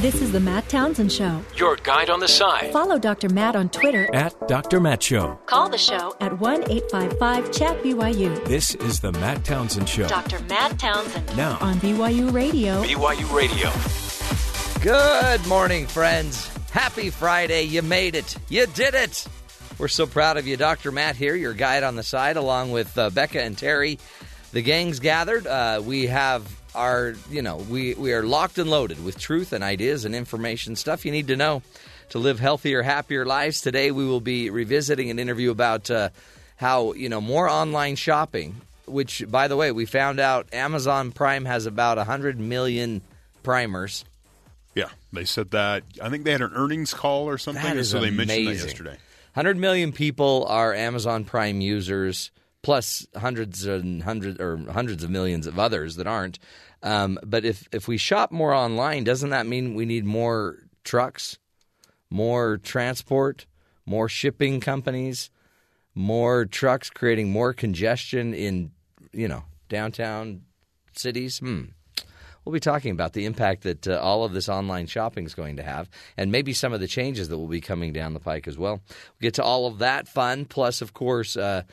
This is the Matt Townsend Show. Your guide on the side. Follow Dr. Matt on Twitter. At Dr. Matt Show. Call the show at 1 855 Chat BYU. This is the Matt Townsend Show. Dr. Matt Townsend. Now on BYU Radio. BYU Radio. Good morning, friends. Happy Friday. You made it. You did it. We're so proud of you. Dr. Matt here, your guide on the side, along with uh, Becca and Terry. The gang's gathered. Uh, we have our, you know, we, we are locked and loaded with truth and ideas and information, stuff you need to know to live healthier, happier lives. Today we will be revisiting an interview about uh, how, you know, more online shopping, which, by the way, we found out Amazon Prime has about 100 million primers. Yeah, they said that. I think they had an earnings call or something, That is so they mentioned that yesterday. 100 million people are Amazon Prime users, plus hundreds and hundreds or hundreds of millions of others that aren't. Um, but if if we shop more online, doesn't that mean we need more trucks, more transport, more shipping companies, more trucks creating more congestion in you know downtown cities? Hmm. We'll be talking about the impact that uh, all of this online shopping is going to have, and maybe some of the changes that will be coming down the pike as well. We'll get to all of that fun, plus, of course, uh,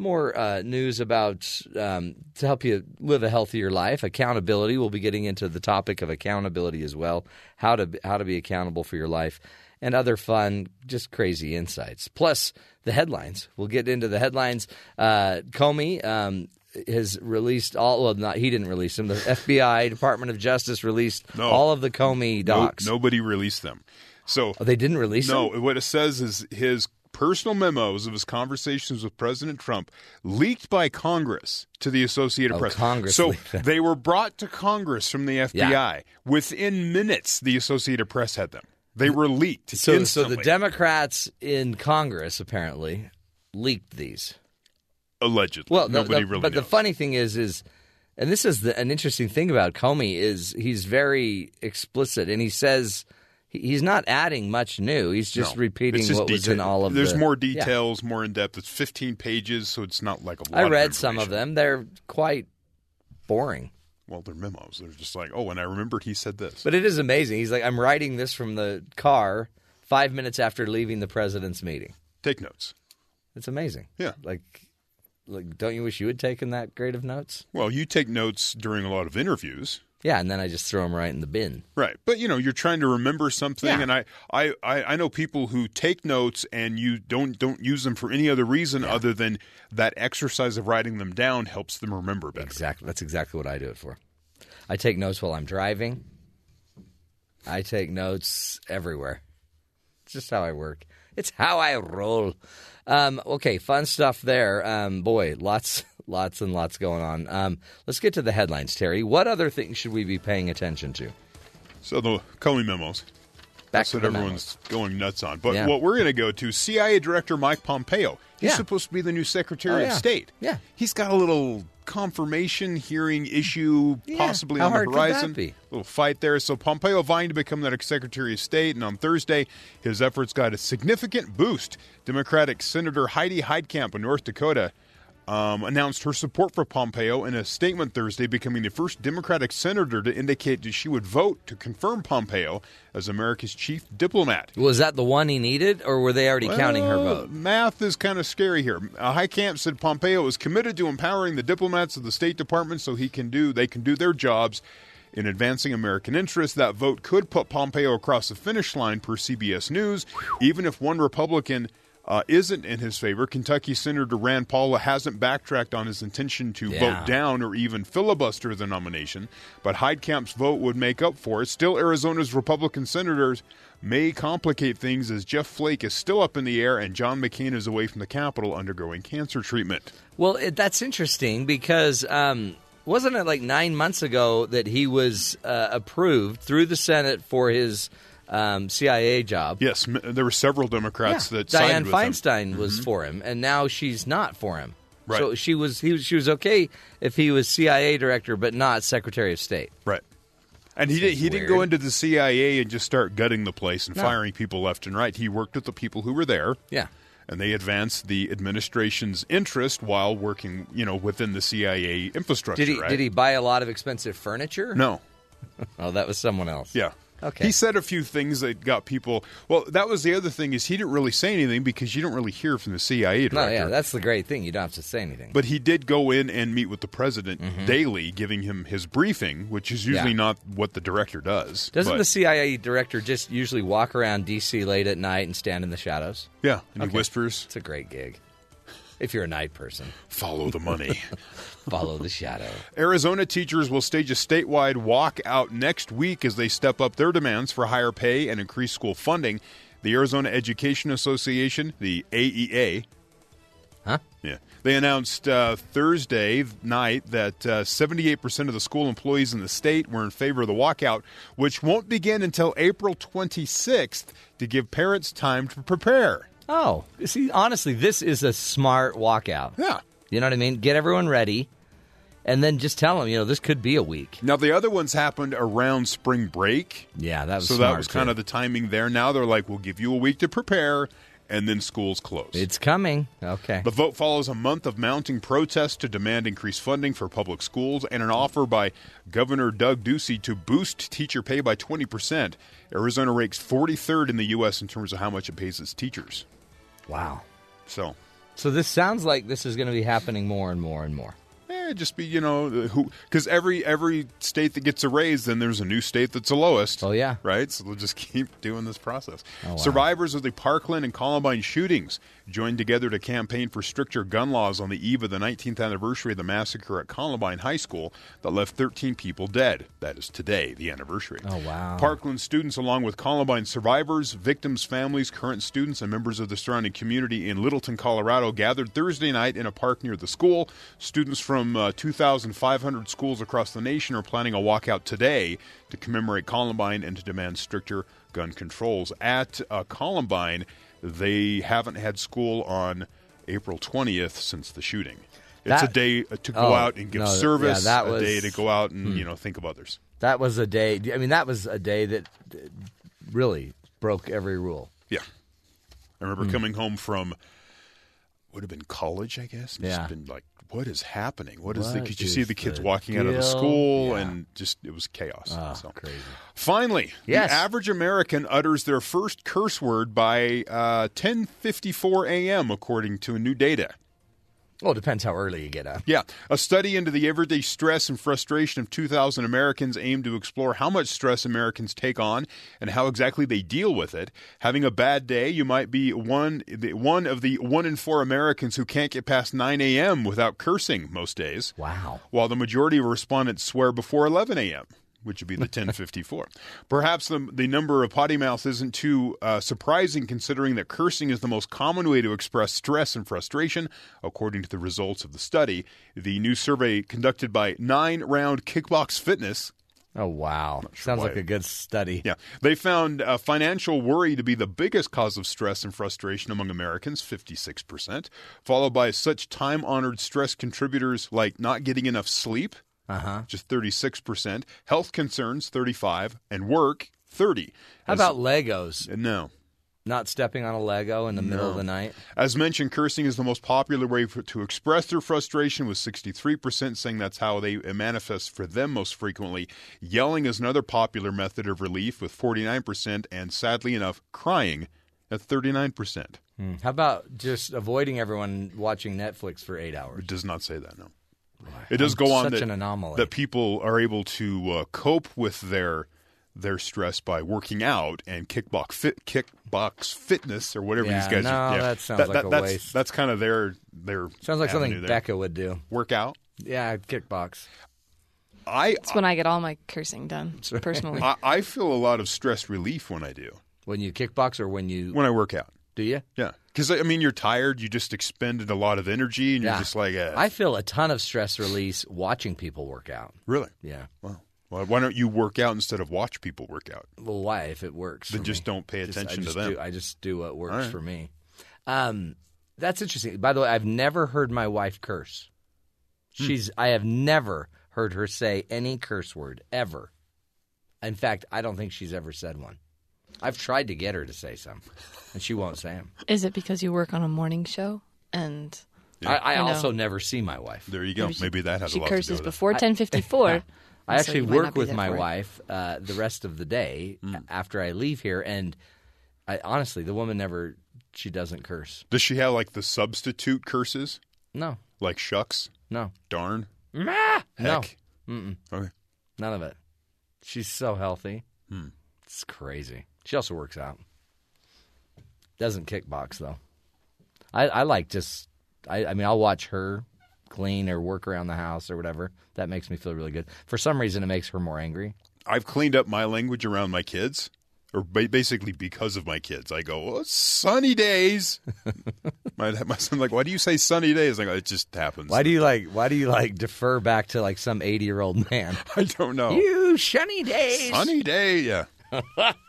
more uh, news about um, to help you live a healthier life. Accountability. We'll be getting into the topic of accountability as well. How to how to be accountable for your life, and other fun, just crazy insights. Plus the headlines. We'll get into the headlines. Uh, Comey. Um, has released all well not he didn't release them the FBI Department of Justice released No. all of the Comey No, docs nobody released them. So oh, they didn't release no, them what it says is his personal memos of his conversations with President Trump leaked by Congress to the Associated Oh, Press. Congress so they were brought to Congress from the FBI. Yeah. Within minutes, the Associated Press had them. They were leaked. so so the Democrats in Congress apparently leaked these allegedly. Well, the- nobody the- really but the funny thing is, is and this is the, an interesting thing about Comey is he's very explicit, and he says he's not adding much new. He's just No, repeating just what was in all of. There's the, more Yeah. details, more in depth. It's 15 pages, so it's not like a lot I of read some of them. They're quite boring. Well, they're memos. They're just like, oh, and I remembered he said this. But it is amazing. He's like, I'm writing this from the car five minutes after leaving the president's meeting. Take notes. It's amazing. Yeah. Like, like, don't you wish you had taken that grade of notes? Well, you take notes during a lot of interviews. Yeah, and then I just throw them right in the bin. Right. But you know, you're trying to remember something Yeah. and I, I, I, I know people who take notes and you don't don't use them for any other reason other than that exercise of writing them down helps them remember better. Exactly. That's exactly what I do it for. I take notes while I'm driving. I take notes everywhere. It's just how I work. It's how I roll. Um, okay, fun stuff there. Um, boy, lots, lots and lots going on. Um, let's get to the headlines, Terry. What other things should we be paying attention to? So the Comey memos. Back That's to what everyone's going nuts on. But Yeah. what we're going to go to CIA Director Mike Pompeo. He's Yeah. supposed to be the new Secretary Oh, of. State. Yeah. He's got a little confirmation hearing issue Yeah. possibly on the that horizon. be? little fight there. So Pompeo vying to become the next Secretary of State, and on Thursday, his efforts got a significant boost. Democratic Senator Heidi Heitkamp of North Dakota um, announced her support for Pompeo in a statement Thursday, becoming the first Democratic senator to indicate that she would vote to confirm Pompeo as America's chief diplomat. Was that the one he needed, or were they already counting her vote? Math is kind of scary here. Uh, camp said Pompeo is committed to empowering the diplomats of the State Department so he can do they can do their jobs in advancing American interests. That vote could put Pompeo across the finish line per CBS News, even if one Republican. Uh, isn't in his favor. Kentucky Senator Rand Paul hasn't backtracked on his intention to Yeah. vote down or even filibuster the nomination, but Heitkamp's vote would make up for it. Still, Arizona's Republican senators may complicate things as Jeff Flake is still up in the air and John McCain is away from the Capitol undergoing cancer treatment. Well, it, that's interesting because um, wasn't it like nine months ago that he was uh, approved through the Senate for his um, CIA job? Yes, there were several Democrats that sided with him. Feinstein was for him, and now she's not for him. Right. So she was, he was she was okay if he was CIA director, but not Secretary of State. Right. And he did, he didn't go into the CIA and just start gutting the place and No. firing people left and right. He worked with the people who were there. Yeah. And they advanced the administration's interest while working, you know, within the CIA infrastructure. Did he right? did he buy a lot of expensive furniture? No. Oh, that was someone else. Yeah. Okay. He said a few things that got people. Well, that was the other thing is he didn't really say anything because you don't really hear from the CIA director. No, yeah, that's the great thing. You don't have to say anything. But he did go in and meet with the president daily, giving him his briefing, which is usually Mm-hmm. Yeah. not what the director does. Doesn't But- the CIA director just usually walk around D.C. late at night and stand in the shadows? Yeah, and he whispers, It's a great gig. If you're a night person, "Follow the money." follow the shadow. Arizona teachers will stage a statewide walkout next week as they step up their demands for higher pay and increased school funding. The Arizona Education Association, the AEA, Huh? yeah, they announced uh, Thursday night that uh, 78% of the school employees in the state were in favor of the walkout, which won't begin until April 26th to give parents time to prepare. Oh, see, honestly, this is a smart walkout. Yeah. You know what I mean? Get everyone ready, and then just tell them, you know, this could be a week. Now, the other ones happened around spring break. Yeah, that was so that was kind of the timing there. Now they're like, we'll give you a week to prepare, and then schools close. It's coming. Okay. the vote follows a month of mounting protests to demand increased funding for public schools and an offer by Governor Doug Ducey to boost teacher pay by 20%. Arizona ranks 43rd in the U.S. in terms of how much it pays its teachers. Wow. So, So this sounds like this is going to be happening more and more and more. eh, just be, you know, who because every every state that gets a raise, then there's a new state that's the lowest. Oh, yeah. right. So they'll just keep doing this process. Oh, wow. Survivors of the Parkland and Columbine shootings joined together to campaign for stricter gun laws on the eve of the 19th anniversary of the massacre at Columbine High School that left 13 people dead. That is today, the anniversary. Oh, wow. Parkland students, along with Columbine survivors, victims' families, current students, and members of the surrounding community in Littleton, Colorado, gathered Thursday night in a park near the school. Students from uh, 2,500 schools across the nation are planning a walkout today to commemorate Columbine and to demand stricter gun controls. At uh, Columbine, they haven't had school on April 20th since the shooting. It's That- a day uh, to go Oh, out and give no, yeah, service, that a was- Hmm. day to go out and you know think of others. That was a day. I mean, that was a day that really broke every rule. Yeah. I remember Hmm. coming home from would have been college, I guess. and Yeah. Been like, what is happening? What is the? Because you see the kids the walking out of the school, Yeah. and just it was chaos. Oh, so. crazy. Finally, Yes. the average American utters their first curse word by uh, 10:54 a.m. according to new data. Well, it depends how early you get up. Yeah, a study into the everyday stress and frustration of 2,000 Americans aimed to explore how much stress Americans take on and how exactly they deal with it. Having a bad day, you might be one one of the one in four Americans who can't get past 9 a.m. without cursing most days. Wow. While the majority of respondents swear before 11 a.m., which would be the 1054. Perhaps the, the number of potty mouths isn't too uh, surprising considering that cursing is the most common way to express stress and frustration, according to the results of the study. The new survey conducted by Nine Round Kickbox Fitness Oh, wow. sure Sounds why. like a good study. yeah, they found uh, financial worry to be the biggest cause of stress and frustration among Americans, 56%, followed by such time honored stress contributors like not getting enough sleep, Uh-huh. just 36%, health concerns, 35 and work, 30 How As- about Legos? no. Not stepping on a Lego in the middle of the night? As mentioned, cursing is the most popular way for, to express their frustration, with 63% saying that's how they manifest for them most frequently. Yelling is another popular method of relief, with 49%, and sadly enough, crying at 39%. How about just avoiding everyone watching Netflix for eight hours? It does not say that, no. It does go on such that, an anomaly. that people are able to uh, cope with their their stress by working out and kickbox fit, kickbox fitness or whatever Yeah, these guys. no, are, yeah, that sounds like a that's, waste. That's kind of their their Sounds like something there. Becca would do. work out. Yeah, kickbox. I That's when I get all my cursing done, personally. I, I feel a lot of stress relief when I do When you kickbox or when you when I work out. Do you? Yeah, because I mean you're tired, you just expended a lot of energy, and you're Yeah. just like, uh, I feel a ton of stress release watching people work out. really. Yeah. Wow. Well, why don't you work out instead of watch people work out? Well, why? If it works, Then just me. don't pay Just- attention to just them. Do, I just do what works right. for me. Um, that's interesting. By the way, I've never heard my wife curse. Hmm. She's. I have never heard her say any curse word ever. In fact, I don't think she's ever said one. I've tried to get her to say some, and she won't say them. Is it because you work on a morning show and I, I You know. also never see my wife. There you go. she- Maybe that has she a lot to do curses with it. before 1054? I actually you might not work with my wife uh, the rest of the day Mm. after I leave here, and I honestly, the woman never she doesn't curse. Does she have like the substitute curses, No, like shucks, no, darn, no, heck? Mm-mm. Okay. none of it. She's so healthy. Hmm. It's crazy. She also works out. Doesn't kickbox though. I, I like just. I, I mean, I'll watch her clean or work around the house or whatever. That makes me feel really good. For some reason, it makes her more angry. I've cleaned up my language around my kids, or ba- basically because of my kids. I go, oh, sunny days. my, my son's like, why do you say sunny days? I go, it just happens. Why do you like? Why do you like defer back to like some eighty-year-old man? I don't know. You sunny days. Sunny day, yeah.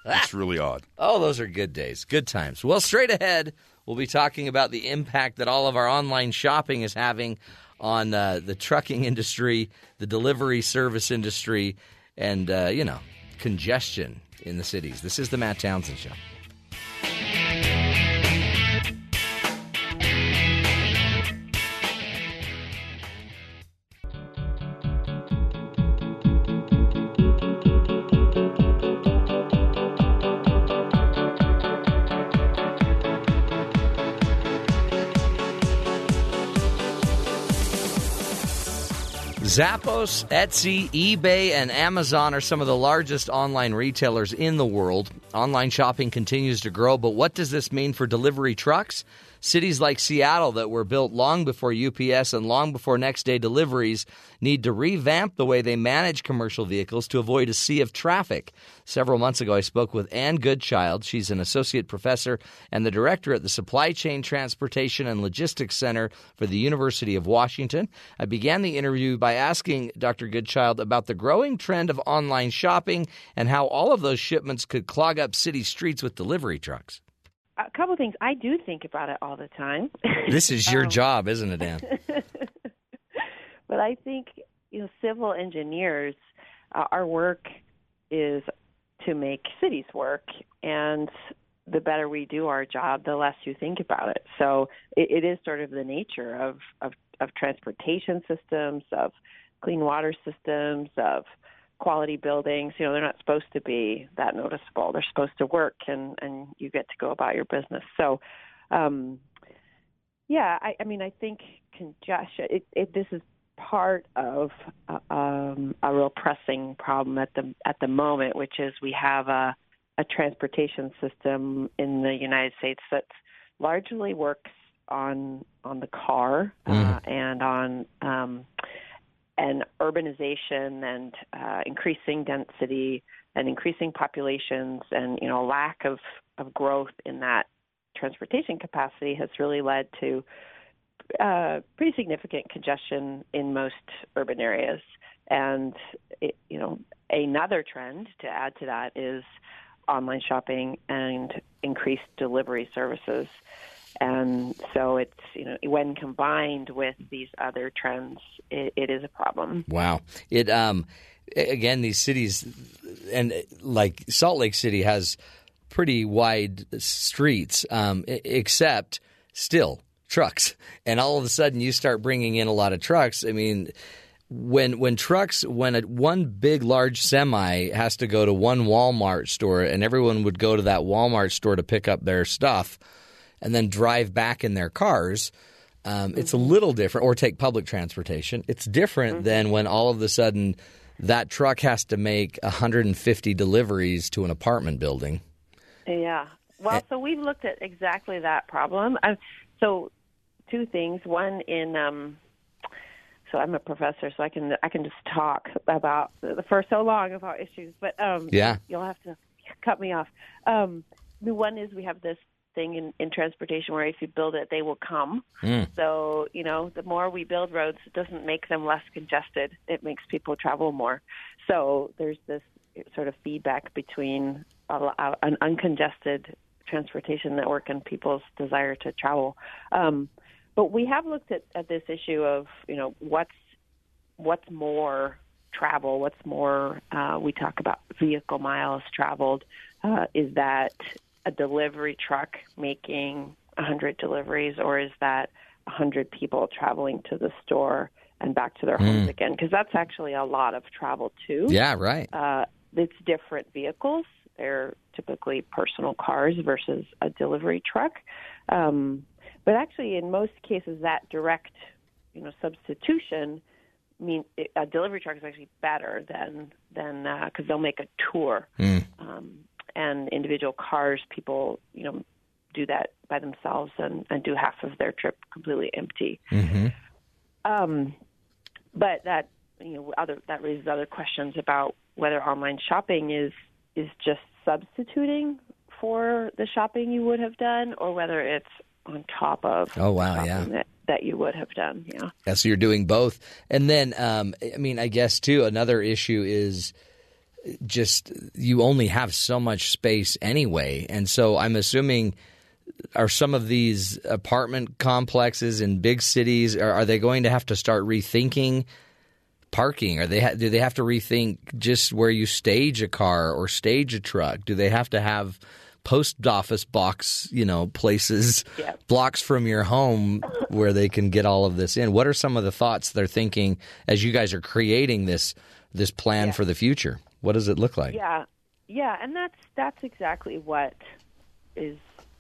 It's really odd. Oh, those are good days, good times. Well, straight ahead, we'll be talking about the impact that all of our online shopping is having on uh, the trucking industry, the delivery service industry, and uh, you know, congestion in the cities. This is the Matt Townsend Show. Zappos, Etsy, eBay, and Amazon are some of the largest online retailers in the world. Online shopping continues to grow, but what does this mean for delivery trucks? Cities like Seattle, that were built long before UPS and long before next day deliveries, need to revamp the way they manage commercial vehicles to avoid a sea of traffic. Several months ago, I spoke with Anne Goodchild. She's an associate professor and the director at the Supply Chain Transportation and Logistics Center for the University of Washington. I began the interview by asking Dr. Goodchild about the growing trend of online shopping and how all of those shipments could clog up city streets with delivery trucks. A couple things. I do think about it all the time. This is your Um, job, isn't it, Anne? but I think you know, civil engineers, uh, our work is to make cities work, and the better we do our job, the less you think about it. So it, it is sort of the nature of, of of transportation systems, of clean water systems, of quality buildings. You know, they're not supposed to be that noticeable. They're supposed to work, and and you get to go about your business. So. Um, yeah, I, I mean, I think congestion. It, it, this is part of uh, um, a real pressing problem at the at the moment, which is we have a a transportation system in the United States that largely works on on the car uh, and on um, and urbanization and uh, increasing density and increasing populations and you know lack of of growth in that transportation capacity has really led to uh, pretty significant congestion in most urban areas. And it, you know, another trend to add to that is online shopping and increased delivery services. And so it's you know when combined with these other trends, it, it is a problem. Wow. It um again these cities and like Salt Lake City has pretty wide streets um except still trucks. And all of a sudden you start bringing in a lot of trucks. I mean when when trucks when a, one big large semi has to go to one Walmart store and everyone would go to that Walmart store to pick up their stuff and then drive back in their cars um, it's a little different or take public transportation it's different than when all of a sudden that truck has to make 150 deliveries to an apartment building Yeah. Well, so we've looked at exactly that problem. Uh, so, two things. One in um, so I'm a professor, so I can I can just talk about for so long about issues, but um, Yeah. you'll have to cut me off. Um, the one is we have this thing in, in transportation where if you build it, they will come. So you know, the more we build roads, it doesn't make them less congested. It makes people travel more. So there's this sort of feedback between a, lo- an uncongested transportation network and people's desire to travel. Um, but we have looked at, at this issue of you know what's what's more travel, what's more uh, we talk about vehicle miles traveled. Uh, is that a delivery truck making 100 deliveries, or is that 100 people traveling to the store and back to their homes Hmm. again because that's actually a lot of travel too. Yeah, right. Uh, it's different vehicles. They're typically personal cars versus a delivery truck. Um, but actually, in most cases, that direct, you know, substitution mean a delivery truck is actually better than than because they'll make a tour. Um, and individual cars, people, you know, do that by themselves and, and do half of their trip completely empty. Um, but that you know other that raises other questions about whether online shopping is is just substituting for the shopping you would have done, or whether it's on top of Oh, wow, yeah. that, that you would have done. Yeah. Yeah, so you're doing both. And then, um, I mean, I guess too, another issue is just you only have so much space anyway. And so I'm assuming are some of these apartment complexes in big cities are, are they going to have to start rethinking parking are they ha- do they have to rethink just where you stage a car or stage a truck do they have to have post office box you know places Yeah. blocks from your home where they can get all of this in what are some of the thoughts they're thinking as you guys are creating this this plan Yeah. for the future what does it look like Yeah, yeah, and that's that's exactly what is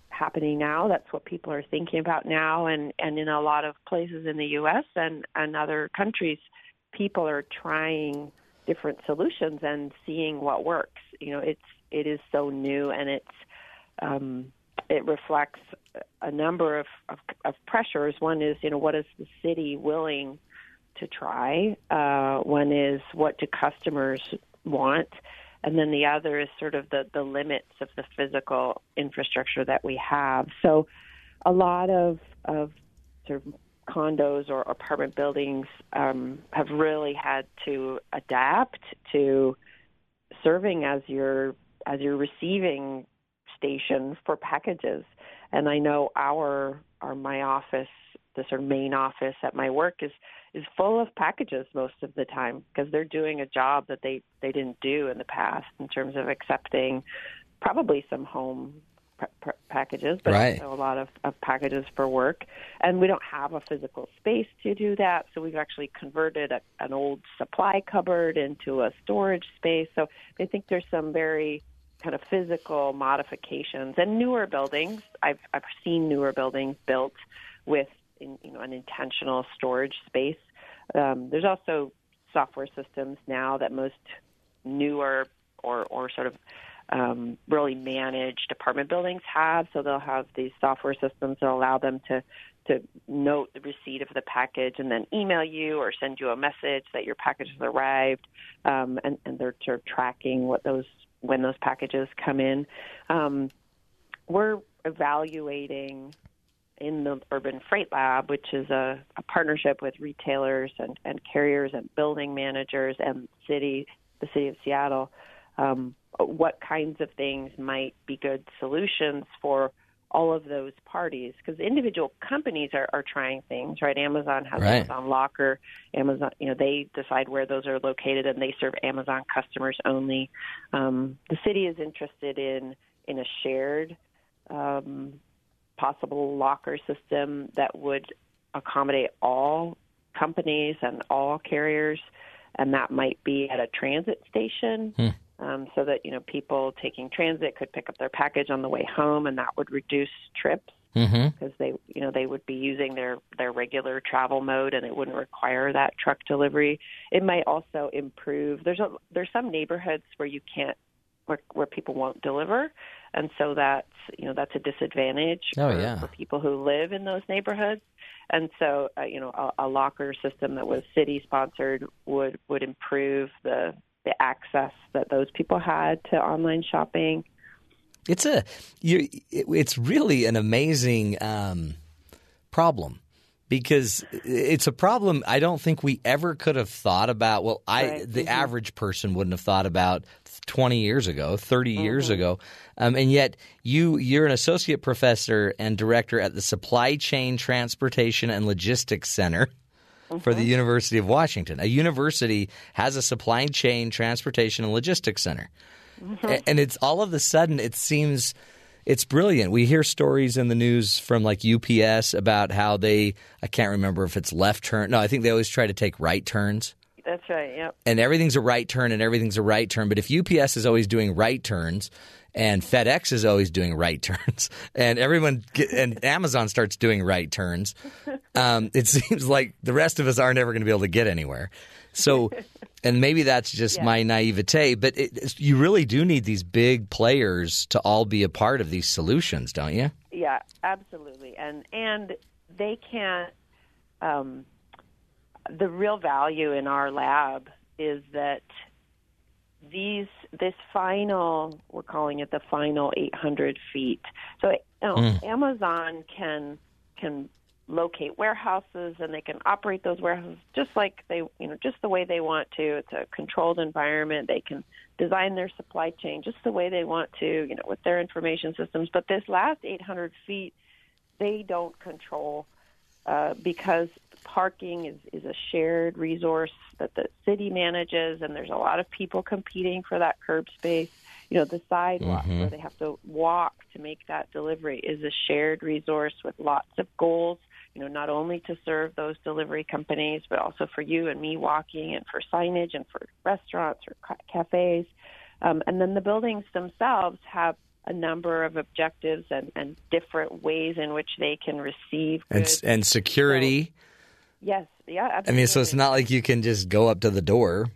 happening now. That's what people are thinking about now, and and in a lot of places in the U.S. and and other countries, people are trying different solutions and seeing what works. You know, it's it is so new, and it's um, it reflects a number of, of of pressures. One is, you know, what is the city willing to try? Uh, one is what do customers want? And then the other is sort of the, the limits of the physical infrastructure that we have. So a lot of, of sort of condos or apartment buildings um, have really had to adapt to serving as your as your receiving station for packages. And I know our our my office, the sort of main office at my work is is full of packages most of the time because they're doing a job that they they didn't do in the past in terms of accepting probably some home p- p- packages, but Right. also a lot of, of packages for work. And we don't have a physical space to do that, so we've actually converted a, an old supply cupboard into a storage space. So I think there's some very kind of physical modifications and newer buildings. I've I've seen newer buildings built with in, you know an intentional storage space. Um, there's also software systems now that most newer or or sort of um, really managed apartment buildings have. So they'll have these software systems that allow them to to note the receipt of the package and then email you or send you a message that your package has arrived, um, and, and they're sort of tracking what those when those packages come in. Um, we're evaluating in the Urban Freight Lab, which is a, a partnership with retailers and, and carriers and building managers and city, the city of Seattle, um, what kinds of things might be good solutions for all of those parties. Because individual companies are, are trying things right? Amazon has Right. amazon locker. Amazon you know they decide where those are located and they serve amazon customers only. Um, the city is interested in in a shared um, possible locker system that would accommodate all companies and all carriers, and that might be at a transit station. Um, so that you know people taking transit could pick up their package on the way home, and that would reduce trips mm-hmm. because they you know they would be using their their regular travel mode, and it wouldn't require that truck delivery. It might also improve. There's a there's some neighborhoods where you can't where where people won't deliver, and so that's you know that's a disadvantage Oh, for, yeah. for people who live in those neighborhoods. And so, uh, you know, a, a locker system that was city sponsored would would improve the the access that those people had to online shopping. It's a you. It, it's really an amazing um, problem because it's a problem I don't think we ever could have thought about. Well, I Right. the Mhm. average person wouldn't have thought about twenty years ago, 30 years Mm-hmm. ago, um, and yet you you're an associate professor and director at the Supply Chain Transportation and Logistics Center. For the University of Washington. A university has a supply chain, transportation, and logistics center. A- And it's all of a sudden, it seems It's brilliant. We hear stories in the news from like UPS about how they I can't remember if it's left turn. No, I think they always try to take right turns. That's right. Yep. And everything's a right turn and everything's a right turn, but if UPS is always doing right turns and FedEx is always doing right turns, and everyone get, and Amazon starts doing right turns. Um, it seems like the rest of us aren't ever going to be able to get anywhere. So, and maybe that's just Yeah. my naivete, but it, you really do need these big players to all be a part of these solutions, don't you? Yeah, absolutely. And and they can't. Um, the real value in our lab is that these this final we're calling it the final 800 feet. So you know, Amazon can can locate warehouses and they can operate those warehouses just like they you know just the way they want to. It's a controlled environment. They can design their supply chain just the way they want to, you know, with their information systems. But this last 800 feet, they don't control uh, because parking is, is a shared resource that the city manages, and there's a lot of people competing for that curb space. You know, the sidewalk where they have to walk to make that delivery is a shared resource with lots of goals. You know, not only to serve those delivery companies, but also for you and me walking, and for signage, and for restaurants or ca- cafes. Um, and then the buildings themselves have a number of objectives and, and different ways in which they can receive And, goods. and security. yes, yeah, Absolutely. I mean, so it's not like you can just go up to the door.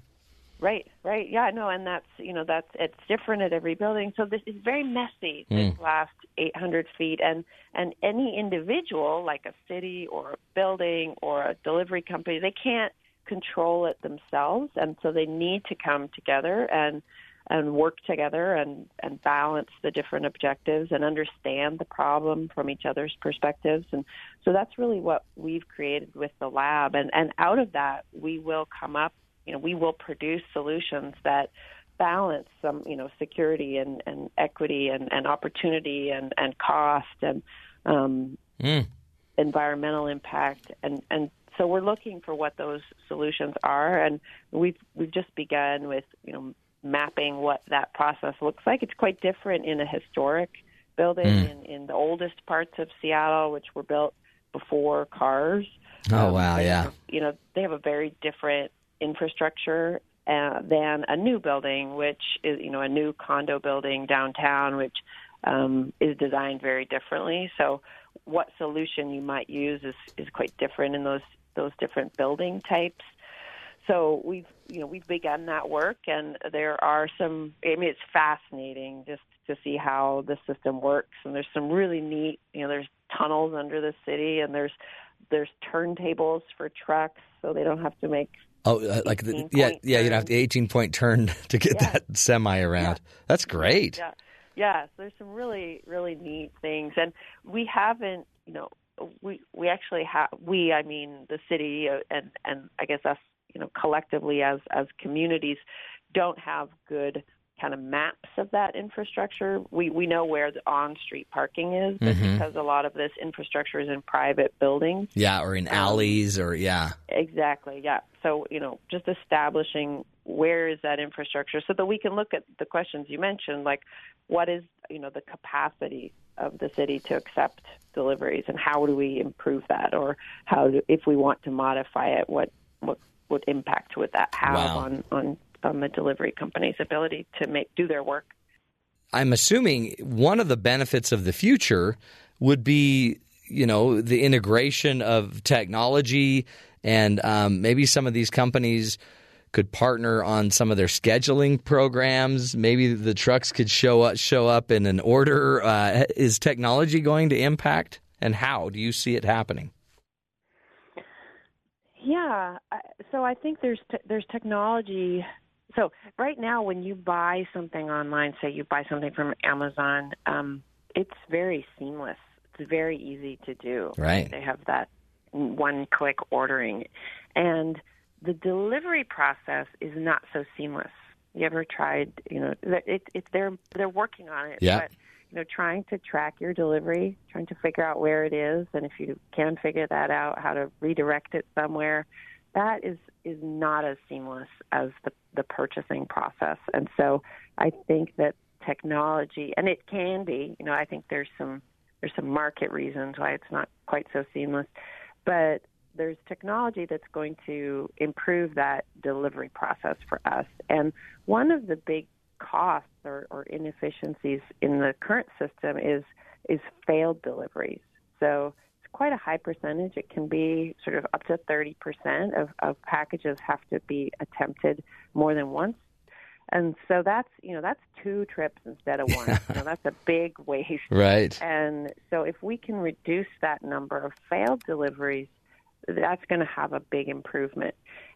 Right, right. Yeah, no, and that's you know that's it's different at every building. So this is very messy. This mm. last 800 feet, and and any individual, like a city or a building or a delivery company, they can't control it themselves, and so they need to come together and and work together and and balance the different objectives and understand the problem from each other's perspectives and so that's really what we've created with the lab and and out of that we will come up you know we will produce solutions that balance some you know security and and equity and and opportunity and and cost and um Mm. environmental impact. And and so we're looking for what those solutions are. And we've we've just begun with you know mapping what that process looks like. It's quite different in a historic building in in the oldest parts of Seattle which were built before cars. Oh, um, wow, yeah. you know they have a very different infrastructure uh, than a new building which is you know a new condo building downtown which um, is designed very differently so what solution you might use is, is quite different in those those different building types. So we've you know we've begun that work, and there are some. I mean, it's fascinating just to see how the system works, and there's some really neat. You know, there's tunnels under the city, and there's there's turntables for trucks, so they don't have to make. Oh, uh, like the, 18 yeah, yeah. You'd have the eighteen point turn to get Yeah. that semi around. That's great. Yeah, yeah. So there's some really really neat things, and we haven't. You know, we we actually have. We, I mean, the city, uh, and and I guess us. You know, collectively as as communities, don't have good kind of maps of that infrastructure. We we know where the on street parking is, but Mhm. because a lot of this infrastructure is in private buildings, Yeah, or in alleys, or yeah. Exactly. Yeah. So you know, just establishing where is that infrastructure, so that we can look at the questions you mentioned, like what is you know the capacity of the city to accept deliveries, and how do we improve that, or how do, if we want to modify it, what what what impact would that have Wow. on on on the delivery company's ability to make do their work? I'm assuming one of the benefits of the future would be, you know, the integration of technology, and um, maybe some of these companies could partner on some of their scheduling programs. Maybe the trucks could show up show up in an order. Uh, is technology going to impact, and how do you see it happening? Yeah, so I think there's te- there's technology. So right now, when you buy something online, say you buy something from Amazon, um, it's very seamless. It's very easy to do. Right. They have that one-click ordering, and the delivery process is not so seamless. You ever tried? You know, it, it, they're they're working on it. Yeah. But, you know, trying to track your delivery, trying to figure out where it is, and if you can figure that out, how to redirect it somewhere, that is is not as seamless as the the purchasing process. And so, I think that technology, and it can be. You know, I think there's some there's some market reasons why it's not quite so seamless, but there's technology that's going to improve that delivery process for us. And one of the big costs or, or inefficiencies in the current system is is failed deliveries. So quite a high percentage. It can be sort of up to 30% of, of packages have to be attempted more than once. And so that's you know that's two trips instead of one. you know, that's a big waste. Right. And so if we can reduce that number of failed deliveries, that's going to have a big improvement.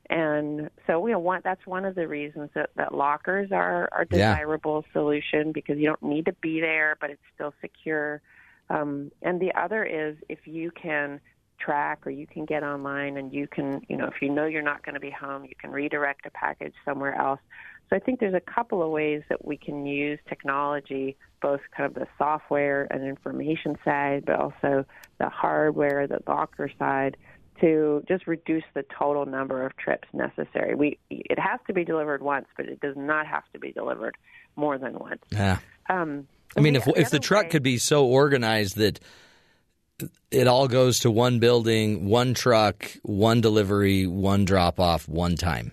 And so you know one, that's one of the reasons that, that lockers are are Yeah. desirable solution because you don't need to be there, but it's still secure. Um, and the other is if you can track or you can get online and you can, you know, if you know you're not going to be home, you can redirect a package somewhere else. So I think there's a couple of ways that we can use technology, both kind of the software and information side, but also the hardware, the locker side, to just reduce the total number of trips necessary. We it has to be delivered once, but it does not have to be delivered more than once. Yeah. Um, I mean, if if the truck way- could be so organized that it all goes to one building, one truck, one delivery, one drop off, one time.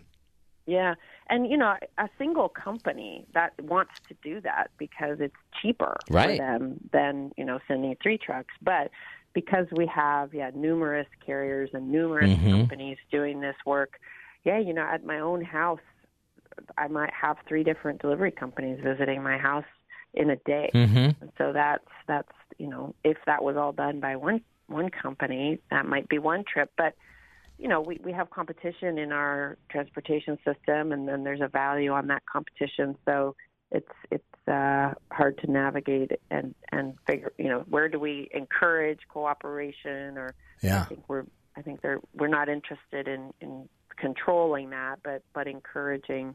Yeah. And you know, a single company that wants to do that because it's cheaper Right. for them than, you know, sending three trucks. But because we have yeah, numerous carriers and numerous Mhm. companies doing this work, yeah, you know, at my own house I might have three different delivery companies visiting my house in a day. Mm-hmm. So that's that's you know if that was all done by one one company, that might be one trip. But you know we we have competition in our transportation system, and then there's a value on that competition. So it's it's uh, hard to navigate and and figure you know where do we encourage cooperation or yeah. I think we're I think they're we're not interested in in controlling that, but but encouraging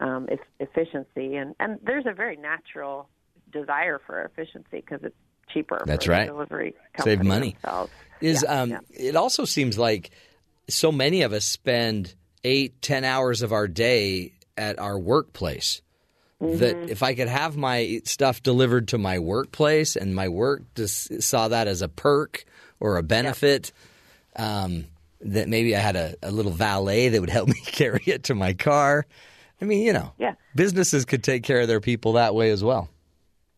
um, efficiency and and there's a very natural desire for efficiency because it's cheaper. That's right. delivery Save money. themselves. Is Yeah, um yeah. it also seems like so many of us spend eight, ten hours of our day at our workplace. That Mm-hmm. if I could have my stuff delivered to my workplace and my work just saw that as a perk or a benefit, um, that maybe I had a, a little valet that would help me carry it to my car. I mean, you know, Yeah. businesses could take care of their people that way as well.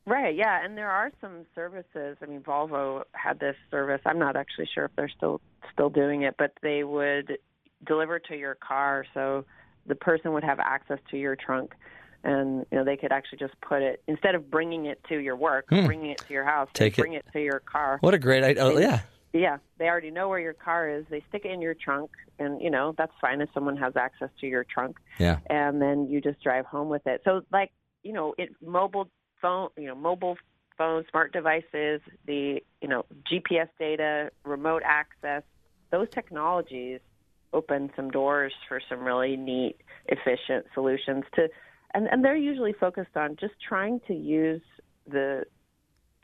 Right, yeah, and there are some services. I mean, Volvo had this service. I'm not actually sure if they're still still doing it, but they would deliver to your car, so the person would have access to your trunk, and you know they could actually just put it instead of bringing it to your work, bringing it to your house, Hmm. Take it- bring it to your car. What a great idea! Oh, yeah, Yeah, they already know where your car is. They stick it in your trunk, and you know that's fine if someone has access to your trunk yeah, and then you just drive home with it. So like, you know, it mobile phone, you know, mobile phones, smart devices, the, you know, GPS data, remote access, those technologies open some doors for some really neat, efficient solutions to and, and they're usually focused on just trying to use the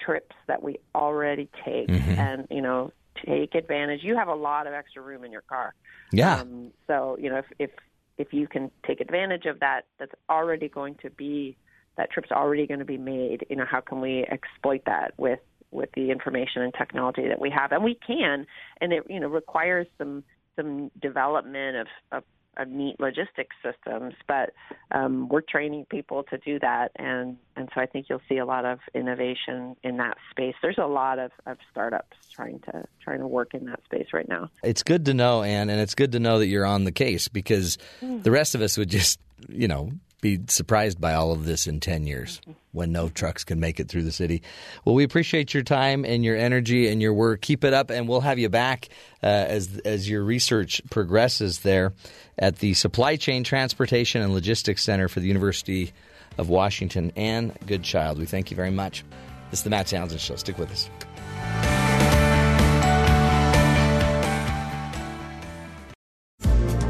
trips that we already take and, you know, take advantage. You have a lot of extra room in your car. yeah. Um, so you know, if if if you can take advantage of that, that's already going to be that trip's already going to be made. You know, how can we exploit that with with the information and technology that we have, and we can, and it you know requires some some development of of, of neat logistics systems, but um, we're training people to do that, and and so I think you'll see a lot of innovation in that space. There's a lot of, of startups trying to trying to work in that space right now. It's good to know, Anne, and it's good to know that you're on the case because the rest of us would just, you know, be surprised by all of this in 10 years when no trucks can make it through the city. Well, we appreciate your time and your energy and your work. Keep it up, and we'll have you back uh, as as your research progresses there at the Supply Chain Transportation and Logistics Center for the University of Washington. Anne Goodchild, we thank you very much. This is the Matt Townsend Show. Stick with us.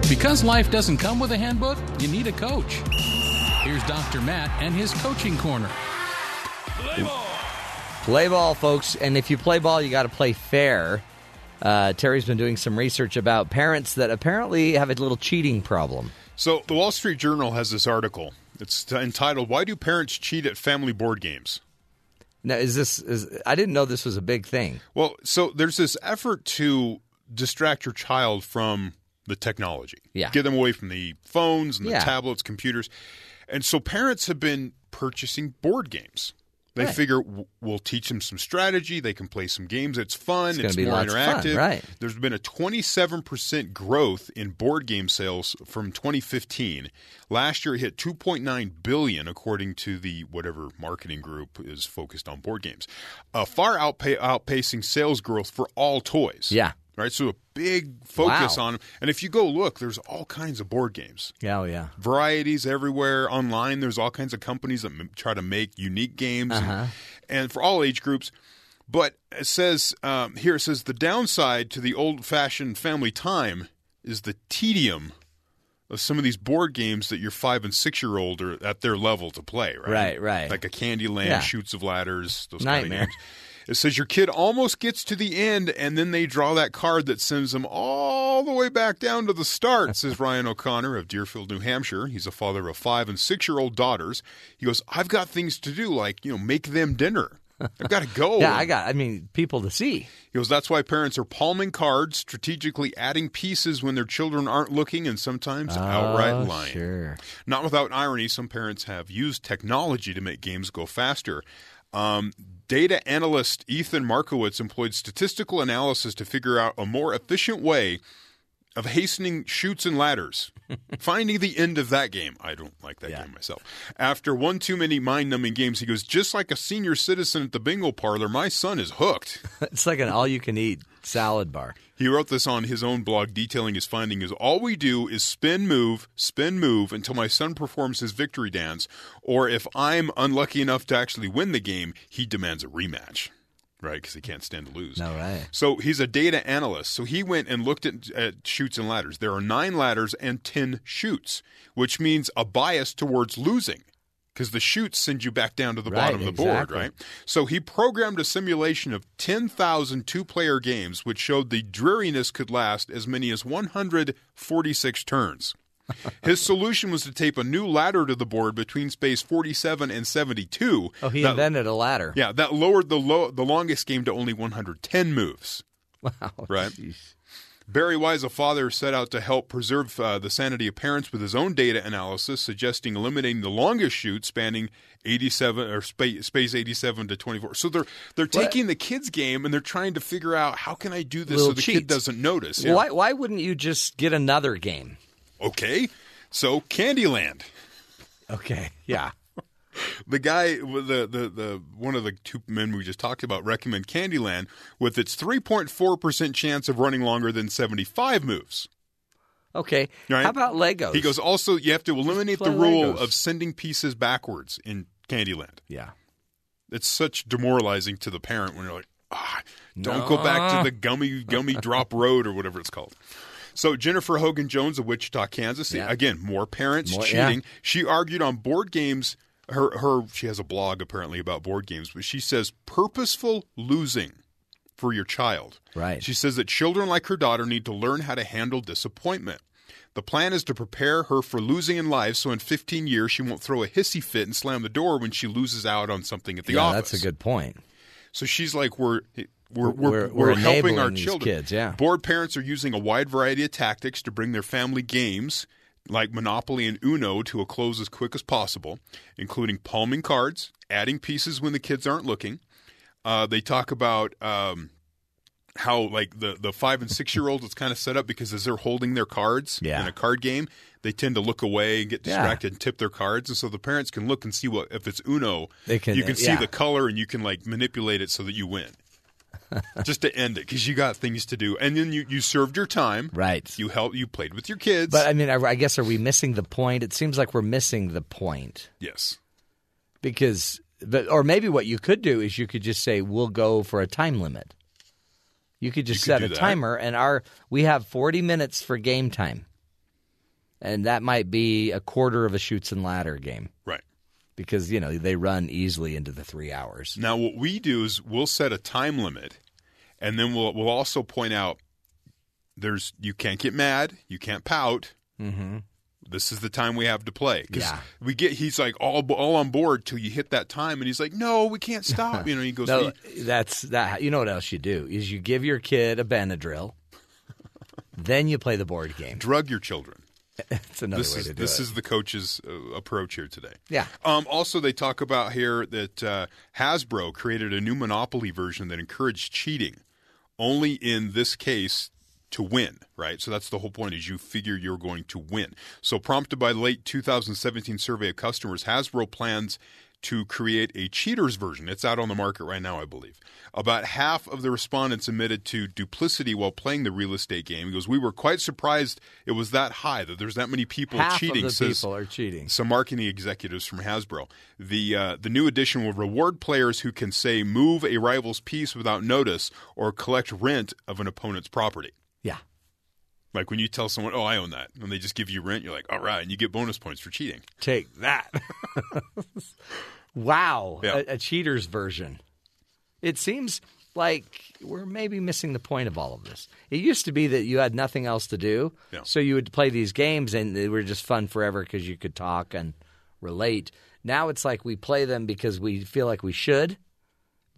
Because life doesn't come with a handbook, you need a coach. Here's Dr. Matt and his coaching corner. Play ball, folks. And if you play ball, you got to play fair. Uh, Terry's been doing some research about parents that apparently have a little cheating problem. So the Wall Street Journal has this article It's t- entitled "Why Do Parents Cheat at Family Board Games?" Now, is this? Is I didn't know this was a big thing. Well, so there's this effort to distract your child from the technology. Yeah. Get them away from the phones and the Yeah. tablets, computers. And so parents have been purchasing board games. They Right. figure we'll teach them some strategy. They can play some games. It's fun. It's It's, be more lots of fun, interactive. right. There's been a 27% growth in board game sales from 2015. Last year it hit 2.9 billion according to the whatever marketing group is focused on board games. Uh, far outpa- outpacing sales growth for all toys. Yeah. Right? So a big focus Wow. on and if you go look, there's all kinds of board games Yeah, oh, yeah. varieties everywhere online. There's all kinds of companies that m- try to make unique games, and- Uh-huh. and, for all age groups. But it says um, here it says the downside to the old-fashioned family time is the tedium of some of these board games that your five and six year old are at their level to play. Right, Right, right. Like a Candyland, Yeah. Chutes of Ladders, those kind of Nightmare. games. It says your kid almost gets to the end and then they draw that card that sends them all the way back down to the start, says Ryan O'Connor of Deerfield, New Hampshire. He's a father of five and six year old daughters. He goes, I've got things to do, like, you know, make them dinner. I've got to go. Yeah, I got. I mean, people to see. He goes, that's why parents are palming cards, strategically adding pieces when their children aren't looking, and sometimes outright Oh, lying. Sure. Not without irony, some parents have used technology to make games go faster. Um, data analyst Ethan Markowitz employed statistical analysis to figure out a more efficient way of hastening chutes and ladders. Finding the end of that game. I don't like that Yeah. game myself. After one too many mind numbing games, he goes, just like a senior citizen at the bingo parlor, my son is hooked. It's like an all-you-can-eat salad bar. He wrote this on his own blog detailing his finding is all we do is spin move, spin move until my son performs his victory dance, or if I'm unlucky enough to actually win the game, he demands a rematch. Right, because he can't stand to lose. No, right. So he's a data analyst. So he went and looked at, at chutes and ladders. There are nine ladders and 10 chutes, which means a bias towards losing because the chutes send you back down to the Right, bottom of the board, right? So he programmed a simulation of 10,000 two player games, which showed the dreariness could last as many as 146 turns. His solution was to tape a new ladder to the board between space 47 and 72. Oh, he That- invented a ladder. Yeah, that lowered the low, the longest game to only 110 moves. Wow. Right. Jeez. Barry Wise, a father, set out to help preserve uh, the sanity of parents with his own data analysis, suggesting eliminating the longest chute spanning 87 or space, space 87 to 24. So they're they're taking the kids' game and they're trying to figure out how can I do this so the cheats. kid doesn't notice. Yeah. why, why wouldn't you just get another game? Okay, so Candyland. Okay. Yeah. The guy, the, the the one of the two men we just talked about, recommend Candyland with its 3.4 percent chance of running longer than 75 moves. Okay. Right. How about Legos? He goes, also, you have to eliminate the rule Legos. of sending pieces backwards in Candyland. Yeah. It's such demoralizing to the parent when you're like, ah, don't go back to the gummy gummy drop road or whatever it's called. So Jennifer Hogan Jones of Wichita, Kansas, Yeah. again, more parents More- cheating. yeah. She argued on board games. Her her she has a blog apparently about board games, but she says purposeful losing for your child. Right. She says that children like her daughter need to learn how to handle disappointment. The plan is to prepare her for losing in life so in 15 years she won't throw a hissy fit and slam the door when she loses out on something at the yeah, office. that's a good point. So she's like, we're we're we're, We're- we're, we're helping our children. kids, yeah. Board parents are using a wide variety of tactics to bring their family games like Monopoly and Uno to a close as quick as possible, including palming cards, adding pieces when the kids aren't looking. Uh, they talk about um, how like the the five and six year olds it's kind of set up because as they're holding their cards Yeah. in a card game, they tend to look away and get Yeah. distracted and tip their cards, and so the parents can look and see what if it's Uno, They can- you can see yeah. the color and you can like manipulate it so that you win. Just to end it because you got things to do, and then you you served your time. Right. You helped. You played with your kids. But I mean, I, I guess are we missing the point? It seems like we're missing the point yes. because, but, or maybe what you could do is you could just say we'll go for a time limit. You could just You set a that. timer, and our we have forty minutes for game time, and that might be a quarter of a chutes and ladder game Right. Because you know they run easily into the three hours. Now, what we do is we'll set a time limit, and then we'll we'll also point out there's you can't get mad, you can't pout, Mm-hmm. This is the time we have to play because Yeah. we get. He's like all all on board till you hit that time, and he's like, "No, we can't stop." You know, he goes, No, that's that. You know what else you do is you give your kid a Benadryl, then you play the board game. "Drug your children." It's another this way is to do this it. is the coach's uh, approach here today. Yeah. Um, also, they talk about here that uh, Hasbro created a new Monopoly version that encouraged cheating, only in this case to win. Right. So that's the whole point: is you figure you're going to win. So, prompted by the late 2017 survey of customers, Hasbro plans to create a cheaters version. It's out on the market right now, I believe. About half of the respondents admitted to duplicity while playing the real estate game. He goes, "We were quite surprised it was that high that there's that many people Half cheating." of the says- people are cheating. some marketing executives from Hasbro. The uh, the new edition will reward players who can say move a rival's piece without notice or collect rent of an opponent's property. Yeah. Like when you tell someone, "Oh, I own that," and they just give you rent, you're like, "All right," and you get bonus points for cheating. Take that. wow. Yeah. A, a cheater's version. It seems like we're maybe missing the point of all of this. It used to be that you had nothing else to do, Yeah. so you would play these games and they were just fun forever because you could talk and relate. Now it's like we play them because we feel like we should,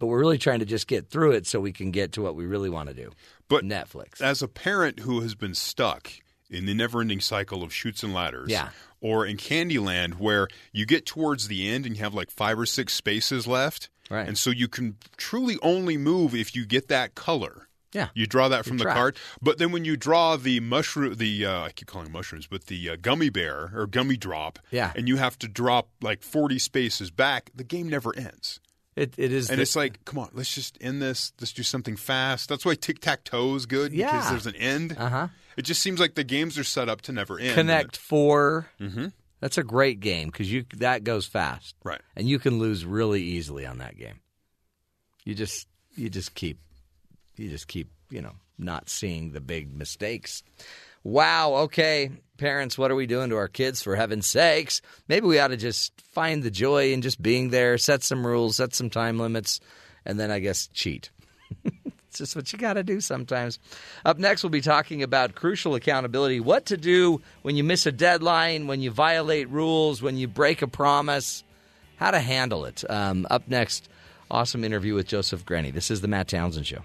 but we're really trying to just get through it so we can get to what we really want to do. But Netflix. as a parent who has been stuck in the never-ending cycle of chutes and ladders, Yeah. or in Candyland where you get towards the end and you have like five or six spaces left, Right. and so you can truly only move if you get that color. Yeah. You draw that from the trapped. card, but then when you draw the mushroom, the uh, I keep calling mushrooms, but the uh, gummy bear or gummy drop, Yeah. and you have to drop like forty spaces back, the game never ends. It, it is And the- it's like, come on, let's just end this. Let's do something fast. That's why tic tac toe is good because there's an end. Uh-huh. It just seems like the games are set up to never end. Connect 4 Mm-hmm. That's a great game because you that goes fast, Right. And you can lose really easily on that game. You just you just keep you just keep you know not seeing the big mistakes. Wow. Okay, parents, what are we doing to our kids? For heaven's sakes, maybe we ought to just find the joy in just being there, set some rules, set some time limits, and then I guess cheat. It's just what you got to do sometimes. Up next, we'll be talking about crucial accountability what to do when you miss a deadline, when you violate rules, when you break a promise, how to handle it. Um, up next, awesome interview with Joseph Grenny. This is the Matt Townsend Show.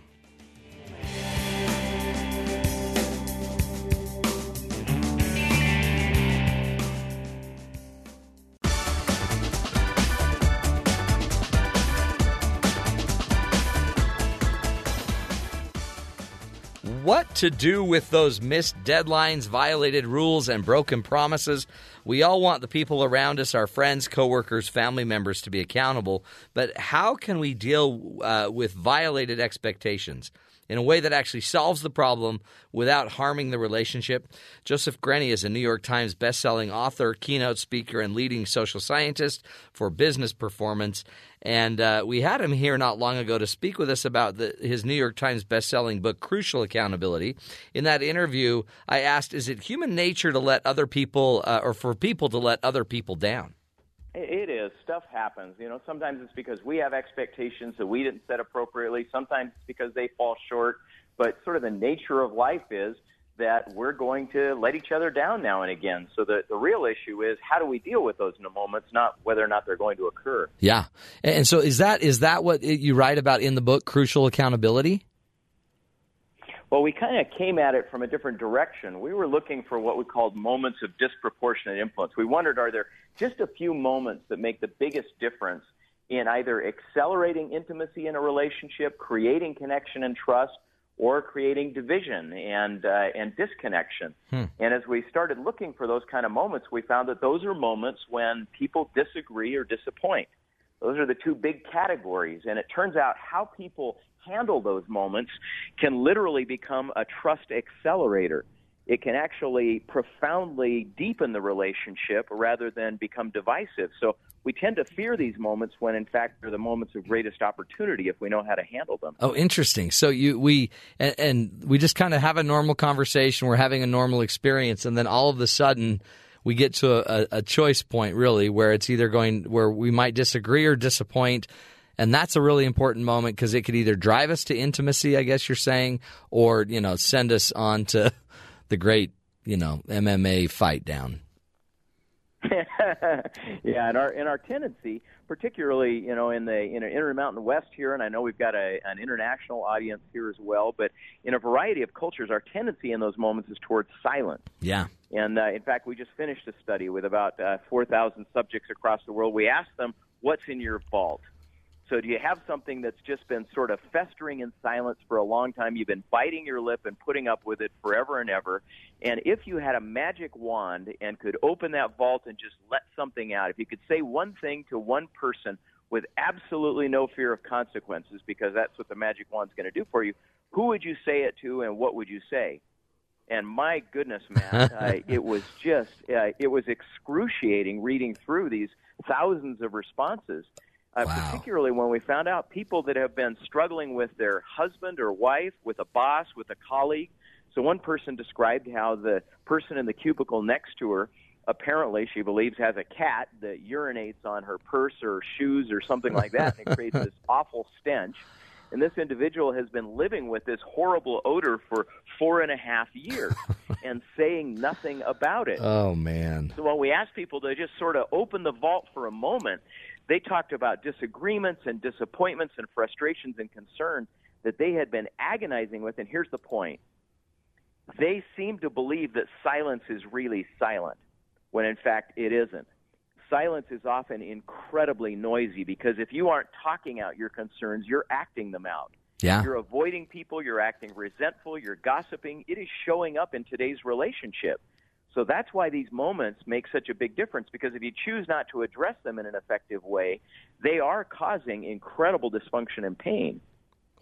What to do with those missed deadlines, violated rules, and broken promises? We all want the people around us, our friends, coworkers, family members, to be accountable. But how can we deal uh, with violated expectations in a way that actually solves the problem without harming the relationship? Joseph Grenny is a New York Times bestselling author, keynote speaker, and leading social scientist for business performance. And uh, we had him here not long ago to speak with us about the, his New York Times bestselling book, Crucial Accountability. In that interview, I asked, is it human nature to let other people, uh, or for people to let other people down? It is. Stuff happens. You know, sometimes it's because we have expectations that we didn't set appropriately. Sometimes it's because they fall short. But sort of the nature of life is that we're going to let each other down now and again. So the, the real issue is how do we deal with those in the moments, not whether or not they're going to occur. Yeah. And so is that is that what you write about in the book, Crucial Accountability? Well, we kind of came at it from a different direction. We were looking for what we called moments of disproportionate influence. We wondered are there just a few moments that make the biggest difference in either accelerating intimacy in a relationship, creating connection and trust, or creating division and uh, and disconnection. And as we started looking for those kind of moments, we found that those are moments when people disagree or disappoint. Those are the two big categories. And it turns out how people handle those moments can literally become a trust accelerator. It can actually profoundly deepen the relationship rather than become divisive. So we tend to fear these moments when, in fact, they're the moments of greatest opportunity if we know how to handle them. Oh, interesting. So you we and, and we just kind of have a normal conversation. We're having a normal experience, and then all of a sudden we get to a, a choice point, really, where it's either going where we might disagree or disappoint. And that's a really important moment because it could either drive us to intimacy, I guess you're saying, or you know, send us on to the great you know MMA fight down. yeah, and our and our tendency, particularly you know in the in the Intermountain West here, and I know we've got a, an international audience here as well. But in a variety of cultures, our tendency in those moments is towards silence. Yeah. And uh, in fact, we just finished a study with about uh, 4,000 subjects across the world. We asked them, "What's in your vault?" So, do you have something that's just been sort of festering in silence for a long time? You've been biting your lip and putting up with it forever and ever. And if you had a magic wand and could open that vault and just let something out, if you could say one thing to one person with absolutely no fear of consequences, because that's what the magic wand's going to do for you, who would you say it to and what would you say? And my goodness, man, uh, it was just, uh, it was excruciating reading through these thousands of responses uh, Wow. particularly when we found out people that have been struggling with their husband or wife, with a boss, with a colleague. So one person described how the person in the cubicle next to her apparently she believes has a cat that urinates on her purse or shoes or something like that and it creates this awful stench and this individual has been living with this horrible odor for four and a half years and saying nothing about it Oh man. so when we asked people to just sort of open the vault for a moment, they talked about disagreements and disappointments and frustrations and concerns that they had been agonizing with. And here's the point they seem to believe that silence is really silent, when in fact it isn't. Silence is often incredibly noisy because if you aren't talking out your concerns, you're acting them out. Yeah. You're avoiding people, you're acting resentful, you're gossiping. It is showing up in today's relationship. So that's why these moments make such a big difference because if you choose not to address them in an effective way, they are causing incredible dysfunction and pain.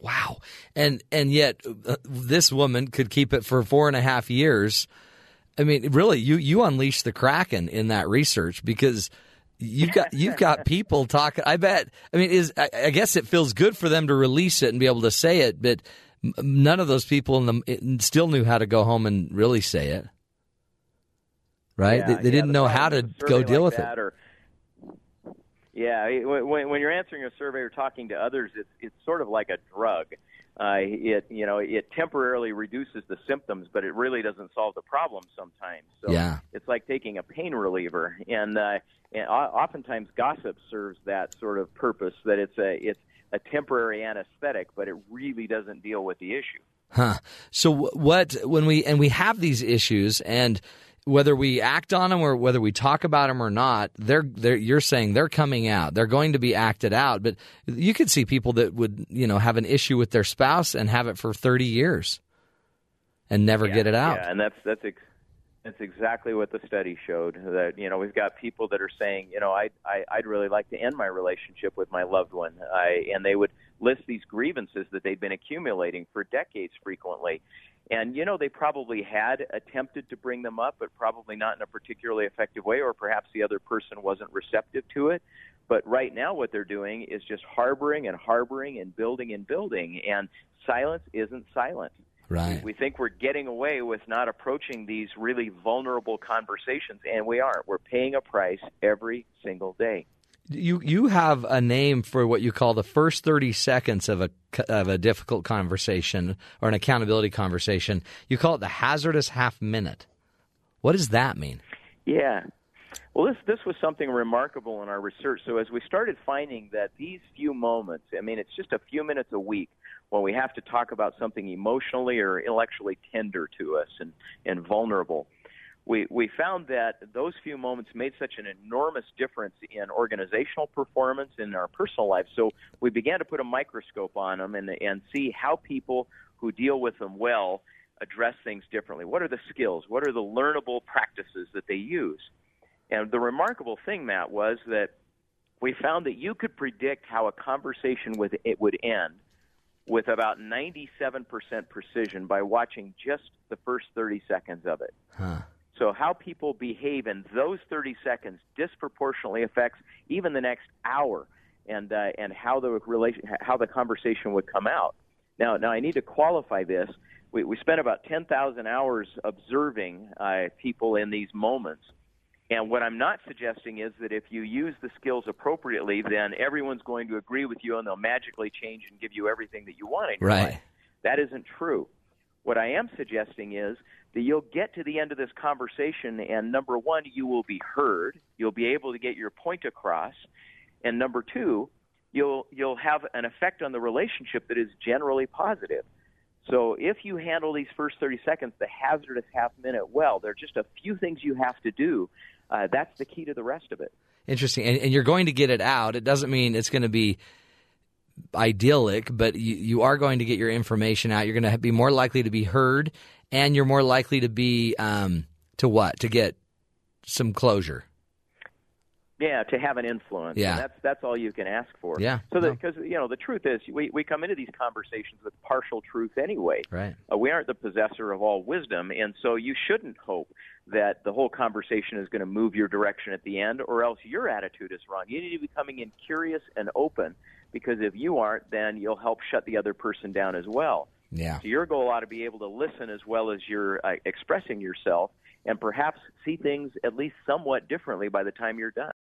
Wow. And and yet uh, this woman could keep it for four and a half years. I mean, really, you you unleash the kraken in that research because you've got you've got people talking. I bet. I mean, is I, I guess it feels good for them to release it and be able to say it, but none of those people in the still knew how to go home and really say it. Right? Yeah, they they yeah, didn't the know how to go deal like with it. Or, yeah, when, when you're answering a survey or talking to others, it's it's sort of like a drug. Uh, it you know it temporarily reduces the symptoms, but it really doesn't solve the problem sometimes. So Yeah. it's like taking a pain reliever, and, uh, and oftentimes gossip serves that sort of purpose. That it's a it's a temporary anesthetic, but it really doesn't deal with the issue. Huh. So what when we and we have these issues and whether we act on them or whether we talk about them or not, they're they're you're saying they're coming out. They're going to be acted out. But you could see people that would, you know, have an issue with their spouse and have it for 30 years and never get it out. Yeah, and that's that's ex- that's exactly what the study showed. That you know we've got people that are saying, you know, I, I I'd really like to end my relationship with my loved one, I, and they would list these grievances that they've been accumulating for decades, frequently. And you know they probably had attempted to bring them up, but probably not in a particularly effective way, or perhaps the other person wasn't receptive to it. But right now, what they're doing is just harboring and harboring and building and building, and silence isn't silent. Right. We think we're getting away with not approaching these really vulnerable conversations, and we aren't. We're paying a price every single day. You you have a name for what you call the first 30 seconds of a of a difficult conversation or an accountability conversation. You call it the hazardous half minute. What does that mean? Yeah. Well, this this was something remarkable in our research. So as we started finding that these few moments, I mean, it's just a few minutes a week when we have to talk about something emotionally or intellectually tender to us and and vulnerable. We we found that those few moments made such an enormous difference in organizational performance in our personal lives. So we began to put a microscope on them and and see how people who deal with them well address things differently. What are the skills? What are the learnable practices that they use? And the remarkable thing, Matt, was that we found that you could predict how a conversation with it would end with about 97% precision by watching just the first 30 seconds of it. Huh. So how people behave in those 30 seconds disproportionately affects even the next hour and uh, and how the relation how the conversation would come out. Now now I need to qualify this. We we spent about 10,000 hours observing uh, people in these moments. And what I'm not suggesting is that if you use the skills appropriately, then everyone's going to agree with you and they'll magically change and give you everything that you want in your Right. life. That isn't true What I am suggesting is that you'll get to the end of this conversation, and number one, you will be heard. You'll be able to get your point across, and number two, you'll you'll have an effect on the relationship that is generally positive. So if you handle these first 30 seconds, the hazardous half minute well, there are just a few things you have to do. Uh, that's the key to the rest of it. Interesting. And, and you're going to get it out. It doesn't mean it's going to be idyllic, but you, you are going to get your information out. You're going to be more likely to be heard, and you're more likely to be um, to what? To get some closure. Yeah, to have an influence. Yeah. And that's that's all you can ask for. Yeah. So No. because you know the truth is we we come into these conversations with partial truth anyway. Right. Uh, we aren't the possessor of all wisdom, and so you shouldn't hope that the whole conversation is going to move your direction at the end, or else your attitude is wrong. You need to be coming in curious and open, because if you aren't, then you'll help shut the other person down as well. Yeah. So your goal ought to be able to listen as well as you're uh, expressing yourself, and perhaps see things at least somewhat differently by the time you're done.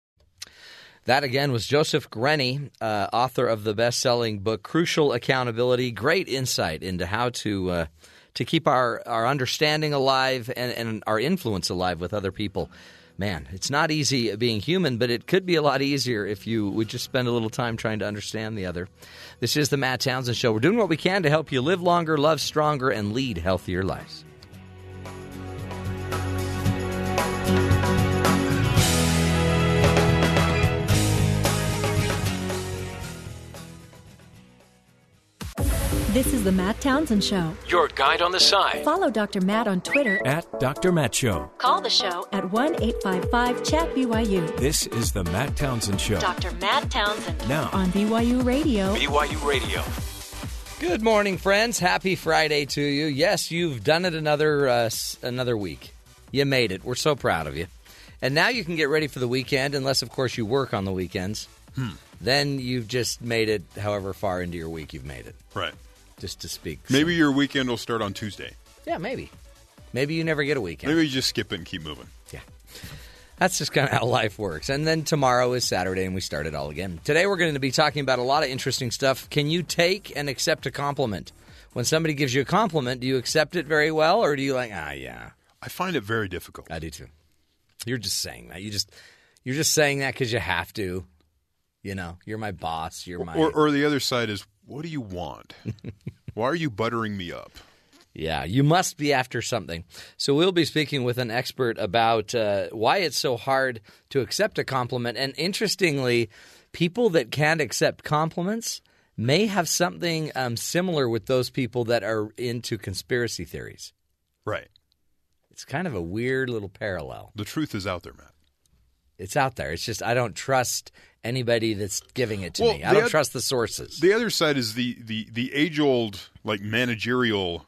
That again was Joseph Grenny, uh, author of the best-selling book "Crucial Accountability." Great insight into how to uh, to keep our, our understanding alive and, and our influence alive with other people. Man, it's not easy being human, but it could be a lot easier if you would just spend a little time trying to understand the other. This is the Matt Townsend Show. We're doing what we can to help you live longer, love stronger, and lead healthier lives. This is the Matt Townsend Show. Your guide on the side Follow Dr. Matt on Twitter. at Dr. Matt Show. Call the show at 1 855 Chat BYU This is the Matt Townsend Show. Dr. Matt Townsend Now, on BYU Radio. BYU Radio. Good morning, friends. Happy Friday to you. Yes, you've done it another uh, another week. You made it. We're so proud of you. And now you can get ready for the weekend, unless, of course, you work on the weekends. Then you've just made it. However far into your week you've made it, Right. Just to speak. Maybe your weekend will start on Tuesday. yeah, maybe. Maybe you never get a weekend. Maybe you just skip it and keep moving. Yeah. That's just kind of how life works. And then tomorrow is Saturday and we start it all again. Today we're going to be talking about a lot of interesting stuff. Can you take and accept a compliment? When somebody gives you a compliment, do you accept it very well or do you like, ah, yeah, I find it very difficult. I do too. You're just saying that. You just you're just saying that cuz you have to. You know, you're my boss, you're my Or, or the other side is, what do you want? Why are you buttering me up? Yeah, you must be after something. So we'll be speaking with an expert about uh, why it's so hard to accept a compliment. And interestingly, people that can't accept compliments may have something um, similar with those people that are into conspiracy theories. Right. It's kind of a weird little parallel. The truth is out there, Matt. It's out there. It's just I don't trust anybody that's giving it to Well, me. I don't oth- trust the sources. The other side is the the the age old like managerial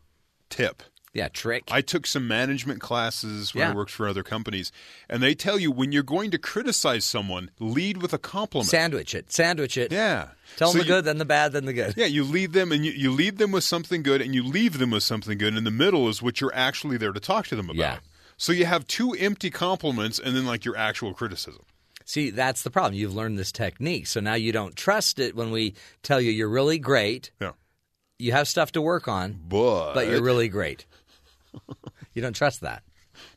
tip. yeah, trick. I took some management classes when Yeah. I worked for other companies, and they tell you when you're going to criticize someone, lead with a compliment. Sandwich it. Sandwich it. yeah. Tell So them the you- good, then the bad, then the good. Yeah, you lead them and you, you lead them with something good and you leave them with something good. And in the middle is what you're actually there to talk to them about. Yeah. So you have two empty compliments and then like your actual criticism. See, that's the problem. You've learned this technique. So now you don't trust it when we tell you you're really great. Yeah. You have stuff to work on, But, but you're really great. you don't trust that.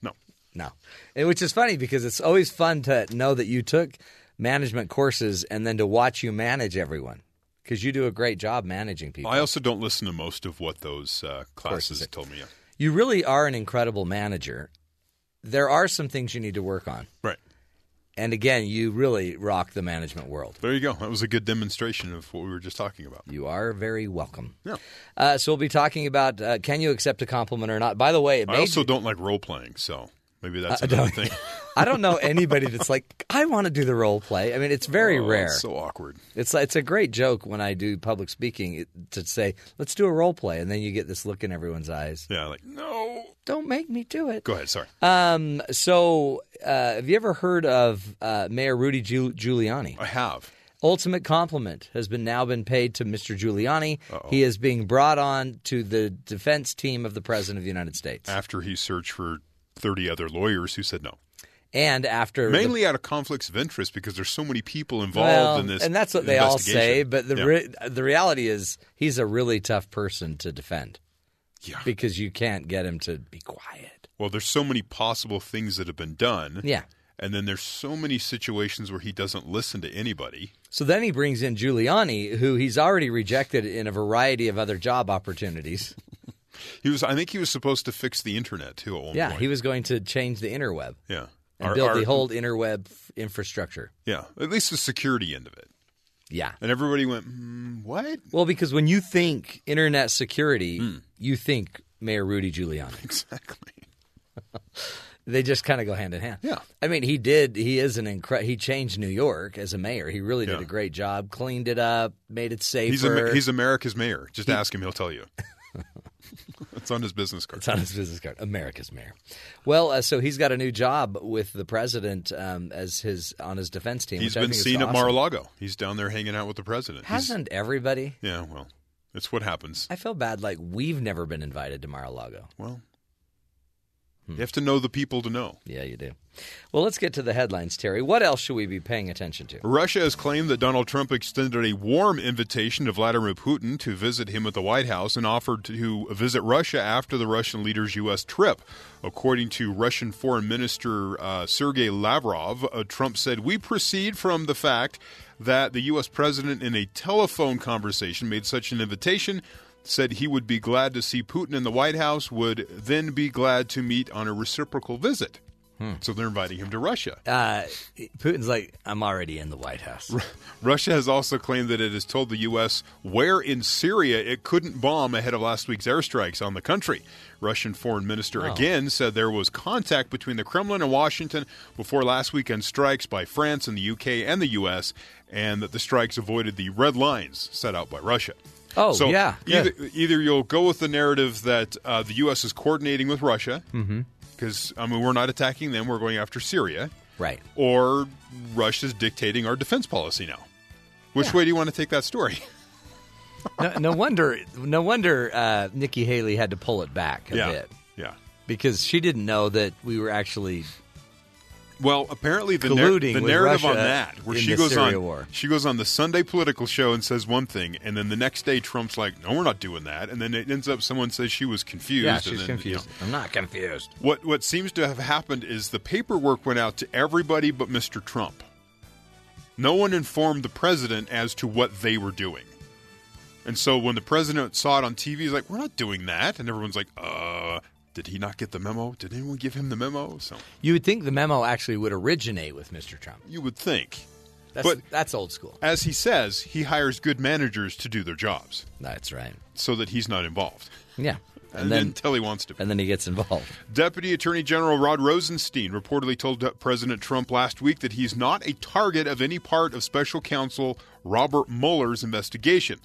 no. No. And which is funny because it's always fun to know that you took management courses and then to watch you manage everyone because you do a great job managing people. I also don't listen to most of what those uh, classes told me. Yeah. you really are an incredible manager. There are some things you need to work on. Right. And again, you really rock the management world. There you go. That was a good demonstration of what we were just talking about. You are very welcome. Yeah. Uh, so we'll be talking about uh, can you accept a compliment or not. By the way, I also you- don't like role playing, so maybe that's I another don't- thing. I don't know anybody that's like I want to do the role play. I mean, it's very Oh, rare. it's so awkward. It's it's a great joke when I do public speaking to say let's do a role play, and then you get this look in everyone's eyes. Yeah, like no. Don't make me do it. Go ahead. Sorry. Um. So, uh, have you ever heard of uh, Mayor Rudy Giul- Giuliani? I have. ultimate compliment has been now been paid to Mr. Giuliani. He is being brought on to the defense team of the President of the United States. After he searched for 30 other lawyers who said no. And after the- Mainly out of conflicts of interest because there's so many people involved well, in this. and that's what they all say. But the Yeah. re- the reality is he's a really tough person to defend. Yeah. because you can't get him to be quiet. Well, there's so many possible things that have been done. Yeah. And then there's so many situations where he doesn't listen to anybody. So then he brings in Giuliani, who he's already rejected in a variety of other job opportunities. He was I think he was supposed to fix the internet too at one yeah, point. he was going to change the interweb yeah. and Our- build our- the whole interweb infrastructure. Yeah. At least the security end of it. Yeah. And everybody went, mm, what? Well, because when you think internet security, Hmm. you think Mayor Rudy Giuliani. Exactly. They just kind of go hand in hand. Yeah. I mean, he did. He is an incre- He changed New York as a mayor. He really did Yeah. a great job. Cleaned it up, made it safer. He's a, he's America's mayor. Just ask him, he'll tell you. it's on his business card. It's on his business card. America's mayor. Well, uh, so he's got a new job with the president um, as his on his defense team. He's been seen at. Mar-a-Lago. He's down there hanging out with the president. He's- Hasn't everybody? yeah, well, it's what happens. I feel bad. Like we've never been invited to Mar-a-Lago. Well. You have to know the people to know. Yeah, you do. Well, let's get to the headlines, Terry. What else should we be paying attention to? Russia has claimed that Donald Trump extended a warm invitation to Vladimir Putin to visit him at the White House and offered to visit Russia after the Russian leader's U.S. trip. According to Russian Foreign Minister uh, Sergei Lavrov, uh, Trump said, We proceed from the fact that the U.S. president, in a telephone conversation, made such an invitation. Said he would be glad to see Putin in the White House, would then be glad to meet on a reciprocal visit. So they're inviting him to Russia. Uh, Putin's like, I'm already in the White House. Russia has also claimed that it has told the U.S. where in Syria it couldn't bomb ahead of last week's airstrikes on the country. Russian Foreign Minister again said there was contact between the Kremlin and Washington before last weekend's strikes by France and the U.K. and the U.S., and that the strikes avoided the red lines set out by Russia. Oh, so yeah, Either, good. either you'll go with the narrative that uh, the U.S. is coordinating with Russia, Mm-hmm. because I mean we're not attacking them; we're going after Syria Right. or Russia's dictating our defense policy now. Which way do you want to take that story? No, no wonder. No wonder uh, Nikki Haley had to pull it back a yeah, bit yeah. because she didn't know that we were actually. Well, apparently the, nar- the with narrative on that, where she goes Syria on, war. she goes on the Sunday political show and says one thing, and then the next day Trump's like, "No, we're not doing that," and then it ends up someone says she was confused. Yeah, and she's then, you know. confused. I'm not confused. What what seems to have happened is the paperwork went out to everybody but Mr. Trump. No one informed the president as to what they were doing. And so when the president saw it on TV, he's like, "We're not doing that," and everyone's like, "Uh, did he not get the memo? Did anyone give him the memo?" So You would think the memo actually would originate with Mr. Trump. you would think, That's, but that's old school. as he says, he hires good managers to do their jobs, That's right. so that he's not involved. Yeah, And, then until he wants to be. and then he gets involved. Deputy Attorney General Rod Rosenstein reportedly told President Trump last week that he's not a target of any part of Special Counsel Robert Mueller's investigation.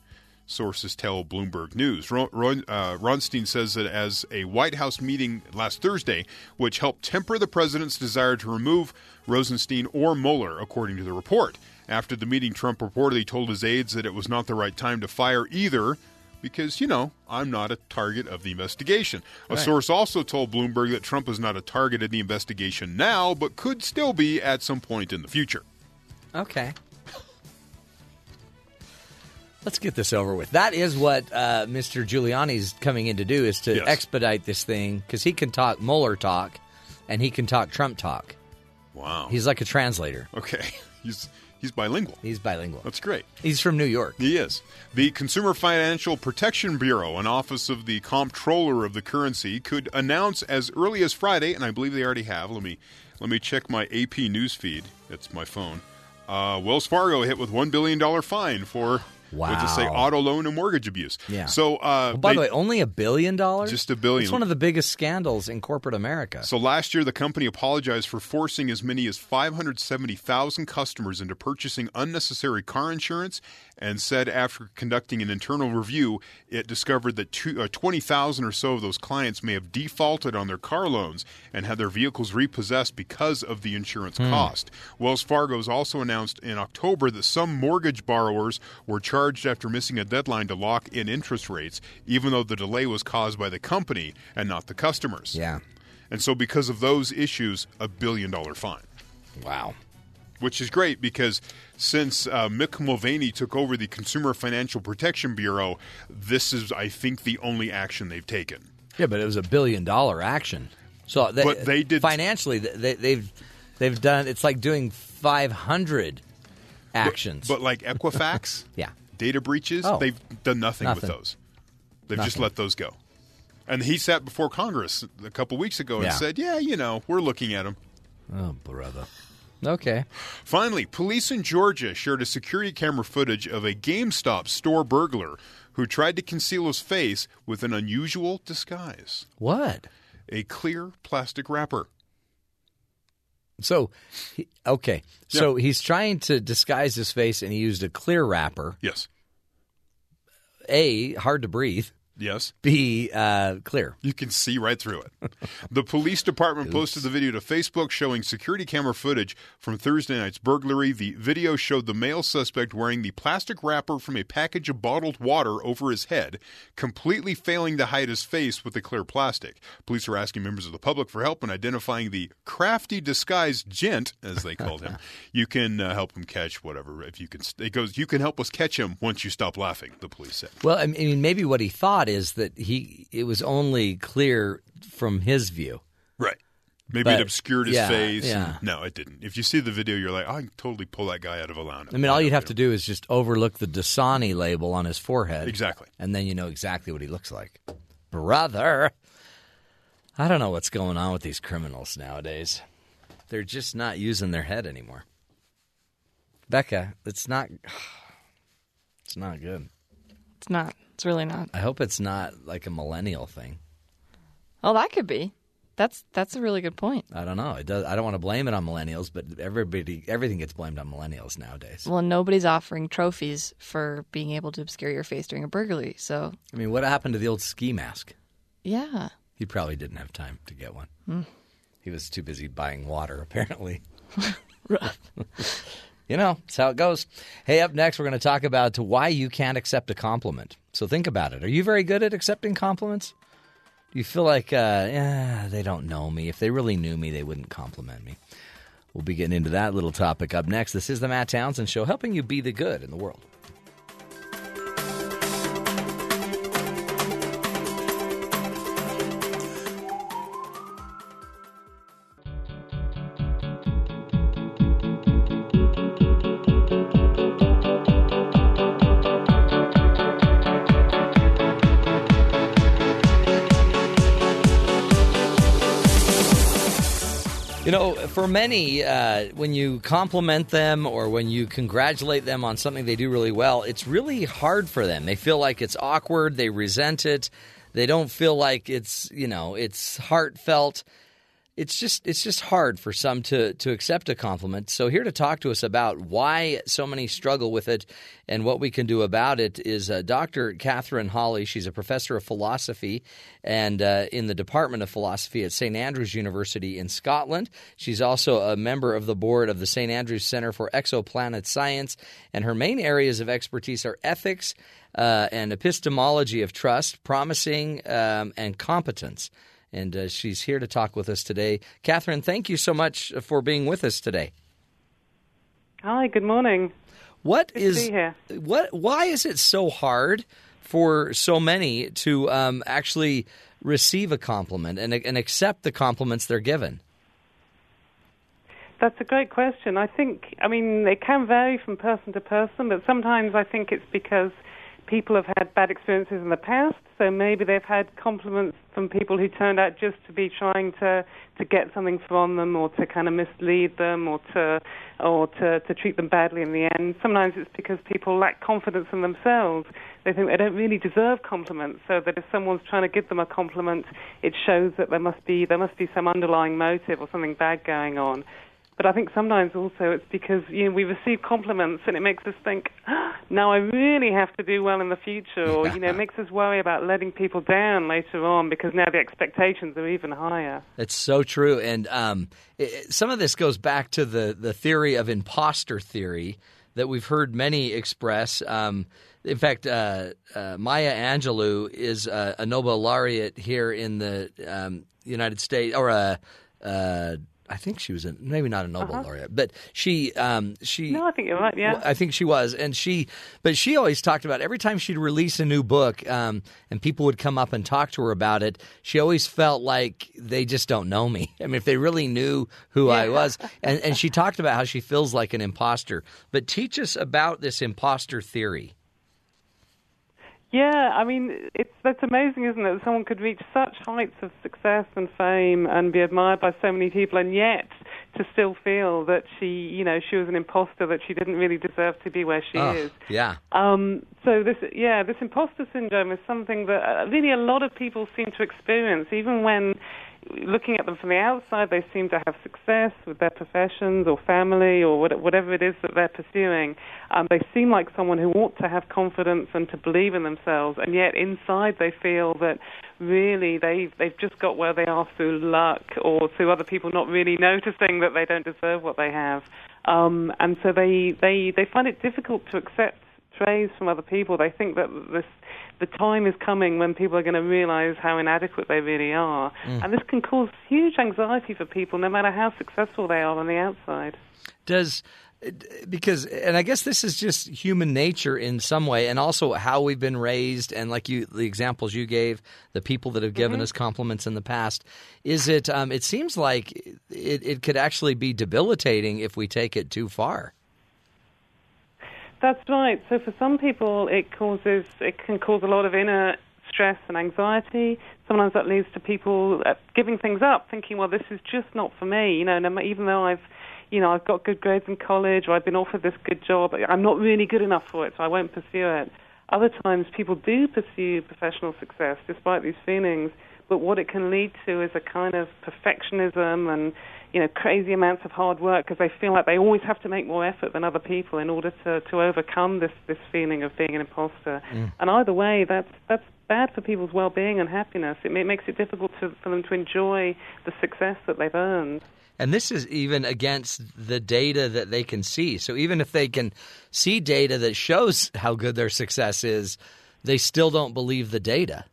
Sources tell Bloomberg News. Ron, Ron, uh, Ronstein says that as a White House meeting last Thursday, which helped temper the president's desire to remove Rosenstein or Mueller, according to the report. After the meeting, Trump reportedly told his aides that it was not the right time to fire either because, you know, I'm not a target of the investigation. A source also told Bloomberg that Trump is not a target of the investigation now, but could still be at some point in the future. Okay. Let's get this over with. That is what uh, Mr. Giuliani's coming in to do is to Yes. expedite this thing because he can talk Mueller talk and he can talk Trump talk. Wow. He's like a translator. okay. He's he's bilingual. He's bilingual. That's great. He's from New York. He is. The Consumer Financial Protection Bureau, an office of the comptroller of the currency, could announce as early as Friday, and I believe they already have. Let me let me check my AP news feed. It's my phone. Uh, Wells Fargo hit with one billion dollar fine for what's it say auto loan and mortgage abuse. Yeah. So uh, Oh, by they- the way, only a billion dollars? Just a billion. It's one of the biggest scandals in corporate America. So last year, the company apologized for forcing as many as 570,000 customers into purchasing unnecessary car insurance and said after conducting an internal review, it discovered that two, uh, 20,000 or so of those clients may have defaulted on their car loans and had their vehicles repossessed because of the insurance cost. Wells Fargo's also announced in October that some mortgage borrowers were charged after missing a deadline to lock in interest rates, even though the delay was caused by the company and not the customers. yeah. And so, because of those issues, a billion dollar fine. Wow. Which is great because since uh, Mick Mulvaney took over the Consumer Financial Protection Bureau, this is, I think, the only action they've taken. Yeah, but it was a billion dollar action. So they, But they did- financially. They, they've they've done. It's like doing five hundred actions. But like Equifax, yeah, data breaches, Oh. they've done nothing, Nothing. with those. They've just let those go. And he sat before Congress a couple weeks ago and Yeah. said, "Yeah, you know, we're looking at them." oh brother. Okay. Finally, police in Georgia shared a security camera footage of a GameStop store burglar who tried to conceal his face with an unusual disguise What? a clear plastic wrapper. So, he, okay. So he's trying to disguise his face, and he used a clear wrapper. Yes. A hard to breathe. Yes. be uh, clear. You can see right through it. the police department posted the video to Facebook showing security camera footage from Thursday night's burglary. The video showed the male suspect wearing the plastic wrapper from a package of bottled water over his head, completely failing to hide his face with the clear plastic. Police are asking members of the public for help in identifying the crafty disguised gent, as they called him. you can uh, help him catch whatever. If you can, it goes. You can help us catch him once you stop laughing. The police said. Well, I mean, maybe what he thought is that he it was only clear from his view. Right. Maybe But- it obscured his yeah, face. yeah. and- no, it didn't. If you see the video, you're like, oh, I can totally pull that guy out of a lineup. I mean, all you'd have to do is just overlook the Dasani label on his forehead. Exactly. And then you know exactly what he looks like. Brother. I don't know what's going on with these criminals nowadays. They're just not using their head anymore. Becca, it's not it's not good. It's not. It's really not. I hope it's not like a millennial thing. Oh, that could be. That's that's a really good point. I don't know. It does I don't want to blame it on millennials, but everybody everything gets blamed on millennials nowadays. Well, nobody's offering trophies for being able to obscure your face during a burglary. So, I mean, what happened to the old ski mask? yeah. He probably didn't have time to get one. Hmm. He was too busy buying water, apparently. Rough. You know, that's how it goes. Hey, up next, we're going to talk about why you can't accept a compliment. So think about it. Are you very good at accepting compliments? Do you feel like, uh, yeah, they don't know me? If they really knew me, they wouldn't compliment me. We'll be getting into that little topic up next. This is the Matt Townsend Show, helping you be the good in the world. For many, uh, when you compliment them or when you congratulate them on something they do really well, it's really hard for them. They feel like it's awkward, they resent it, they don't feel like it's, you know, it's heartfelt. It's just it's just hard for some to to accept a compliment. So here to talk to us about why so many struggle with it and what we can do about it is uh, Dr. Katherine Hawley. She's a professor of philosophy and uh, in the Department of Philosophy at St Andrews University in Scotland. She's also a member of the board of the St Andrews Center for Exoplanet Science, and her main areas of expertise are ethics uh, and epistemology of trust, promising um, and competence and uh, she's here to talk with us today. Katherine, thank you so much for being with us today. Hi, good morning. What Good is to be here. what? Why is it so hard for so many to um, actually receive a compliment and, and accept the compliments they're given? That's a great question. I think, I mean, it can vary from person to person, but sometimes I think it's because people have had bad experiences in the past. So maybe they've had compliments from people who turned out just to be trying to to get something from them, or to kind of mislead them, or to or to to treat them badly in the end. Sometimes it's because people lack confidence in themselves. They think they don't really deserve compliments. So that if someone's trying to give them a compliment, it shows that there must be there must be some underlying motive or something bad going on. But I think sometimes also it's because you know we receive compliments and it makes us think, "Ah, now I really have to do well in the future, or you know, it makes us worry about letting people down later on because now the expectations are even higher. It's so true, and um, it, some of this goes back to the the theory of imposter theory that we've heard many express. Um, in fact, uh, uh, Maya Angelou is a, a Nobel laureate here in the um, United States, or a, uh, I think she was a, maybe not a Nobel laureate, but she um, she. Uh-huh. No, I think you're right. Yeah. I think she was, and she, but she always talked about every time she'd release a new book, um, and people would come up and talk to her about it. She always felt like they just don't know me. I mean, if they really knew who I was, and and she talked about how she feels like an imposter. But teach us about this imposter theory. Yeah, I mean, it's that's amazing, isn't it? That someone could reach such heights of success and fame and be admired by so many people, and yet to still feel that she, you know, she was an imposter, that she didn't really deserve to be where she Oh, is. yeah. Um, so this, yeah, this imposter syndrome is something that uh, really a lot of people seem to experience, even when looking at them from the outside, they seem to have success with their professions or family or whatever it is that they're pursuing. Um, they seem like someone who ought to have confidence and to believe in themselves, and yet inside they feel that really they've they've just got where they are through luck or through other people not really noticing that they don't deserve what they have. Um, and so they, they, they find it difficult to accept praise from other people. They think that this the time is coming when people are going to realize how inadequate they really are. And this can cause huge anxiety for people, no matter how successful they are on the outside. Does because and I guess this is just human nature in some way, and also how we've been raised, and like you, the examples you gave, the people that have given us compliments in the past. Is it? Um, it seems like it, it could actually be debilitating if we take it too far. That's right. So for some people, it causes it can cause a lot of inner stress and anxiety. Sometimes that leads to people uh, giving things up, thinking, "Well, this is just not for me." You know, even though I've, you know, I've got good grades in college or I've been offered this good job, I'm not really good enough for it, so I won't pursue it. Other times, people do pursue professional success despite these feelings, but what it can lead to is a kind of perfectionism and you know crazy amounts of hard work because they feel like they always have to make more effort than other people in order to to overcome this this feeling of being an imposter. Mm. And either way, that's that's bad for people's well-being and happiness. It, it makes it difficult to, for them to enjoy the success that they've earned. And this is even against the data that they can see. So even if they can see data that shows how good their success is, they still don't believe the data.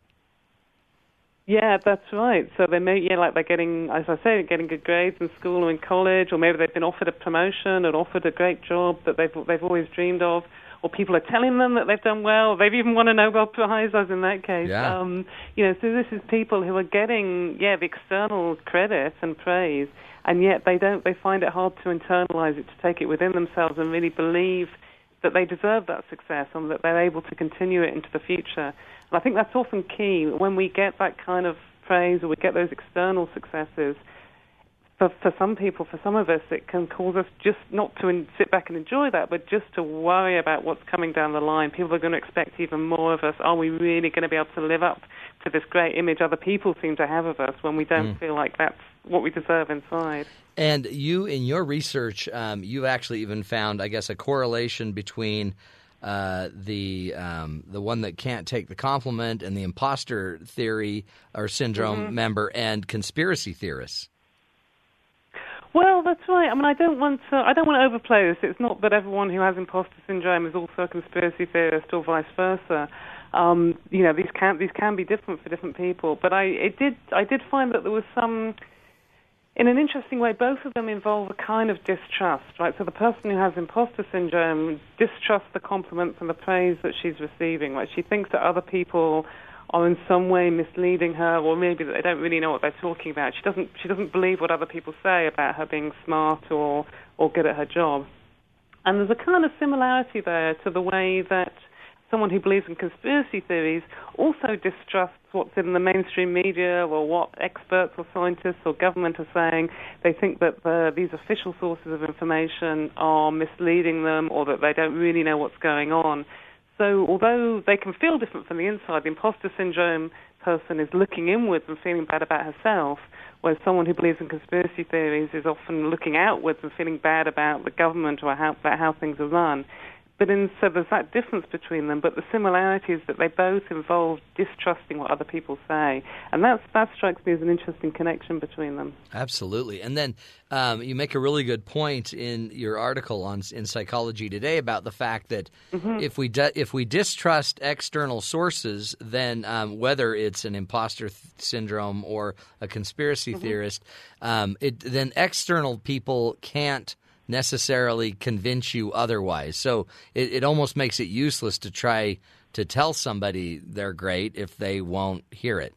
Yeah, that's right. So they may, yeah, like they're getting, as I say, getting good grades in school or in college, or maybe they've been offered a promotion or offered a great job that they've they've always dreamed of, or people are telling them that they've done well. They've even won a Nobel Prize, as in that case. Yeah. Um, you know, so this is people who are getting, yeah, the external credit and praise, and yet they don't. They find it hard to internalize it, to take it within themselves, and really believe that they deserve that success and that they're able to continue it into the future. And I think that's often key when we get that kind of praise or we get those external successes. For, for some people, for some of us, it can cause us just not to en- sit back and enjoy that, but just to worry about what's coming down the line. People are going to expect even more of us. Are we really going to be able to live up to this great image other people seem to have of us when we don't feel like that's what we deserve inside? And you, in your research, um, you've actually even found, I guess, a correlation between uh, the um, the one that can't take the compliment and the imposter theory or syndrome member and conspiracy theorists. Well, that's right. I mean, I don't want to. I don't want to overplay this. It's not that everyone who has imposter syndrome is also a conspiracy theorist or vice versa. Um, you know, these can these can be different for different people. But I it did I did find that there was some. In an interesting way, both of them involve a kind of distrust, right? So the person who has imposter syndrome distrusts the compliments and the praise that she's receiving, right? She thinks that other people are in some way misleading her, or maybe that they don't really know what they're talking about. She doesn't she doesn't believe what other people say about her being smart or or good at her job. And there's a kind of similarity there to the way that someone who believes in conspiracy theories also distrusts what's in the mainstream media or what experts or scientists or government are saying. They think that the, these official sources of information are misleading them or that they don't really know what's going on. So although they can feel different from the inside, the imposter syndrome person is looking inwards and feeling bad about herself, whereas someone who believes in conspiracy theories is often looking outwards and feeling bad about the government or how, about how things are run. But in, so there's that difference between them. But the similarity is that they both involve distrusting what other people say, and that's that strikes me as an interesting connection between them. Absolutely. And then um, you make a really good point in your article on in Psychology Today about the fact that Mm-hmm. if we di- if we distrust external sources, then um, whether it's an imposter th- syndrome or a conspiracy Mm-hmm. theorist, um, it, then external people can't necessarily convince you otherwise. So it, it almost makes it useless to try to tell somebody they're great if they won't hear it.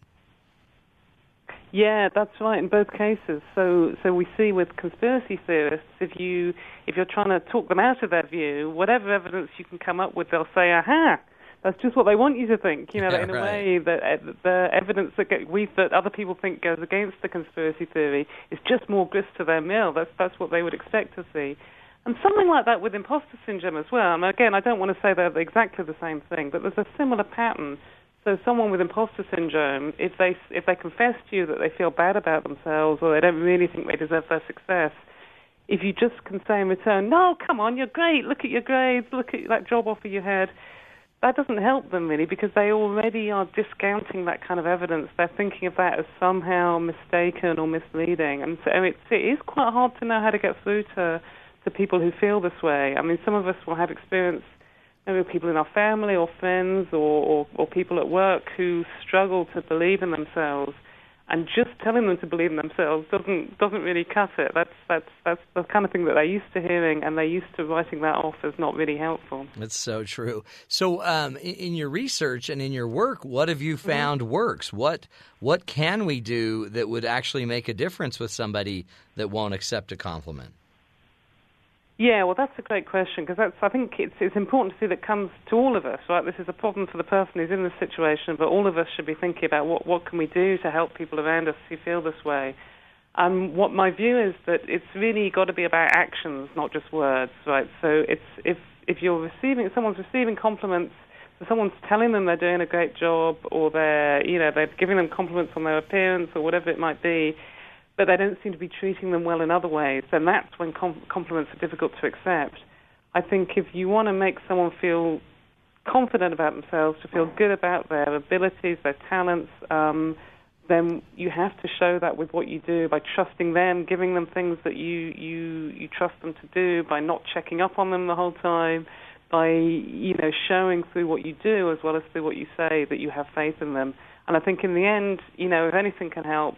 Yeah, that's right in both cases. So, so we see with conspiracy theorists, if you if you're trying to talk them out of their view, whatever evidence you can come up with, they'll say, "Aha, that's just what they want you to think." You know, Yeah, in a right. way that uh, the evidence that go, we that other people think goes against the conspiracy theory is just more grist to their mill. That's that's what they would expect to see. And something like that with imposter syndrome as well. And again, I don't want to say they're exactly the same thing, but there's a similar pattern. So someone with imposter syndrome, if they if they confess to you that they feel bad about themselves or they don't really think they deserve their success, if you just can say in return, "No, come on, you're great. Look at your grades. Look at that job offer you had," that doesn't help them really because they already are discounting that kind of evidence. They're thinking of that as somehow mistaken or misleading, and so it's, it is quite hard to know how to get through to to people who feel this way. I mean, some of us will have experience maybe people in our family or friends or, or, or people at work who struggle to believe in themselves. And just telling them to believe in themselves doesn't doesn't really cut it. That's that's that's the kind of thing that they're used to hearing, and they're used to writing that off as not really helpful. That's so true. So, um, in, in your research and in your work, what have you found works? What what can we do that would actually make a difference with somebody that won't accept a compliment? Yeah, well, that's a great question because I think it's it's important to see that comes to all of us, right? This is a problem for the person who's in this situation, but all of us should be thinking about what what can we do to help people around us who feel this way. Um, what my view is that it's really got to be about actions, not just words, right? So it's if if you're receiving someone's receiving compliments, so someone's telling them they're doing a great job, or they're you know they're giving them compliments on their appearance or whatever it might be but they don't seem to be treating them well in other ways, then that's when com- compliments are difficult to accept. I think if you want to make someone feel confident about themselves, to feel good about their abilities, their talents, um, then you have to show that with what you do by trusting them, giving them things that you, you, you trust them to do, by not checking up on them the whole time, by you know showing through what you do as well as through what you say that you have faith in them. And I think in the end, you know, if anything can help,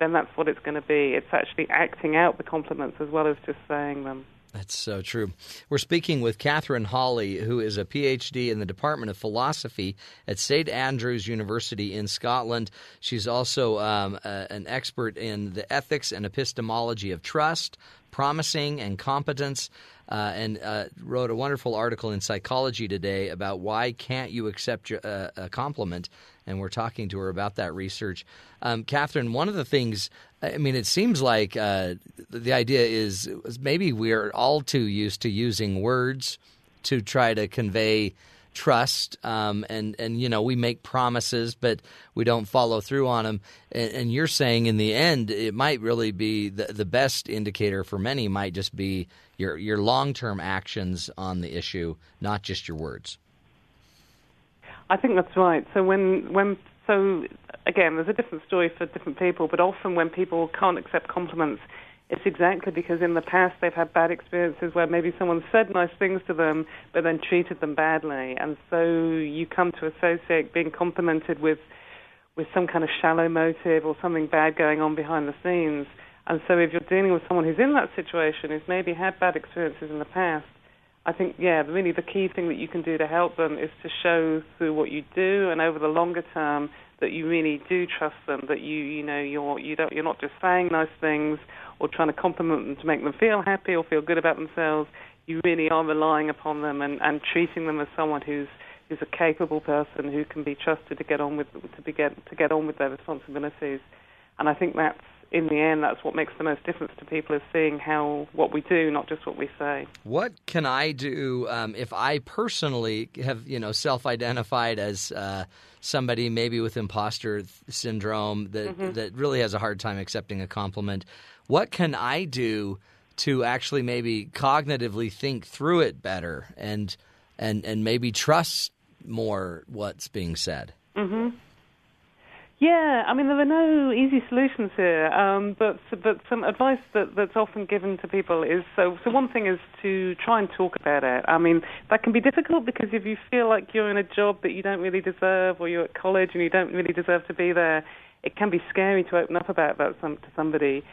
then that's what it's going to be. It's actually acting out the compliments as well as just saying them. That's so true. We're speaking with Katherine Hawley, who is a PhD in the Department of Philosophy at St Andrews University in Scotland. She's also um, a, an expert in the ethics and epistemology of trust, promising, and competence. Uh, and uh, wrote a wonderful article in Psychology Today about why can't you accept your, uh, a compliment, and we're talking to her about that research. Um, Katherine, one of the things, I mean, it seems like uh, the idea is, maybe we're all too used to using words to try to convey trust um, and and you know we make promises but we don't follow through on them and, and you're saying in the end it might really be the, the best indicator for many might just be your your long-term actions on the issue not just your words I think that's right. So when when so again, there's a different story for different people, but often when people can't accept compliments, it's exactly because in the past they've had bad experiences where maybe someone said nice things to them but then treated them badly, and so you come to associate being complimented with with some kind of shallow motive or something bad going on behind the scenes. And so if you're dealing with someone who's in that situation, who's maybe had bad experiences in the past, I think, yeah, really the key thing that you can do to help them is to show through what you do and over the longer term that you really do trust them, that you, you know, you're, you don't, you're not just saying nice things or trying to compliment them to make them feel happy or feel good about themselves. You really are relying upon them and, and treating them as someone who's who's a capable person who can be trusted to get on with to be get to get on with their responsibilities. And I think that's in the end, that's what makes the most difference to people is seeing how what we do, not just what we say. What can I do um, if I personally have, you know, self-identified as uh, somebody maybe with imposter th- syndrome that Mhm. that really has a hard time accepting a compliment? What can I do to actually maybe cognitively think through it better and and and maybe trust more what's being said. hmm Yeah, I mean there are no easy solutions here, um, but but some advice that, that's often given to people is so. So one thing is to try and talk about it. I mean that can be difficult because if you feel like you're in a job that you don't really deserve, or you're at college and you don't really deserve to be there, it can be scary to open up about that some, to somebody.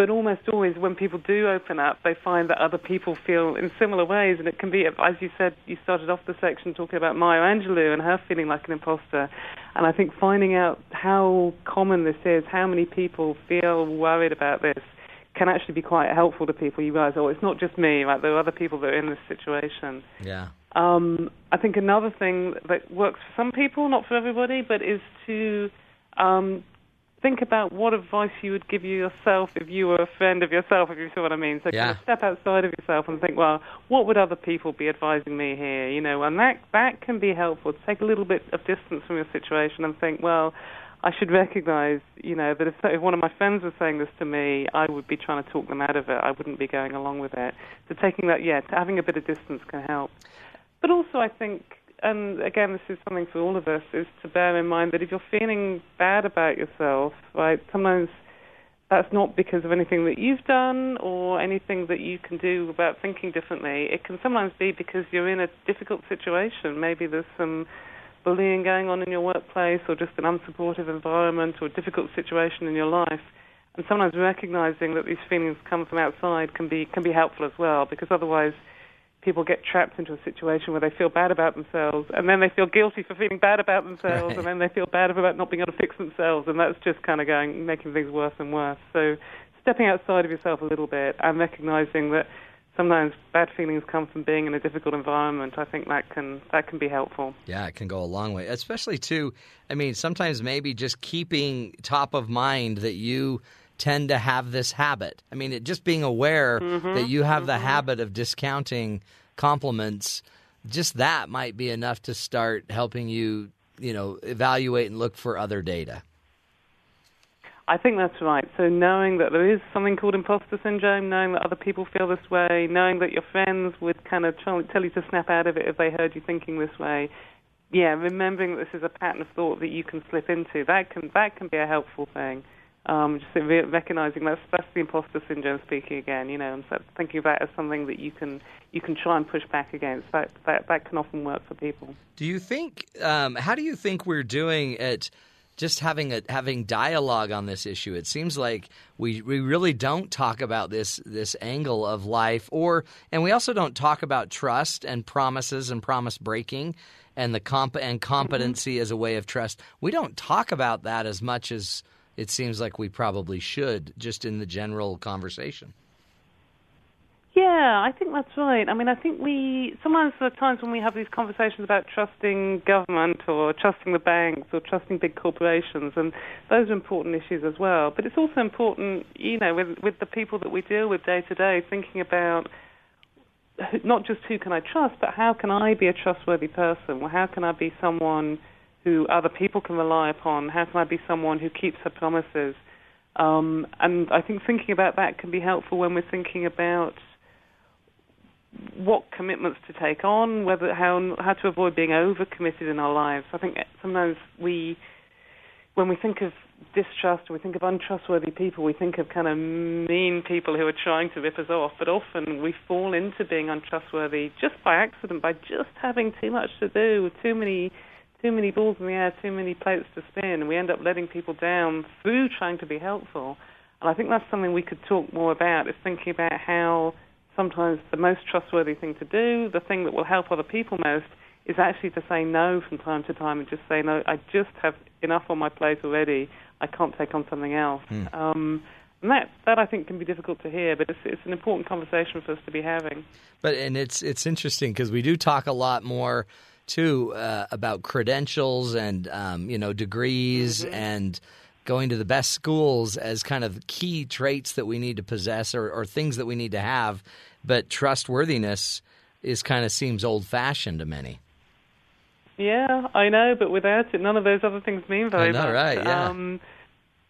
But almost always, when people do open up, they find that other people feel in similar ways, and it can be, as you said, you started off the section talking about Maya Angelou and her feeling like an imposter. And I think finding out how common this is, how many people feel worried about this, can actually be quite helpful to people. You guys, oh, it's not just me, right? There are other people that are in this situation. Yeah. Um, I think another thing that works for some people, not for everybody, but is to um, think about what advice you would give yourself if you were a friend of yourself, if you see what I mean. So Yeah. kind of step outside of yourself and think, well, what would other people be advising me here? You know, and that that can be helpful. To take a little bit of distance from your situation and think, well, I should recognise, you know, that if, if one of my friends was saying this to me, I would be trying to talk them out of it. I wouldn't be going along with it. So taking that, yeah, having a bit of distance can help. But also, I think, and again, this is something for all of us, is to bear in mind that if you're feeling bad about yourself, right, sometimes that's not because of anything that you've done or anything that you can do about thinking differently. It can sometimes be because you're in a difficult situation. Maybe there's some bullying going on in your workplace or just an unsupportive environment or a difficult situation in your life. And sometimes recognizing that these feelings come from outside can be can be helpful as well because otherwise people get trapped into a situation where they feel bad about themselves and then they feel guilty for feeling bad about themselves Right. and then they feel bad about not being able to fix themselves and that's just kind of going making things worse and worse. So stepping outside of yourself a little bit and recognizing that sometimes bad feelings come from being in a difficult environment, I think that can that can be helpful. Yeah, it can go a long way, especially too. I mean, sometimes maybe just keeping top of mind that you tend to have this habit. I mean, it, just being aware mm-hmm. that you have the mm-hmm. habit of discounting compliments. Just that might be enough to start helping you, you know, evaluate and look for other data. I think that's right. So knowing that there is something called imposter syndrome, knowing that other people feel this way, knowing that your friends would kind of try, tell you to snap out of it if they heard you thinking this way. Yeah, remembering that this is a pattern of thought that you can slip into, that can that can be a helpful thing. Um, just recognizing that's that's the imposter syndrome speaking again, you know, and so thinking of that as something that you can you can try and push back against. That that that can often work for people. Do you think? Um, how do you think we're doing at just having a having dialogue on this issue? It seems like we we really don't talk about this this angle of life, or and we also don't talk about trust and promises and promise breaking and the comp and competency as a way of trust. We don't talk about that as much as it seems like we probably should, just in the general conversation. Yeah, I think that's right. I mean, I think we sometimes there are times when we have these conversations about trusting government or trusting the banks or trusting big corporations, and those are important issues as well. But it's also important, you know, with with the people that we deal with day to day, thinking about not just who can I trust, but how can I be a trustworthy person? Well, how can I be someone who other people can rely upon? How can I be someone who keeps her promises? Um, and I think thinking about that can be helpful when we're thinking about what commitments to take on, whether how how to avoid being overcommitted in our lives. I think sometimes we, when we think of distrust, we think of untrustworthy people, we think of kind of mean people who are trying to rip us off. But often we fall into being untrustworthy just by accident, by just having too much to do, too many too many balls in the air, too many plates to spin, and we end up letting people down through trying to be helpful. And I think that's something we could talk more about, is thinking about how sometimes the most trustworthy thing to do, the thing that will help other people most, is actually to say no from time to time and just say, no, I just have enough on my plate already. I can't take on something else. Um, and that, that I think can be difficult to hear, but it's, it's an important conversation for us to be having. But and it's it's interesting because we do talk a lot more too uh, about credentials and um, you know degrees and going to the best schools as kind of key traits that we need to possess or, or things that we need to have. But trustworthiness is kind of seems old fashioned to many. Yeah, I know, but without it, none of those other things mean very much. right, yeah. Um,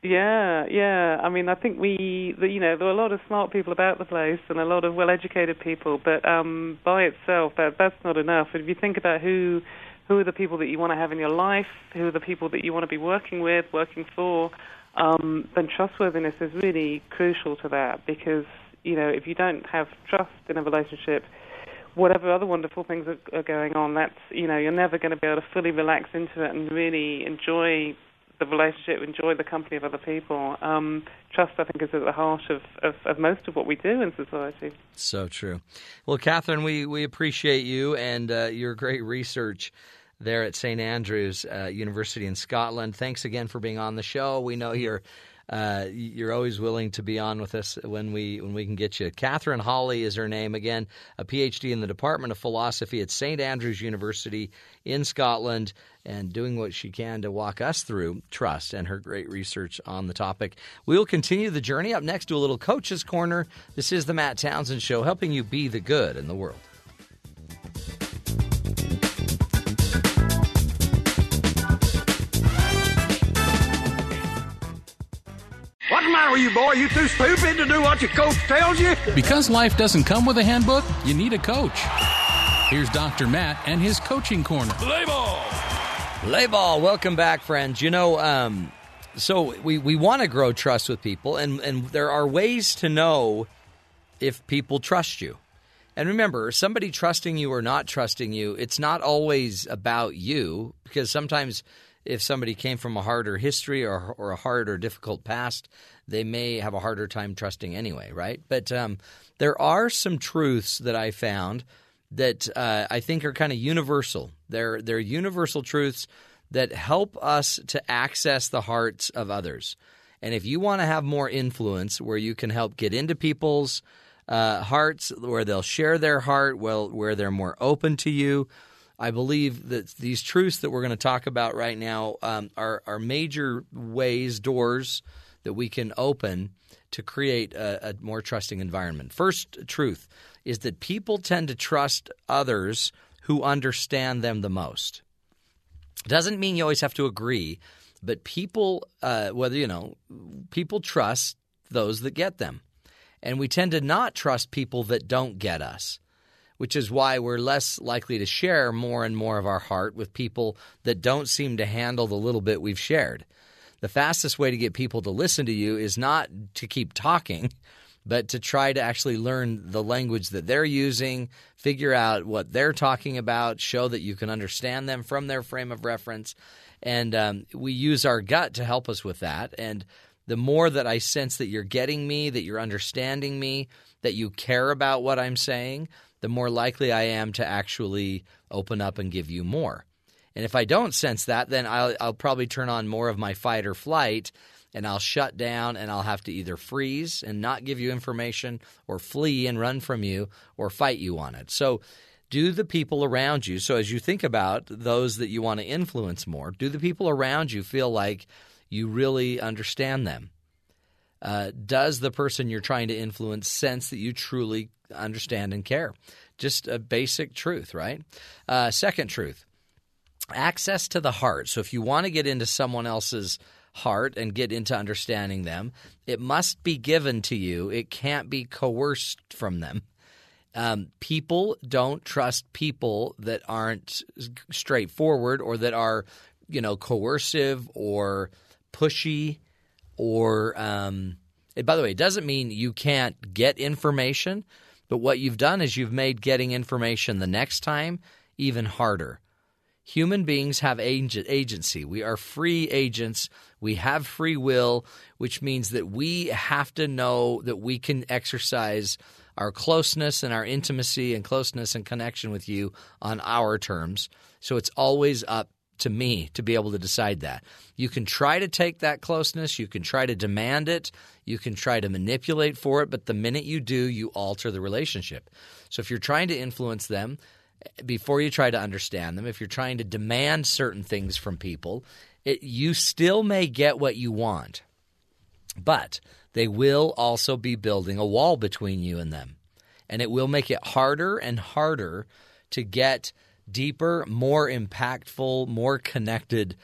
Yeah, yeah. I mean, I think we, you know, there are a lot of smart people about the place and a lot of well-educated people, but um, by itself, that that's not enough. If you think about who, who are the people that you want to have in your life, who are the people that you want to be working with, working for, um, then trustworthiness is really crucial to that because you know if you don't have trust in a relationship, whatever other wonderful things are, are going on, that's you know you're never going to be able to fully relax into it and really enjoy the relationship, enjoy the company of other people. Um, trust, I think, is at the heart of, of, of, most of what we do in society. So true. Well, Katherine, we, we appreciate you and uh, your great research there at St. Andrews uh, University in Scotland. Thanks again for being on the show. We know you're uh, you're always willing to be on with us when we when we can get you. Katherine Hawley is her name again, a PhD in the Department of Philosophy at St Andrews University in Scotland, and doing what she can to walk us through trust and her great research on the topic. We'll continue the journey up next to a little coach's corner. This is the Matt Townsend Show, helping you be the good in the world. What's matter with you, boy? You too stupid to do what your coach tells you? Because life doesn't come with a handbook, you need a coach. Here's Dr. Matt and his coaching corner. Play ball! Play ball. Welcome back, friends. You know, um, so we, we want to grow trust with people, and, and there are ways to know if people trust you. And remember, somebody trusting you or not trusting you, it's not always about you because sometimes if somebody came from a harder history or, or a hard or difficult past, they may have a harder time trusting anyway, right? But um, there are some truths that I found that uh, I think are kind of universal. They're they're universal truths that help us to access the hearts of others. And if you want to have more influence, where you can help get into people's uh, hearts, where they'll share their heart, well, where they're more open to you, I believe that these truths that we're going to talk about right now um, are, are major ways, doors that we can open to create a, a more trusting environment. First truth is that people tend to trust others who understand them the most. Doesn't mean you always have to agree, but people, uh, whether you know, people trust those that get them, and we tend to not trust people that don't get us which is why we're less likely to share more and more of our heart with people that don't seem to handle the little bit we've shared. The fastest way to get people to listen to you is not to keep talking, but to try to actually learn the language that they're using, figure out what they're talking about, show that you can understand them from their frame of reference. And um, we use our gut to help us with that. And the more that I sense that you're getting me, that you're understanding me, that you care about what I'm saying, the more likely I am to actually open up and give you more. And if I don't sense that, then I'll, I'll probably turn on more of my fight or flight and I'll shut down and I'll have to either freeze and not give you information or flee and run from you or fight you on it. So, do the people around you, so as you think about those that you want to influence more, do the people around you feel like you really understand them? Uh, does the person you're trying to influence sense that you truly understand and care. Just a basic truth, right? Uh, second truth access to the heart. So if you want to get into someone else's heart and get into understanding them, it must be given to you, it can't be coerced from them. Um, people don't trust people that aren't straightforward or that are, you know, coercive or pushy or. Um, by the way, it doesn't mean you can't get information, but what you've done is you've made getting information the next time even harder. Human beings have agency. We are free agents. We have free will, which means that we have to know that we can exercise our closeness and our intimacy and closeness and connection with you on our terms. So it's always up to me to be able to decide that. You can try to take that closeness, you can try to demand it, you can try to manipulate for it, but the minute you do, you alter the relationship. So if you're trying to influence them, before you try to understand them, if you're trying to demand certain things from people, it, you still may get what you want, but they will also be building a wall between you and them. And it will make it harder and harder to get deeper, more impactful, more connected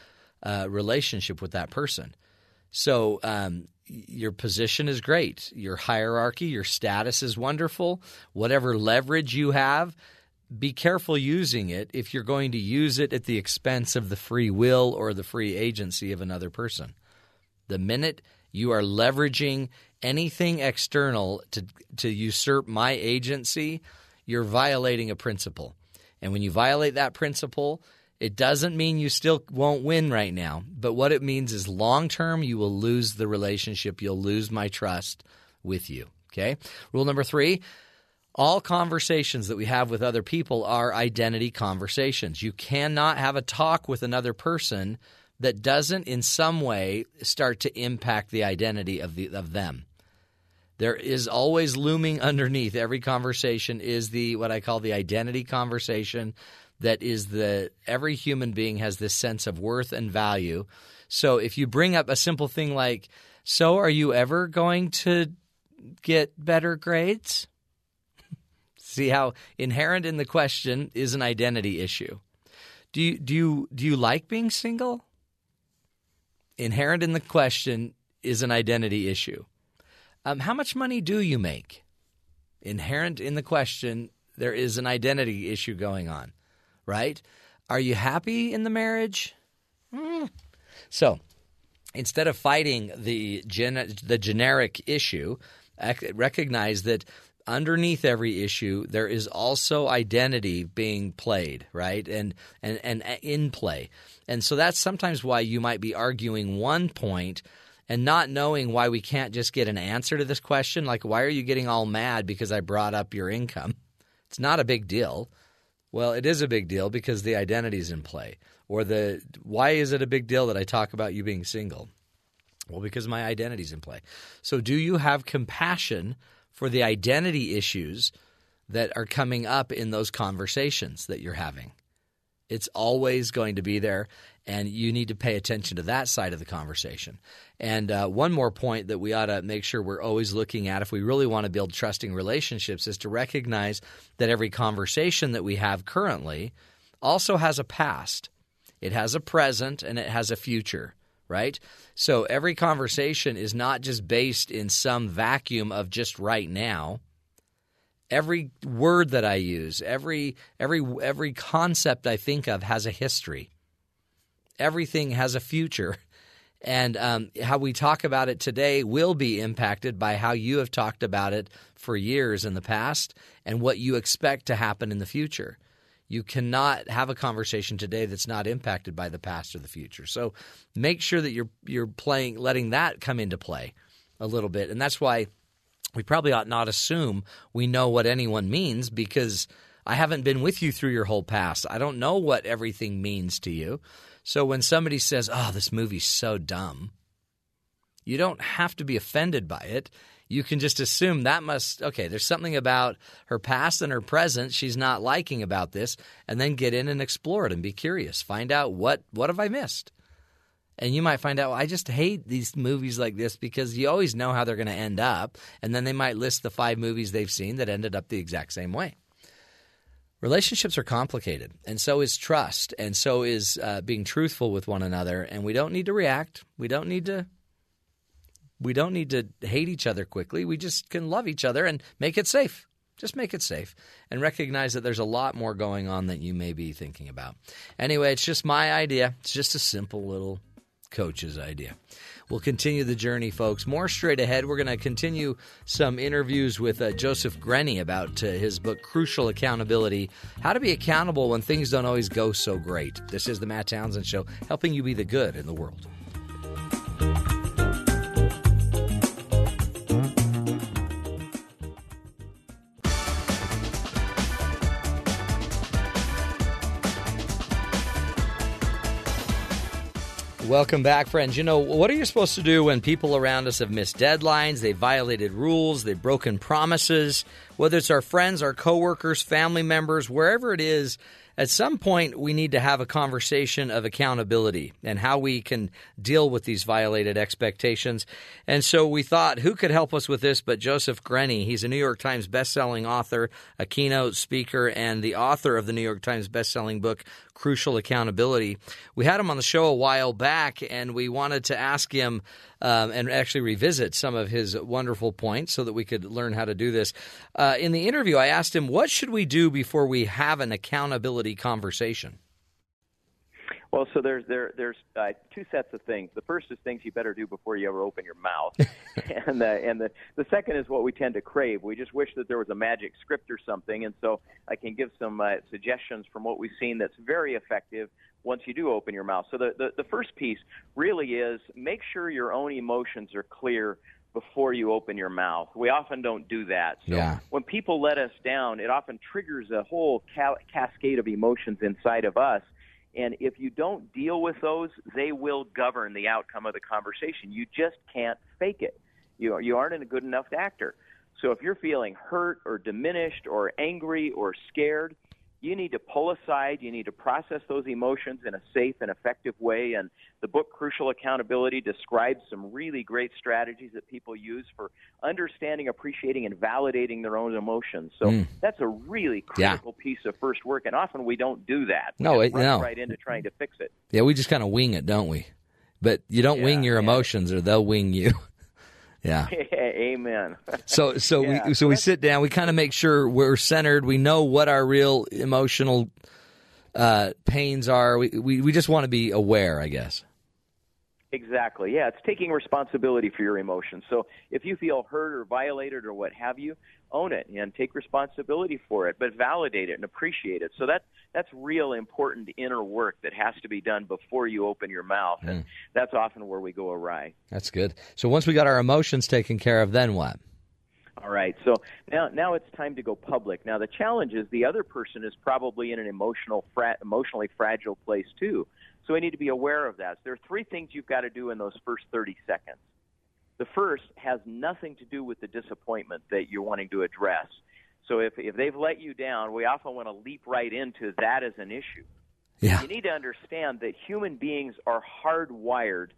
uh, relationship with that person. So um, your position is great. Your hierarchy, your status is wonderful. Whatever leverage you have, be careful using it if you're going to use it at the expense of the free will or the free agency of another person. The minute you are leveraging anything external to, to usurp my agency, you're violating a principle. And when you violate that principle, it doesn't mean you still won't win right now, but what it means is long term, you will lose the relationship. You'll lose my trust with you. Okay. Rule number three all conversations that we have with other people are identity conversations. You cannot have a talk with another person that doesn't in some way start to impact the identity of the of them. There is always looming underneath every conversation is the what I call the identity conversation that is the every human being has this sense of worth and value. So if you bring up a simple thing like so are you ever going to get better grades? See how inherent in the question is an identity issue. Do you do you do you like being single? Inherent in the question is an identity issue. Um, how much money do you make? Inherent in the question, there is an identity issue going on, right? Are you happy in the marriage? Mm. So, instead of fighting the gen- the generic issue, recognize that underneath every issue there is also identity being played right? And and and uh, in play. And so that's sometimes why you might be arguing one point and not knowing why we can't just get an answer to this question. Like why are you getting all mad because i brought up your income? It's not a big deal. Well it is a big deal because the identity is in play. Or the why is it a big deal that i talk about you being single? Well because my identity is in play. So do you have compassion for the identity issues that are coming up in those conversations that you're having. It's always going to be there, and you need to pay attention to that side of the conversation. And uh, one more point that we ought to make sure we're always looking at if we really want to build trusting relationships is to recognize that every conversation that we have currently also has a past, it has a present, and it has a future right? So every conversation is not just based in some vacuum of just right now. Every word that I use, every every every concept I think of has a history. Everything has a future. And um, how we talk about it today will be impacted by how you have talked about it for years in the past and what you expect to happen in the future. You cannot have a conversation today that's not impacted by the past or the future. So make sure that you're you're playing letting that come into play a little bit. And that's why we probably ought not assume we know what anyone means because I haven't been with you through your whole past. I don't know what everything means to you. So when somebody says, "Oh, this movie's so dumb," you don't have to be offended by it you can just assume that must okay there's something about her past and her present she's not liking about this and then get in and explore it and be curious. Find out what what have i missed? And you might find out well, i just hate these movies like this because you always know how they're going to end up and then they might list the five movies they've seen that ended up the exact same way. Relationships are complicated and so is trust and so is uh, being truthful with one another and we don't need to react. We don't need to we don't need to hate each other quickly. We just can love each other and make it safe. Just make it safe and recognize that there's a lot more going on than you may be thinking about. Anyway, it's just my idea. It's just a simple little coach's idea. We'll continue the journey, folks. More straight ahead. We're going to continue some interviews with uh, Joseph Grenny about uh, his book, Crucial Accountability How to Be Accountable When Things Don't Always Go So Great. This is the Matt Townsend Show, helping you be the good in the world. Welcome back, friends. You know, what are you supposed to do when people around us have missed deadlines, they've violated rules, they've broken promises, whether it's our friends, our coworkers, family members, wherever it is, at some point we need to have a conversation of accountability and how we can deal with these violated expectations. And so we thought, who could help us with this but Joseph Grenny? He's a New York Times bestselling author, a keynote speaker, and the author of the New York Times bestselling book, Crucial Accountability. We had him on the show a while back, and we wanted to ask him um, and actually revisit some of his wonderful points so that we could learn how to do this. Uh, in the interview, I asked him, What should we do before we have an accountability conversation? Well, so there's there there's uh, two sets of things. The first is things you better do before you ever open your mouth, and the and the the second is what we tend to crave. We just wish that there was a magic script or something, and so I can give some uh, suggestions from what we've seen that's very effective once you do open your mouth. So the, the the first piece really is make sure your own emotions are clear before you open your mouth. We often don't do that. So Yeah. when people let us down, it often triggers a whole ca- cascade of emotions inside of us. And if you don't deal with those, they will govern the outcome of the conversation. You just can't fake it. You, you aren't a good enough actor. So if you're feeling hurt or diminished or angry or scared, you need to pull aside. You need to process those emotions in a safe and effective way. And the book Crucial Accountability describes some really great strategies that people use for understanding, appreciating, and validating their own emotions. So Mm. that's a really Yeah. critical piece of first work. And often we don't do that. We No, it- no. right into trying to fix it. Yeah, we just kind of wing it, don't we? But you don't wing your emotions, or they'll wing you. yeah. Amen. So so Yeah, we so we sit down. We kind of make sure we're centered. We know what our real emotional uh, pains are. We we, we just want to be aware, I guess. Exactly. Yeah, it's taking responsibility for your emotions. So if you feel hurt or violated or what have you, own it and take responsibility for it, but validate it and appreciate it. So that that's real important inner work that has to be done before you open your mouth, and hmm. that's often where we go awry. That's good. So once we got our emotions taken care of, then what? All right. So now now it's time to go public. Now the challenge is the other person is probably in an emotional fra- emotionally fragile place too. So we need to be aware of that. So there are three things you've got to do in those first 30 seconds. The first has nothing to do with the disappointment that you're wanting to address. So if if they've let you down, we often want to leap right into that as an issue. Yeah. You need to understand that human beings are hardwired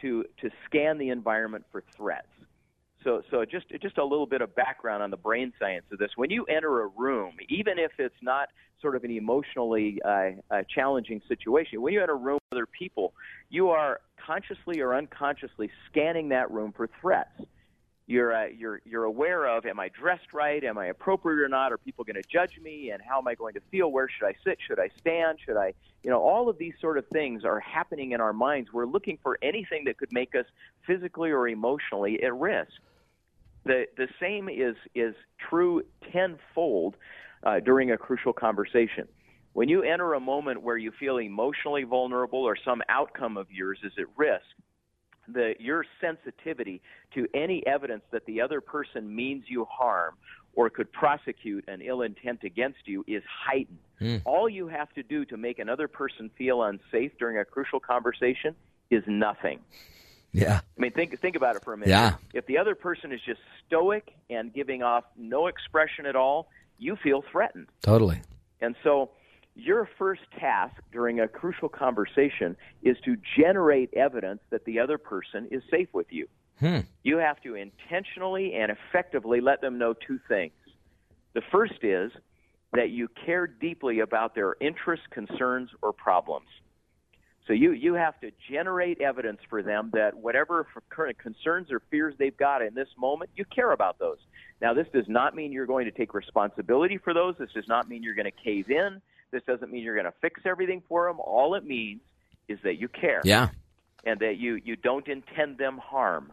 to to scan the environment for threats. So, so just just a little bit of background on the brain science of this. When you enter a room, even if it's not sort of an emotionally uh, uh, challenging situation, when you enter a room with other people, you are consciously or unconsciously scanning that room for threats. You're uh, you're you're aware of: Am I dressed right? Am I appropriate or not? Are people going to judge me? And how am I going to feel? Where should I sit? Should I stand? Should I? You know, all of these sort of things are happening in our minds. We're looking for anything that could make us physically or emotionally at risk. The the same is is true tenfold uh, during a crucial conversation. When you enter a moment where you feel emotionally vulnerable or some outcome of yours is at risk, the your sensitivity to any evidence that the other person means you harm or could prosecute an ill intent against you is heightened. Hmm. All you have to do to make another person feel unsafe during a crucial conversation is nothing. Yeah. I mean, think think about it for a minute. Yeah. If the other person is just stoic and giving off no expression at all, you feel threatened. Totally. And so, your first task during a crucial conversation is to generate evidence that the other person is safe with you. Hmm. You have to intentionally and effectively let them know two things. The first is that you care deeply about their interests, concerns, or problems. So you, you have to generate evidence for them that whatever current concerns or fears they've got in this moment, you care about those. Now, this does not mean you're going to take responsibility for those. This does not mean you're going to cave in. This doesn't mean you're going to fix everything for them. All it means is that you care Yeah. and that you, you don't intend them harm.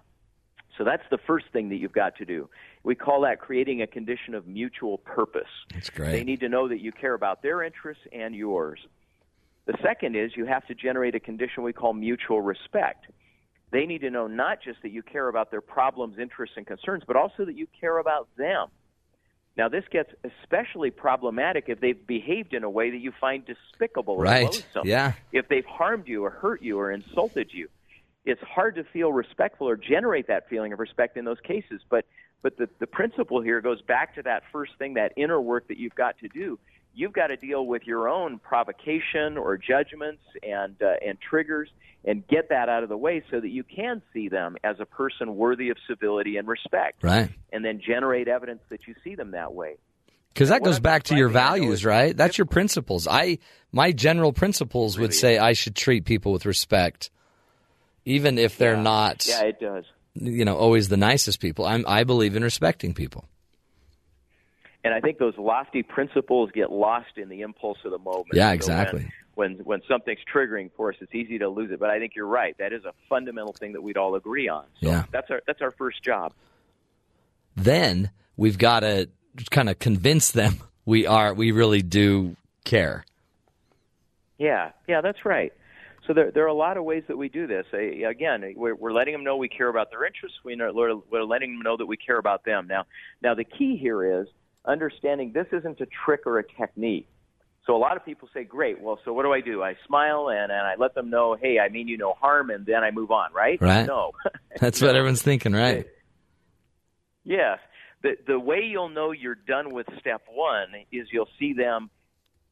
So that's the first thing that you've got to do. We call that creating a condition of mutual purpose. That's great. They need to know that you care about their interests and yours. The second is you have to generate a condition we call mutual respect. They need to know not just that you care about their problems, interests, and concerns, but also that you care about them. Now, this gets especially problematic if they've behaved in a way that you find despicable or Right. loathsome. Yeah. If they've harmed you or hurt you or insulted you, it's hard to feel respectful or generate that feeling of respect in those cases. But but the, the principle here goes back to that first thing, that inner work that you've got to do. You've got to deal with your own provocation or judgments and uh, and triggers and get that out of the way so that you can see them as a person worthy of civility and respect Right. and then generate evidence that you see them that way Because that goes back to your describing, I know, values, right? That's your principles. I my general principles would say I should treat people with respect, even if they're Yeah. not, yeah it does you know, always the nicest people. I'm, I believe in respecting people. And I think those lofty principles get lost in the impulse of the moment. Yeah, So when- exactly. when, when something's triggering for us, it's easy to lose it. But I think you're right. That is a fundamental thing that we'd all agree on. So Yeah. that's our that's our first job. Then we've got to kind of convince them we are we really do care. Yeah, yeah, that's right. So there, there are a lot of ways that we do this. Again, we're, we're letting them know we care about their interests. We know, we're, we're letting them know that we care about them. Now, now the key here is understanding this isn't a trick or a technique. So a lot of people say, "Great, well, so what do I do? I smile and, and I let them know, hey, I mean you no harm, and then I move on, right? Right. No, That's what everyone's thinking, right? Yes. The the way you'll know you're done with step one is you'll see them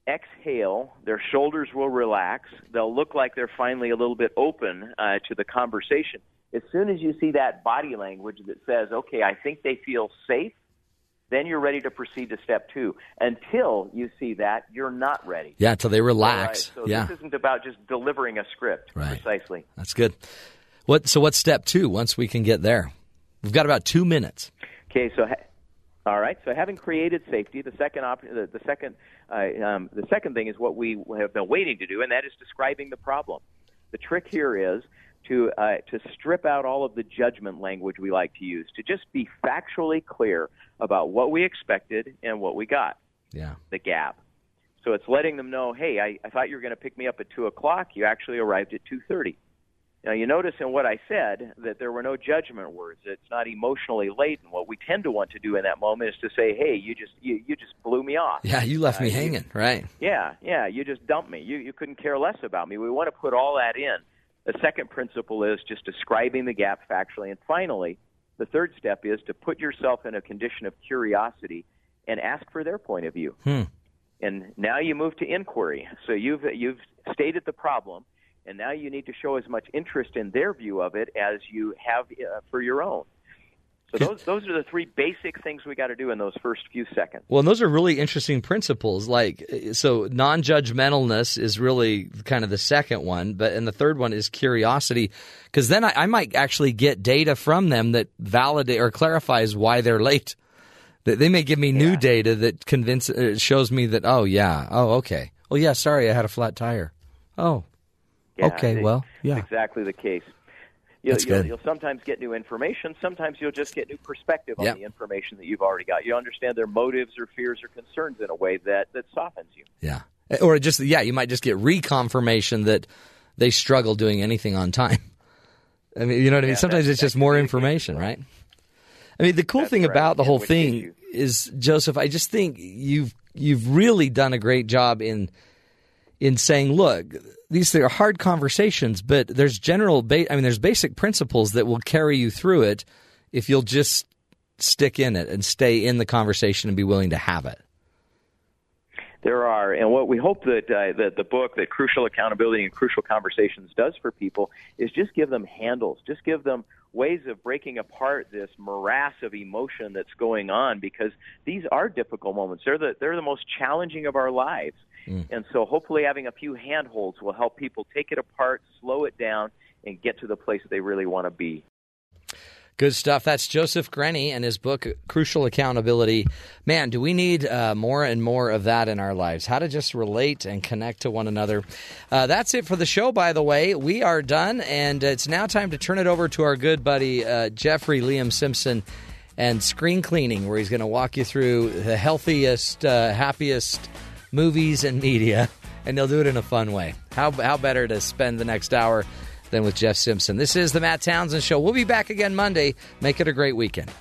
exhale. Their shoulders will relax. They'll look like they're finally a little bit open uh, to the conversation. As soon as you see that body language that says, "Okay, I think they feel safe," then you're ready to proceed to step two. Until you see that, you're not ready. Yeah, until they All right, relax. So yeah, this isn't about just delivering a script. Right. Precisely. that's good. What? So what's step two? Once we can get there, we've got about two minutes. Okay, so ha- all right, so having created safety, the second op- the, the second uh, um, the second thing is what we have been waiting to do, and that is describing the problem. The trick here is to uh, to strip out all of the judgment language we like to use, to just be factually clear about what we expected and what we got, Yeah. the gap. So it's letting them know, hey, I, I thought you were going to pick me up at two o'clock. You actually arrived at two thirty. Now, you notice in what I said that there were no judgment words. It's not emotionally laden. What we tend to want to do in that moment is to say, "Hey, you just you, you just blew me off." Yeah, you left Uh, me you- hanging, right? Yeah, yeah, you just dumped me. You you couldn't care less about me. We want to put all that in. The second principle is just describing the gap factually, and finally, the third step is to put yourself in a condition of curiosity and ask for their point of view. Hmm. And now you move to inquiry. So you've you've stated the problem, and now you need to show as much interest in their view of it as you have uh, for your own. So those those are the three basic things we got to do in those first few seconds. Well, and those are really interesting principles. Like, so non-judgmentalness is really kind of the second one, but and the third one is curiosity, because then I, I might actually get data from them that validate or clarifies why they're late. That they may give me new data that convince uh, shows me that oh yeah oh okay well yeah sorry I had a flat tire oh Yeah, okay well yeah exactly the case. You'll, you'll, you'll sometimes get new information. Sometimes you'll just get new perspective on Yeah. the information that you've already got. You understand their motives or fears or concerns in a way that, that softens you. yeah eh, or just yeah you might just get reconfirmation that they struggle doing anything on time. I mean you know what I mean. Yeah, Sometimes it's just more information, right? I mean, the cool thing right. about the whole thing is, Joseph, I just think you've you've really done a great job in in saying, look, these are hard conversations, but there's general, ba- I mean, there's basic principles that will carry you through it if you'll just stick in it and stay in the conversation and be willing to have it. There are, and what we hope that uh, that the book, that Crucial Accountability and Crucial Conversations, does for people is just give them handles, just give them ways of breaking apart this morass of emotion that's going on, because these are difficult moments. They're the they're the most challenging of our lives, and so hopefully having a few handholds will help people take it apart, slow it down, and get to the place that they really want to be. Good stuff. That's Joseph Grenny and his book, Crucial Accountability. Man, do we need uh, more and more of that in our lives? How to just relate and connect to one another. Uh, that's it for the show, by the way. We are done, and it's now time to turn it over to our good buddy, uh, Jeffrey Liam Simpson, and screen cleaning, where he's going to walk you through the healthiest, uh, happiest movies and media, and they'll do it in a fun way. How, how better to spend the next hour? than with Jeff Simpson. This is the Matt Townsend Show. We'll be back again Monday. Make it a great weekend.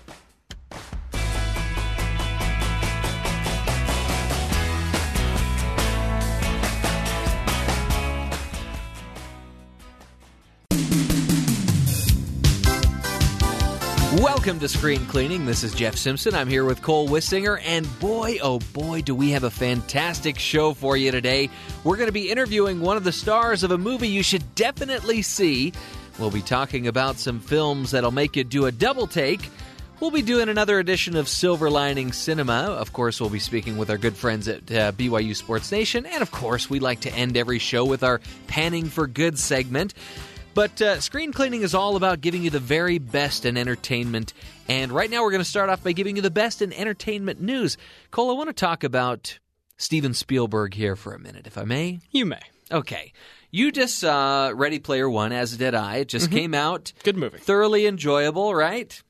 Welcome to Screen Cleaning. This is Jeff Simpson. I'm here with Cole Wissinger, and boy, oh boy, do we have a fantastic show for you today. We're going to be interviewing one of the stars of a movie you should definitely see. We'll be talking about some films that'll make you do a double take. We'll be doing another edition of Silver Lining Cinema. Of course, we'll be speaking with our good friends at uh, BYU Sports Nation. And of course, we like to end every show with our Panning for Good segment. But uh, screen cleaning is all about giving you the very best in entertainment. And right now, we're going to start off by giving you the best in entertainment news. Cole, I want to talk about Steven Spielberg here for a minute, if I may. You may. Okay. You just saw Ready Player One, as did I. It just Mhm. came out. Good movie. Thoroughly enjoyable, right?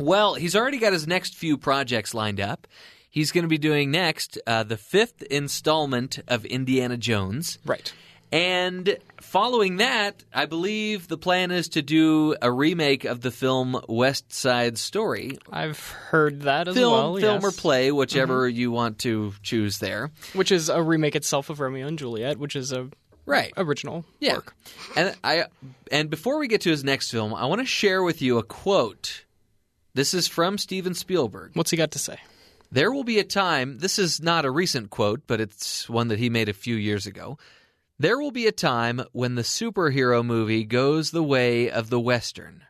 Well, he's already got his next few projects lined up. He's going to be doing next uh, the fifth installment of Indiana Jones. Right. And following that, I believe the plan is to do a remake of the film West Side Story. I've heard that as film, well. Film or play, whichever mm-hmm. you want to choose there. Which is a remake itself of Romeo and Juliet, which is a right original Yeah. work. And I and before we get to his next film, I want to share with you a quote. This is from Steven Spielberg. What's he got to say? There will be a time, this is not a recent quote, but it's one that he made a few years ago. There will be a time when the superhero movie goes the way of the Western.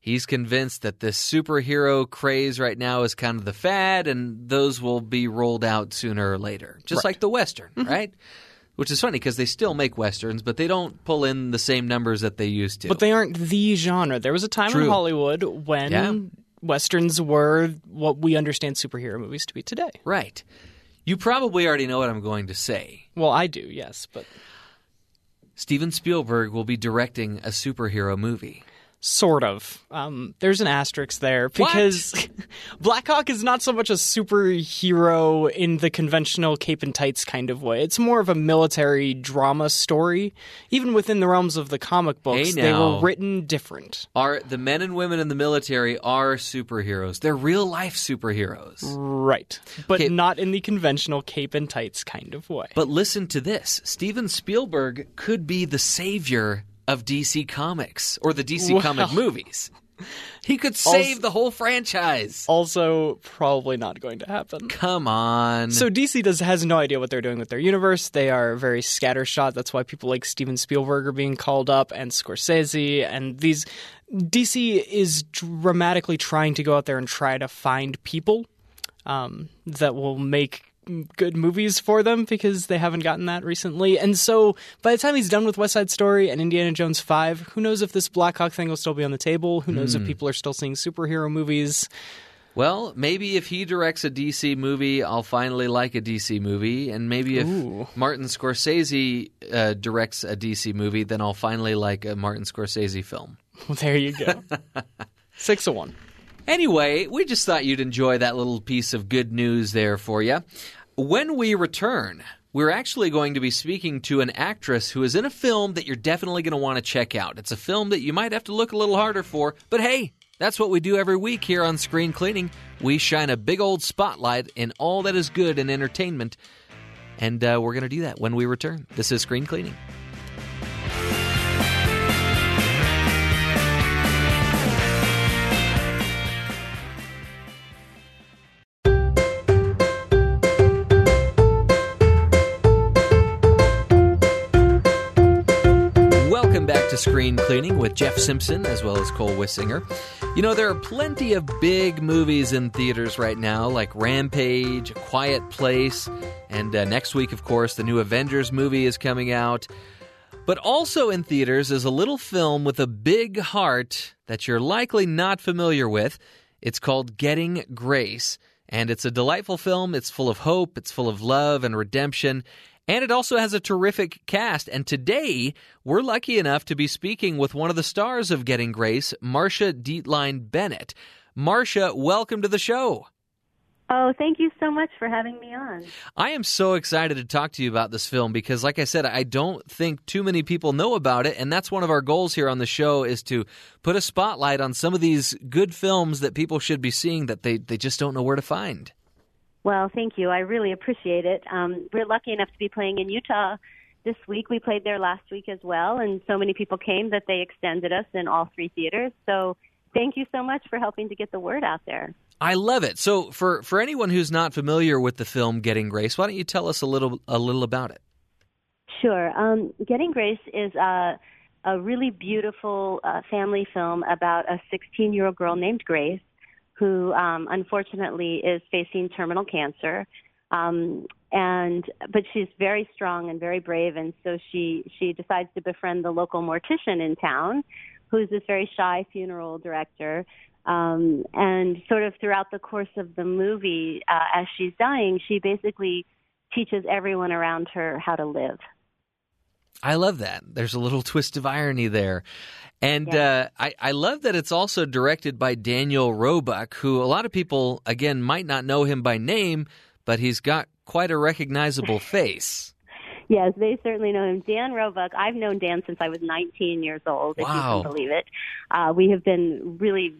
He's convinced that this superhero craze right now is kind of the fad, and those will be rolled out sooner or later, just Right. like the Western, mm-hmm. right? Which is funny because they still make Westerns, but they don't pull in the same numbers that they used to. But they aren't the genre. There was a time True. in Hollywood when Yeah. westerns were what we understand superhero movies to be today. Right. You probably already know what I'm going to say. Well, I do, yes, but Steven Spielberg will be directing a superhero movie. Sort of. Um, there's an asterisk there because Blackhawk is not so much a superhero in the conventional cape and tights kind of way. It's more of a military drama story. Even within the realms of the comic books, Hey, they were written different. Are the men and women in the military are superheroes? They're real life superheroes. Right. But not in the conventional cape and tights kind of way. But listen to this: Steven Spielberg could be the savior of DC Comics or the DC Well. comic movies. He could save the whole franchise. Also, probably not going to happen. Come on. So DC does has no idea what they're doing with their universe. They are very scattershot. That's why people like Steven Spielberg are being called up and Scorsese and these DC is dramatically trying to go out there and try to find people um, that will make good movies for them because they haven't gotten that recently. And so by the time he's done with West Side Story and Indiana Jones 5, who knows if this Blackhawk thing will still be on the table? Who knows Hmm. if people are still seeing superhero movies? Well, maybe if he directs a DC movie, I'll finally like a DC movie, and maybe if Ooh. Martin Scorsese uh, directs a DC movie, then I'll finally like a Martin Scorsese film. Well, there you go. Six of one. Anyway, we just thought you'd enjoy that little piece of good news there for you. When we return, we're actually going to be speaking to an actress who is in a film that you're definitely going to want to check out. It's a film that you might have to look a little harder for, but hey, that's what we do every week here on Screen Cleaning. We shine a big old spotlight in all that is good in entertainment, and uh, we're going to do that when we return. This is Screen Cleaning. To Screen Cleaning with Jeff Simpson as well as Cole Wissinger. You know, there are plenty of big movies in theaters right now, like Rampage, Quiet Place, and uh, next week, of course, the new Avengers movie is coming out. But also in theaters is a little film with a big heart that you're likely not familiar with. It's called Getting Grace, and it's a delightful film. It's full of hope, it's full of love and redemption. And it also has a terrific cast. And today, we're lucky enough to be speaking with one of the stars of Getting Grace, Marsha Dietlein Bennett. Marsha, welcome to the show. Oh, thank you so much for having me on. I am so excited to talk to you about this film because, like I said, I don't think too many people know about it. And that's one of our goals here on the show is to put a spotlight on some of these good films that people should be seeing that they, they just don't know where to find. Well, thank you. I really appreciate it. Um, we're lucky enough to be playing in Utah this week. We played there last week as well, and so many people came that they extended us in all three theaters. So thank you so much for helping to get the word out there. I love it. So for for anyone who's not familiar with the film Getting Grace, why don't you tell us a little a little about it? Sure. Um, Getting Grace is a, a really beautiful uh, family film about a 16 year old girl named Grace who um, unfortunately is facing terminal cancer. Um, and but she's very strong and very brave, and so she she decides to befriend the local mortician in town, who's this very shy funeral director. Um, and sort of throughout the course of the movie, uh, as she's dying, she basically teaches everyone around her how to live. I love that. There's a little twist of irony there. And yeah. uh, I, I love that it's also directed by Daniel Roebuck, who a lot of people, again, might not know him by name, but he's got quite a recognizable face. Yes, they certainly know him. Dan Roebuck, I've known Dan since I was 19 years old, if wow. you can believe it. Uh, we have been really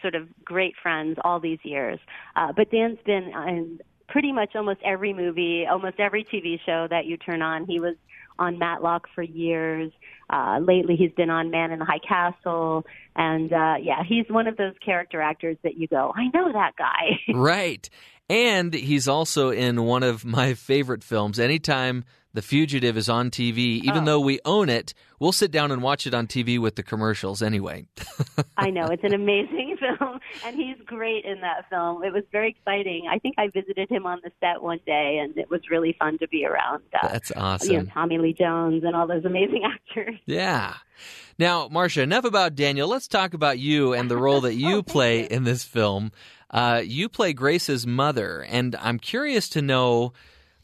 sort of great friends all these years. Uh, but Dan's been in pretty much almost every movie, almost every TV show that you turn on. He was on Matlock for years. Uh, lately, he's been on Man in the High Castle, and uh, yeah, he's one of those character actors that you go, I know that guy. right, and he's also in one of my favorite films. Anytime The Fugitive is on TV, even oh. though we own it, we'll sit down and watch it on TV with the commercials anyway. I know. It's an amazing film, and he's great in that film. It was very exciting. I think I visited him on the set one day, and it was really fun to be around. Uh, That's awesome. You know, Tommy Lee Jones and all those amazing actors. Yeah. Now, Marsha, enough about Daniel. Let's talk about you and the role that you oh, play you. in this film. Uh, you play Grace's mother, and I'm curious to know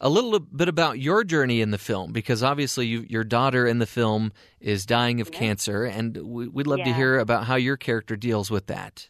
a little bit about your journey in the film because obviously you, your daughter in the film is dying of cancer, and we, would love yeah. to hear about how your character deals with that.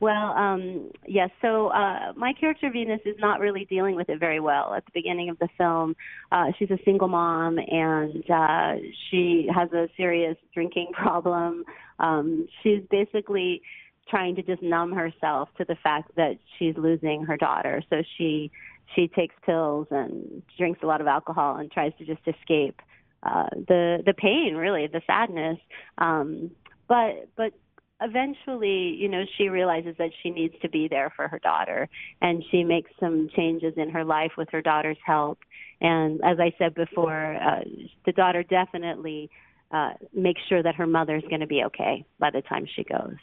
Well, um, yes. So uh, my character Venus is not really dealing with it very well. At the beginning of the film, uh, she's a single mom and uh, she has a serious drinking problem. Um, she's basically trying to just numb herself to the fact that she's losing her daughter. So she she takes pills and drinks a lot of alcohol and tries to just escape uh, the the pain, really, the sadness. Um, but but eventually, you know, she realizes that she needs to be there for her daughter, and she makes some changes in her life with her daughter's help. And as I said before, uh, the daughter definitely uh, makes sure that her mother is going to be okay by the time she goes.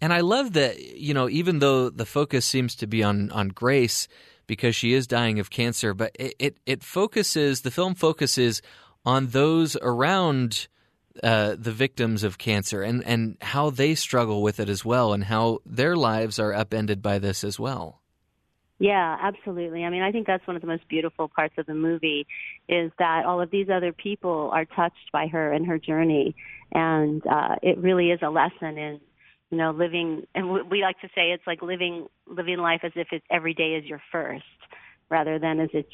And I love that, you know, even though the focus seems to be on, on Grace because she is dying of cancer, but it, it, it focuses, the film focuses on those around uh, the victims of cancer and, and how they struggle with it as well and how their lives are upended by this as well. Yeah, absolutely. I mean, I think that's one of the most beautiful parts of the movie is that all of these other people are touched by her and her journey, and uh, it really is a lesson in you know, living, and we like to say it's like living living life as if it's every day is your first, rather than as it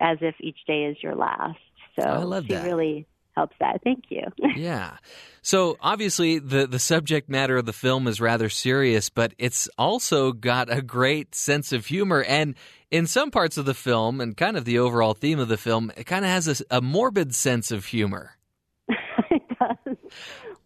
as if each day is your last. So I love she that. really helps that. Thank you. yeah. So obviously the the subject matter of the film is rather serious, but it's also got a great sense of humor and in some parts of the film and kind of the overall theme of the film, it kind of has a, a morbid sense of humor. it does.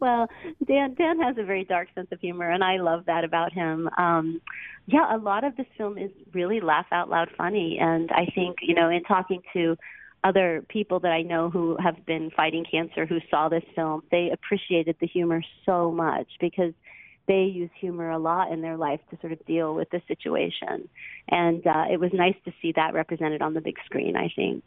Well, Dan Dan has a very dark sense of humor, and I love that about him. Um, yeah, a lot of this film is really laugh out loud funny, and I think you know, in talking to other people that I know who have been fighting cancer who saw this film, they appreciated the humor so much because they use humor a lot in their life to sort of deal with the situation. And uh, it was nice to see that represented on the big screen, I think.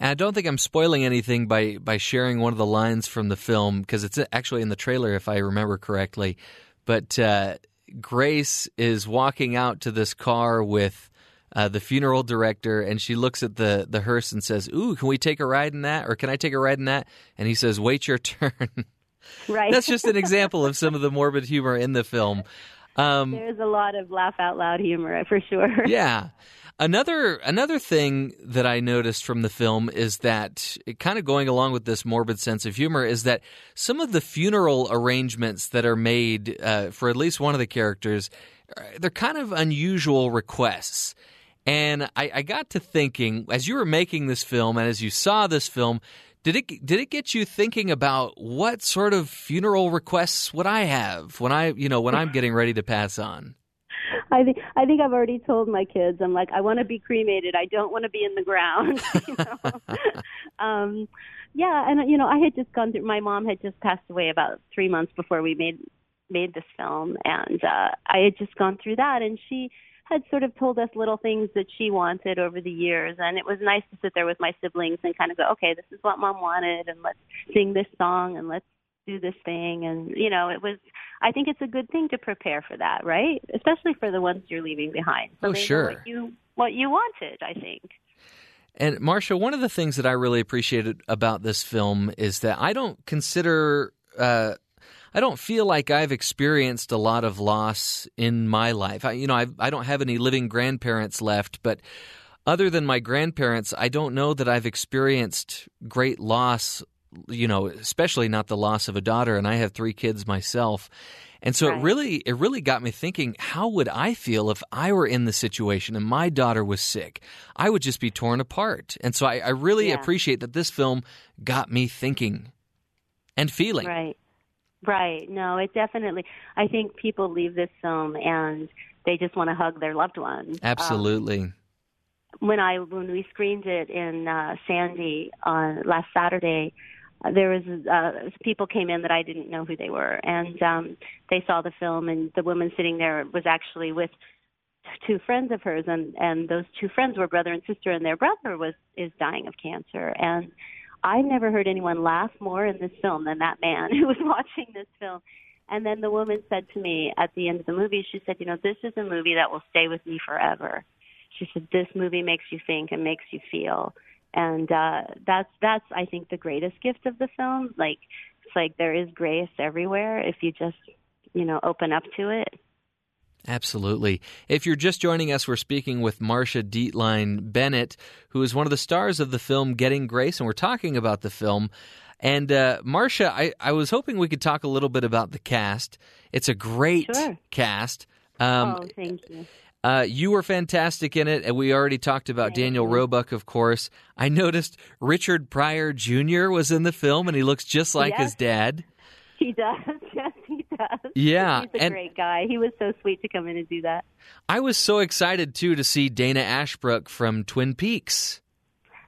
And I don't think I'm spoiling anything by, by sharing one of the lines from the film because it's actually in the trailer, if I remember correctly. But uh, Grace is walking out to this car with. Uh, the funeral director, and she looks at the the hearse and says, "Ooh, can we take a ride in that? Or can I take a ride in that?" And he says, "Wait your turn." Right. That's just an example of some of the morbid humor in the film. Um, There's a lot of laugh out loud humor for sure. Yeah. Another another thing that I noticed from the film is that kind of going along with this morbid sense of humor is that some of the funeral arrangements that are made uh, for at least one of the characters uh, they're kind of unusual requests. And I, I got to thinking as you were making this film and as you saw this film, Did it did it get you thinking about what sort of funeral requests would I have when I you know when I'm getting ready to pass on? I think I think I've already told my kids. I'm like, I want to be cremated. I don't want to be in the ground. you know? um, yeah, and you know, I had just gone through. My mom had just passed away about three months before we made made this film, and uh, I had just gone through that, and she had sort of told us little things that she wanted over the years, and it was nice to sit there with my siblings and kind of go, okay, this is what mom wanted, and let's sing this song, and let's do this thing, and you know, it was. I think it's a good thing to prepare for that, right? Especially for the ones you're leaving behind. So oh, sure. What you what you wanted, I think. And Marsha, one of the things that I really appreciated about this film is that I don't consider, uh, I don't feel like I've experienced a lot of loss in my life. I, you know, I, I don't have any living grandparents left, but other than my grandparents, I don't know that I've experienced great loss. You know, especially not the loss of a daughter, and I have three kids myself. And so Right. it really it really got me thinking, how would I feel if I were in the situation and my daughter was sick? I would just be torn apart. And so I, I really Yeah. appreciate that this film got me thinking and feeling. Right. Right. No, it definitely. I think people leave this film and they just want to hug their loved ones. Absolutely. when I when we screened it in uh, Sandy on last Saturday, uh, there was uh, people came in that I didn't know who they were, and um, they saw the film, and the woman sitting there was actually with two friends of hers, and and those two friends were brother and sister, and their brother was is dying of cancer, and I never heard anyone laugh more in this film than that man who was watching this film. And then the woman said to me at the end of the movie, she said, "You know, this is a movie that will stay with me forever." She said, "This movie makes you think and makes you feel." And uh that's that's I think the greatest gift of the film. Like it's like there is grace everywhere if you just, you know, open up to it. Absolutely. If you're just joining us, we're speaking with Marsha Dietlein Bennett, who is one of the stars of the film Getting Grace, and we're talking about the film. And uh, Marsha, I, I was hoping we could talk a little bit about the cast. It's a great Sure. cast. Um, oh, thank you. Uh, you were fantastic in it, and we already talked about Daniel Roebuck, of course. I noticed Richard Pryor Jr. was in the film, and he looks just like Yes. his dad. He does. Does. Yeah, He's a and- great guy. He was so sweet to come in and do that. I was so excited too to see Dana Ashbrook from Twin Peaks.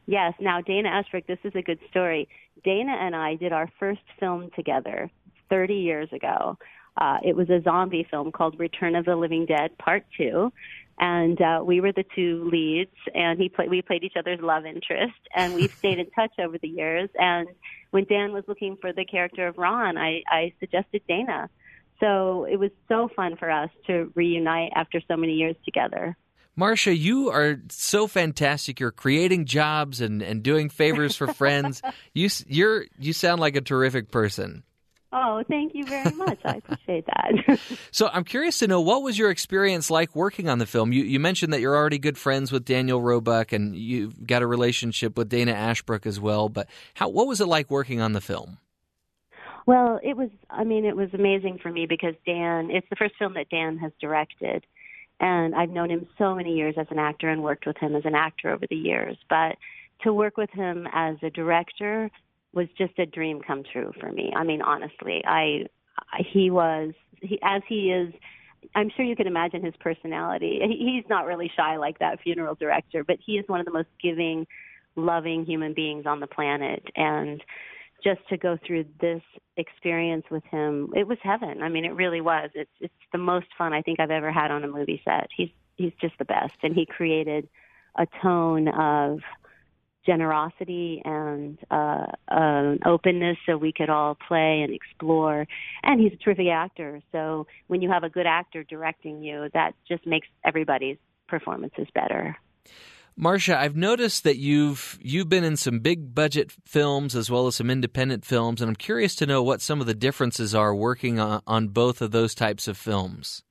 Yes. Now, Dana Ashbrook, this is a good story. Dana and I did our first film together 30 years ago. Uh, it was a zombie film called Return of the Living Dead Part Two, and uh, we were the two leads. And he played. We played each other's love interest, and we've stayed in touch over the years. And when Dan was looking for the character of Ron, I, I suggested Dana. So it was so fun for us to reunite after so many years together. Marsha, you are so fantastic. You're creating jobs and, and doing favors for friends. You you're you sound like a terrific person. Oh, thank you very much. I appreciate that. So I'm curious to know what was your experience like working on the film. You you mentioned that you're already good friends with Daniel Roebuck and you've got a relationship with Dana Ashbrook as well. But how what was it like working on the film? Well, it was, I mean, it was amazing for me because Dan, it's the first film that Dan has directed. And I've known him so many years as an actor and worked with him as an actor over the years. But to work with him as a director was just a dream come true for me. I mean, honestly, I, I he was, he, as he is, I'm sure you can imagine his personality. He, he's not really shy like that funeral director, but he is one of the most giving, loving human beings on the planet. And just to go through this experience with him, it was heaven. I mean, it really was. It's it's the most fun I think I've ever had on a movie set. He's he's just the best, and he created a tone of generosity and uh, um, openness so we could all play and explore. And he's a terrific actor. So when you have a good actor directing you, that just makes everybody's performances better. Marsha, I've noticed that you've you've been in some big budget films as well as some independent films, and I'm curious to know what some of the differences are working on, on both of those types of films.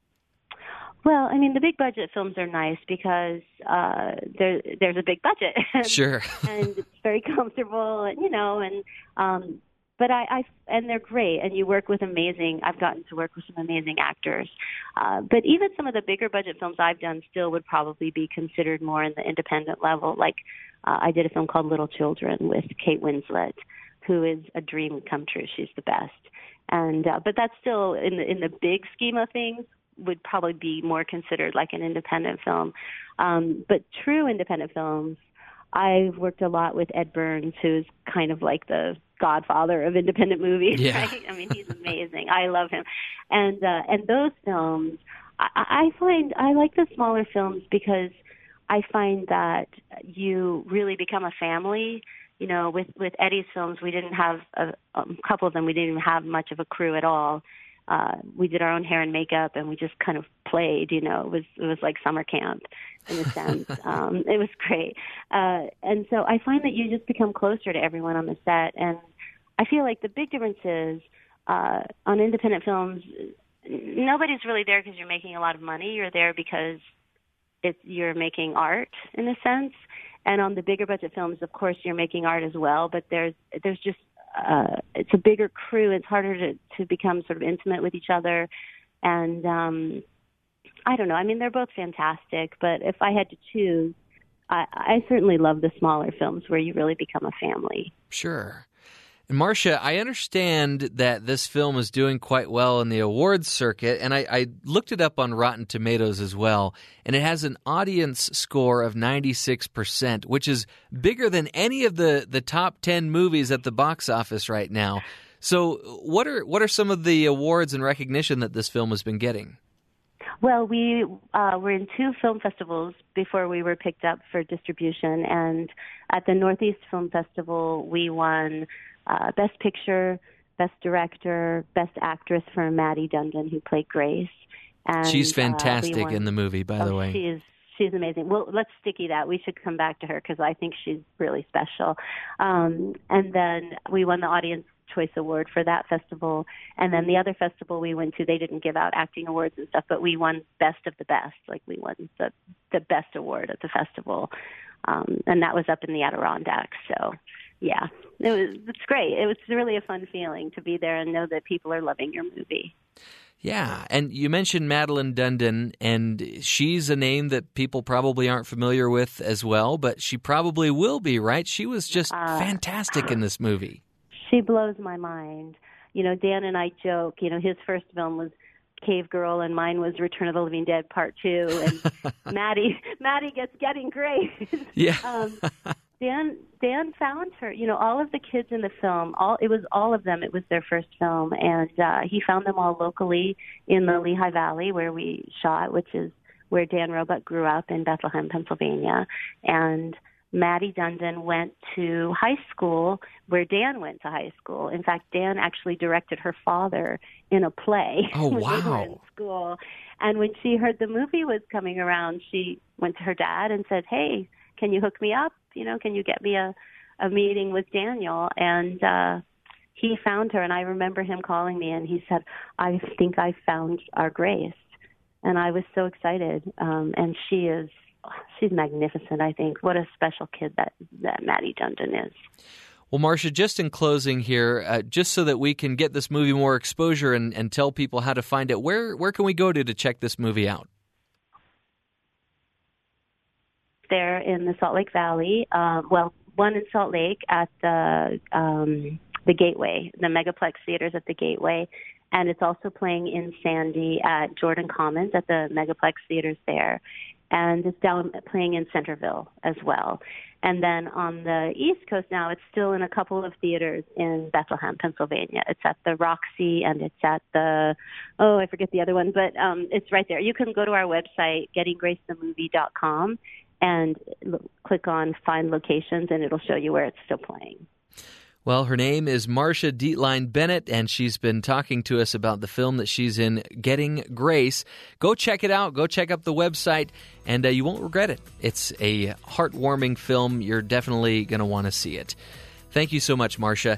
Well, I mean, the big budget films are nice because uh, there, there's a big budget. Sure. and it's very comfortable, and you know, and um, but I, I and they're great, and you work with amazing. I've gotten to work with some amazing actors, uh, but even some of the bigger budget films I've done still would probably be considered more in the independent level. Like uh, I did a film called Little Children with Kate Winslet. who is a dream come true. She's the best. And uh, but that's still in the in the big scheme of things would probably be more considered like an independent film. Um, but true independent films, I've worked a lot with Ed Burns, who's kind of like the godfather of independent movies. Yeah. Right? I mean, he's amazing. I love him, and uh, and those films, I, I find I like the smaller films because I find that you really become a family. You know, with with Eddie's films, we didn't have a, a couple of them. We didn't even have much of a crew at all. Uh, we did our own hair and makeup, and we just kind of played. You know, it was it was like summer camp in a sense. um, it was great, uh, and so I find that you just become closer to everyone on the set. And I feel like the big difference is uh, on independent films, nobody's really there because you're making a lot of money. You're there because it's you're making art in a sense. And on the bigger budget films, of course, you're making art as well. But there's there's just uh, it's a bigger crew. It's harder to to become sort of intimate with each other, and um, I don't know. I mean, they're both fantastic. But if I had to choose, I, I certainly love the smaller films where you really become a family. Sure. And Marsha, I understand that this film is doing quite well in the awards circuit, and I, I, looked it up on Rotten Tomatoes as well, and it has an audience score of 96%, which is bigger than any of the, the top 10 movies at the box office right now. So, what are what are some of the awards and recognition that this film has been getting? Well, we uh, were in two film festivals before we were picked up for distribution, and at the Northeast Film Festival, we won uh, Best Picture, Best Director, Best Actress for Maddie Dundon, who played Grace. And, she's fantastic uh, won, in the movie, by oh, the way. She is. She's amazing. Well, let's sticky that. We should come back to her because I think she's really special. Um, and then we won the Audience Choice Award for that festival. And then the other festival we went to, they didn't give out acting awards and stuff, but we won Best of the Best. Like we won the the best award at the festival, um, and that was up in the Adirondacks. So yeah, it was it's great. It was really a fun feeling to be there and know that people are loving your movie. Yeah, and you mentioned Madelyn Dundon, and she's a name that people probably aren't familiar with as well, but she probably will be, right? She was just Uh, fantastic in this movie. She blows my mind. You know, Dan and I joke. You know, his first film was Cave Girl, and mine was Return of the Living Dead Part Two. And Maddie, Maddie gets getting great. Yeah. um, Dan Dan found her. You know, all of the kids in the film, all it was all of them. It was their first film, and uh, he found them all locally in the Lehigh Valley where we shot, which is where Dan Roebuck grew up in Bethlehem, Pennsylvania, and. Maddie Dundon went to high school where Dan went to high school. In fact, Dan actually directed her father in a play Oh, when they were wow. in school. And when she heard the movie was coming around, she went to her dad and said, "Hey, can you hook me up? You know, can you get me a a meeting with Daniel?" And uh he found her and I remember him calling me and he said, "I think I found our Grace." And I was so excited. Um and she is she's magnificent, I think. What a special kid that that Maddie Dundon is. Well, Marsha, just in closing here, uh, just so that we can get this movie more exposure and, and tell people how to find it, where where can we go to to check this movie out? There in the Salt Lake Valley. Uh, well, one in Salt Lake at the um, the Gateway, the Megaplex theaters at the Gateway, and it's also playing in Sandy at Jordan Commons at the Megaplex theaters there, and it's down playing in Centerville as well. And then on the East Coast now, it's still in a couple of theaters in Bethlehem, Pennsylvania. It's at the Roxy and it's at the oh, I forget the other one, but um, it's right there. You can go to our website, gettinggracethemovie.com, and l- click on find locations and it'll show you where it's still playing. Well, her name is Marsha Dietlein Bennett, and she's been talking to us about the film that she's in, Getting Grace. Go check it out. Go check up the website, and uh, you won't regret it. It's a heartwarming film. You're definitely going to want to see it. Thank you so much, Marsha.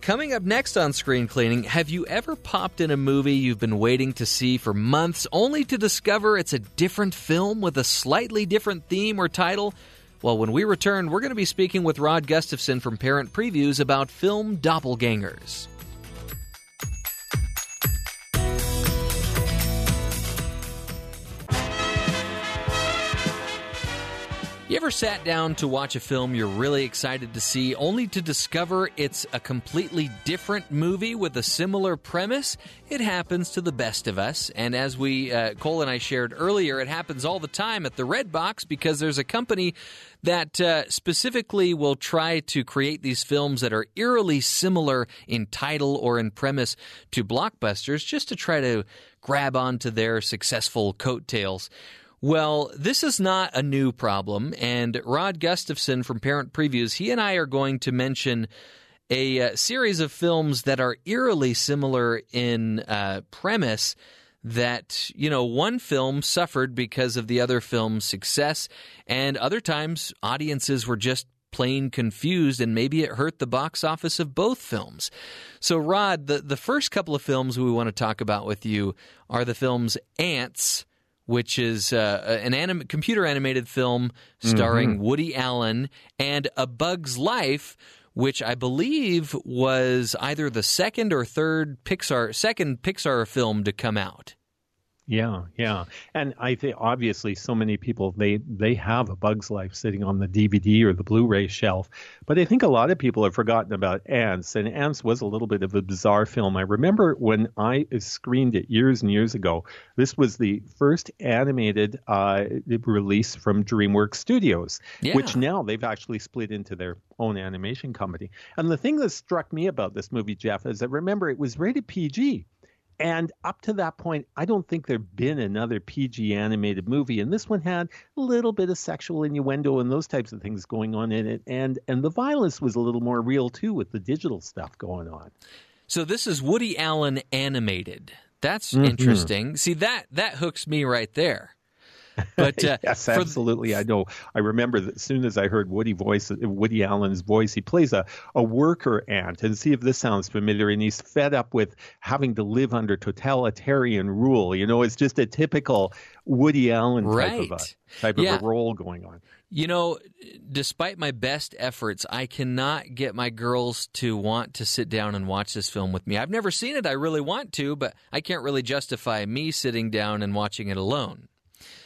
Coming up next on Screen Cleaning, have you ever popped in a movie you've been waiting to see for months only to discover it's a different film with a slightly different theme or title? Well, when we return, we're going to be speaking with Rod Gustafson from Parent Previews about film Doppelgangers. You ever sat down to watch a film you're really excited to see only to discover it's a completely different movie with a similar premise? It happens to the best of us. And as we, uh, Cole and I shared earlier, it happens all the time at the Redbox because there's a company that uh, specifically will try to create these films that are eerily similar in title or in premise to blockbusters just to try to grab onto their successful coattails. Well, this is not a new problem, and Rod Gustafson from Parent Previews, he and I are going to mention a uh, series of films that are eerily similar in uh, premise. That, you know, one film suffered because of the other film's success, and other times audiences were just plain confused and maybe it hurt the box office of both films. So, Rod, the, the first couple of films we want to talk about with you are the films Antz which is uh, an anim- computer animated film starring Mm-hmm. Woody Allen, and A Bug's Life, which I believe was either the second or third Pixar second Pixar film to come out. Yeah, yeah, and I think obviously so many people they they have a Bug's Life sitting on the DVD or the Blu-ray shelf, but I think a lot of people have forgotten about Antz, and Antz was a little bit of a bizarre film. I remember when I screened it years and years ago. This was the first animated uh, release from DreamWorks Studios, Yeah. which now they've actually split into their own animation company. And the thing that struck me about this movie, Jeff, is that remember it was rated PG. And up to that point, I don't think there'd been another PG animated movie, and this one had a little bit of sexual innuendo and those types of things going on in it, and and the violence was a little more real too with the digital stuff going on. So this is Woody Allen animated. That's Mhm. interesting. See that that hooks me right there. But uh, yes, absolutely. I know. I remember that as soon as I heard Woody voice, Woody Allen's voice, he plays a, a worker ant. And see if this sounds familiar. And he's fed up with having to live under totalitarian rule. You know, it's just a typical Woody Allen type of a type of a role going on. You know, despite my best efforts, I cannot get my girls to want to sit down and watch this film with me. I've never seen it. I really want to, but I can't really justify me sitting down and watching it alone.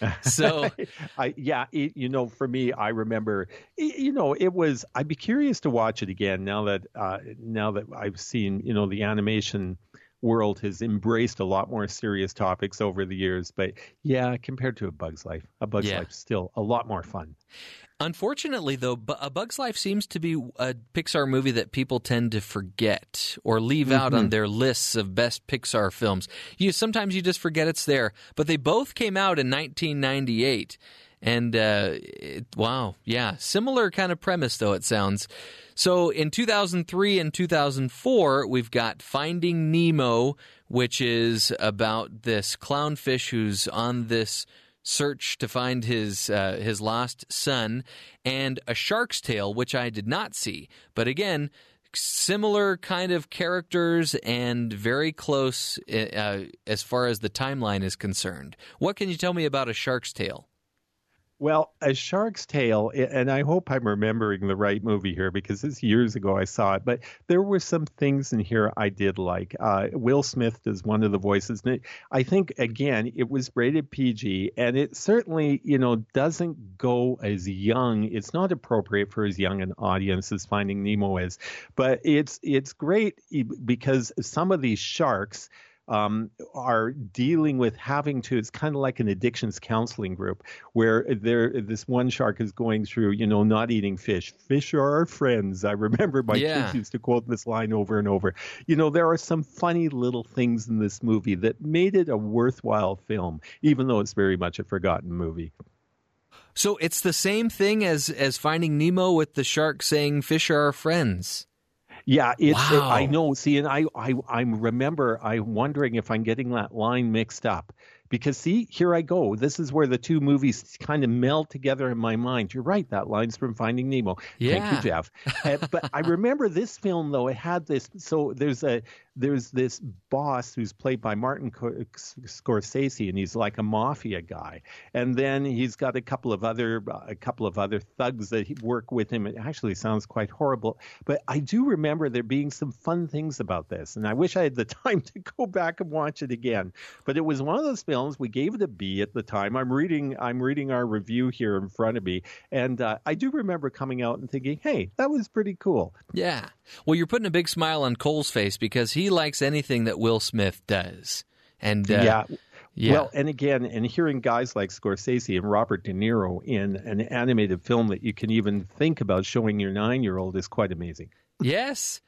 So, I yeah, it, you know, for me, I remember, y- you know, it was. I'd be curious to watch it again now that uh, now that I've seen, you know, the animation world has embraced a lot more serious topics over the years. But yeah, compared to A Bug's Life, A Bug's Yeah. Life's still a lot more fun. Unfortunately, though, A Bug's Life seems to be a Pixar movie that people tend to forget or leave out on Mhm. their lists of best Pixar films. You sometimes you just forget it's there. But they both came out in 1998. And uh, it, wow, yeah, similar kind of premise though it sounds. So in 2003 and 2004, we've got Finding Nemo, which is about this clownfish who's on this search to find his uh, his lost son, and A Shark's Tale, which I did not see, but again. Similar kind of characters and very close uh, as far as the timeline is concerned. What can you tell me about A Shark's Tale? Well, A Shark's Tale, and I hope I'm remembering the right movie here because this years ago I saw it, but there were some things in here I did like. Uh, Will Smith does one of the voices. And it- I think, again, it was rated PG, and it certainly, you know, doesn't go as young. It's not appropriate for as young an audience as Finding Nemo is, but it's it's great because some of these sharks um, are dealing with having to. It's kind of like an addictions counseling group where there this one shark is going through, you know, not eating fish. Fish are our friends. I remember my Yeah. kids used to quote this line over and over. You know, there are some funny little things in this movie that made it a worthwhile film, even though it's very much a forgotten movie. So it's the same thing as as Finding Nemo with the shark saying fish are our friends. Yeah, it's Wow. I know. See, and I, I I remember I'm wondering if I'm getting that line mixed up. Because see, here I go. This is where the two movies kind of meld together in my mind. You're right. That line's from Finding Nemo. Yeah. Thank you, Jeff. Uh, but I remember this film though. It had this. So there's a there's this boss who's played by Martin Scorsese, and he's like a mafia guy. And then he's got a couple of other a couple of other thugs that work with him. It actually sounds quite horrible, but I do remember there being some fun things about this, and I wish I had the time to go back and watch it again. But it was one of those films we gave it a B at the time. I'm reading I'm reading our review here in front of me, and uh, I do remember coming out and thinking, "Hey, that was pretty cool." Yeah. Well, you're putting a big smile on Cole's face because he likes anything that Will Smith does, and uh, yeah. Yeah. Well, and again, and hearing guys like Scorsese and Robert De Niro in an animated film that you can even think about showing your nine year old is quite amazing. Yes.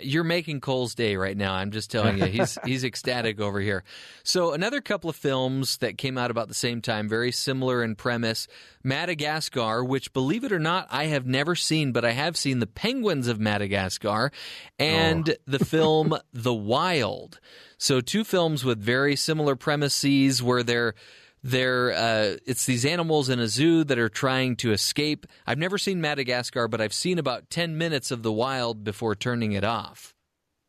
You're making Cole's day right now. I'm just telling you, he's he's ecstatic over here. So another couple of films that came out about the same time, very similar in premise. Madagascar, which believe it or not, I have never seen, but I have seen the Penguins of Madagascar, and Oh. the film The Wild. So two films with very similar premises, where they're they're uh, it's these animals in a zoo that are trying to escape. I've never seen Madagascar, but I've seen about ten minutes of The Wild before turning it off.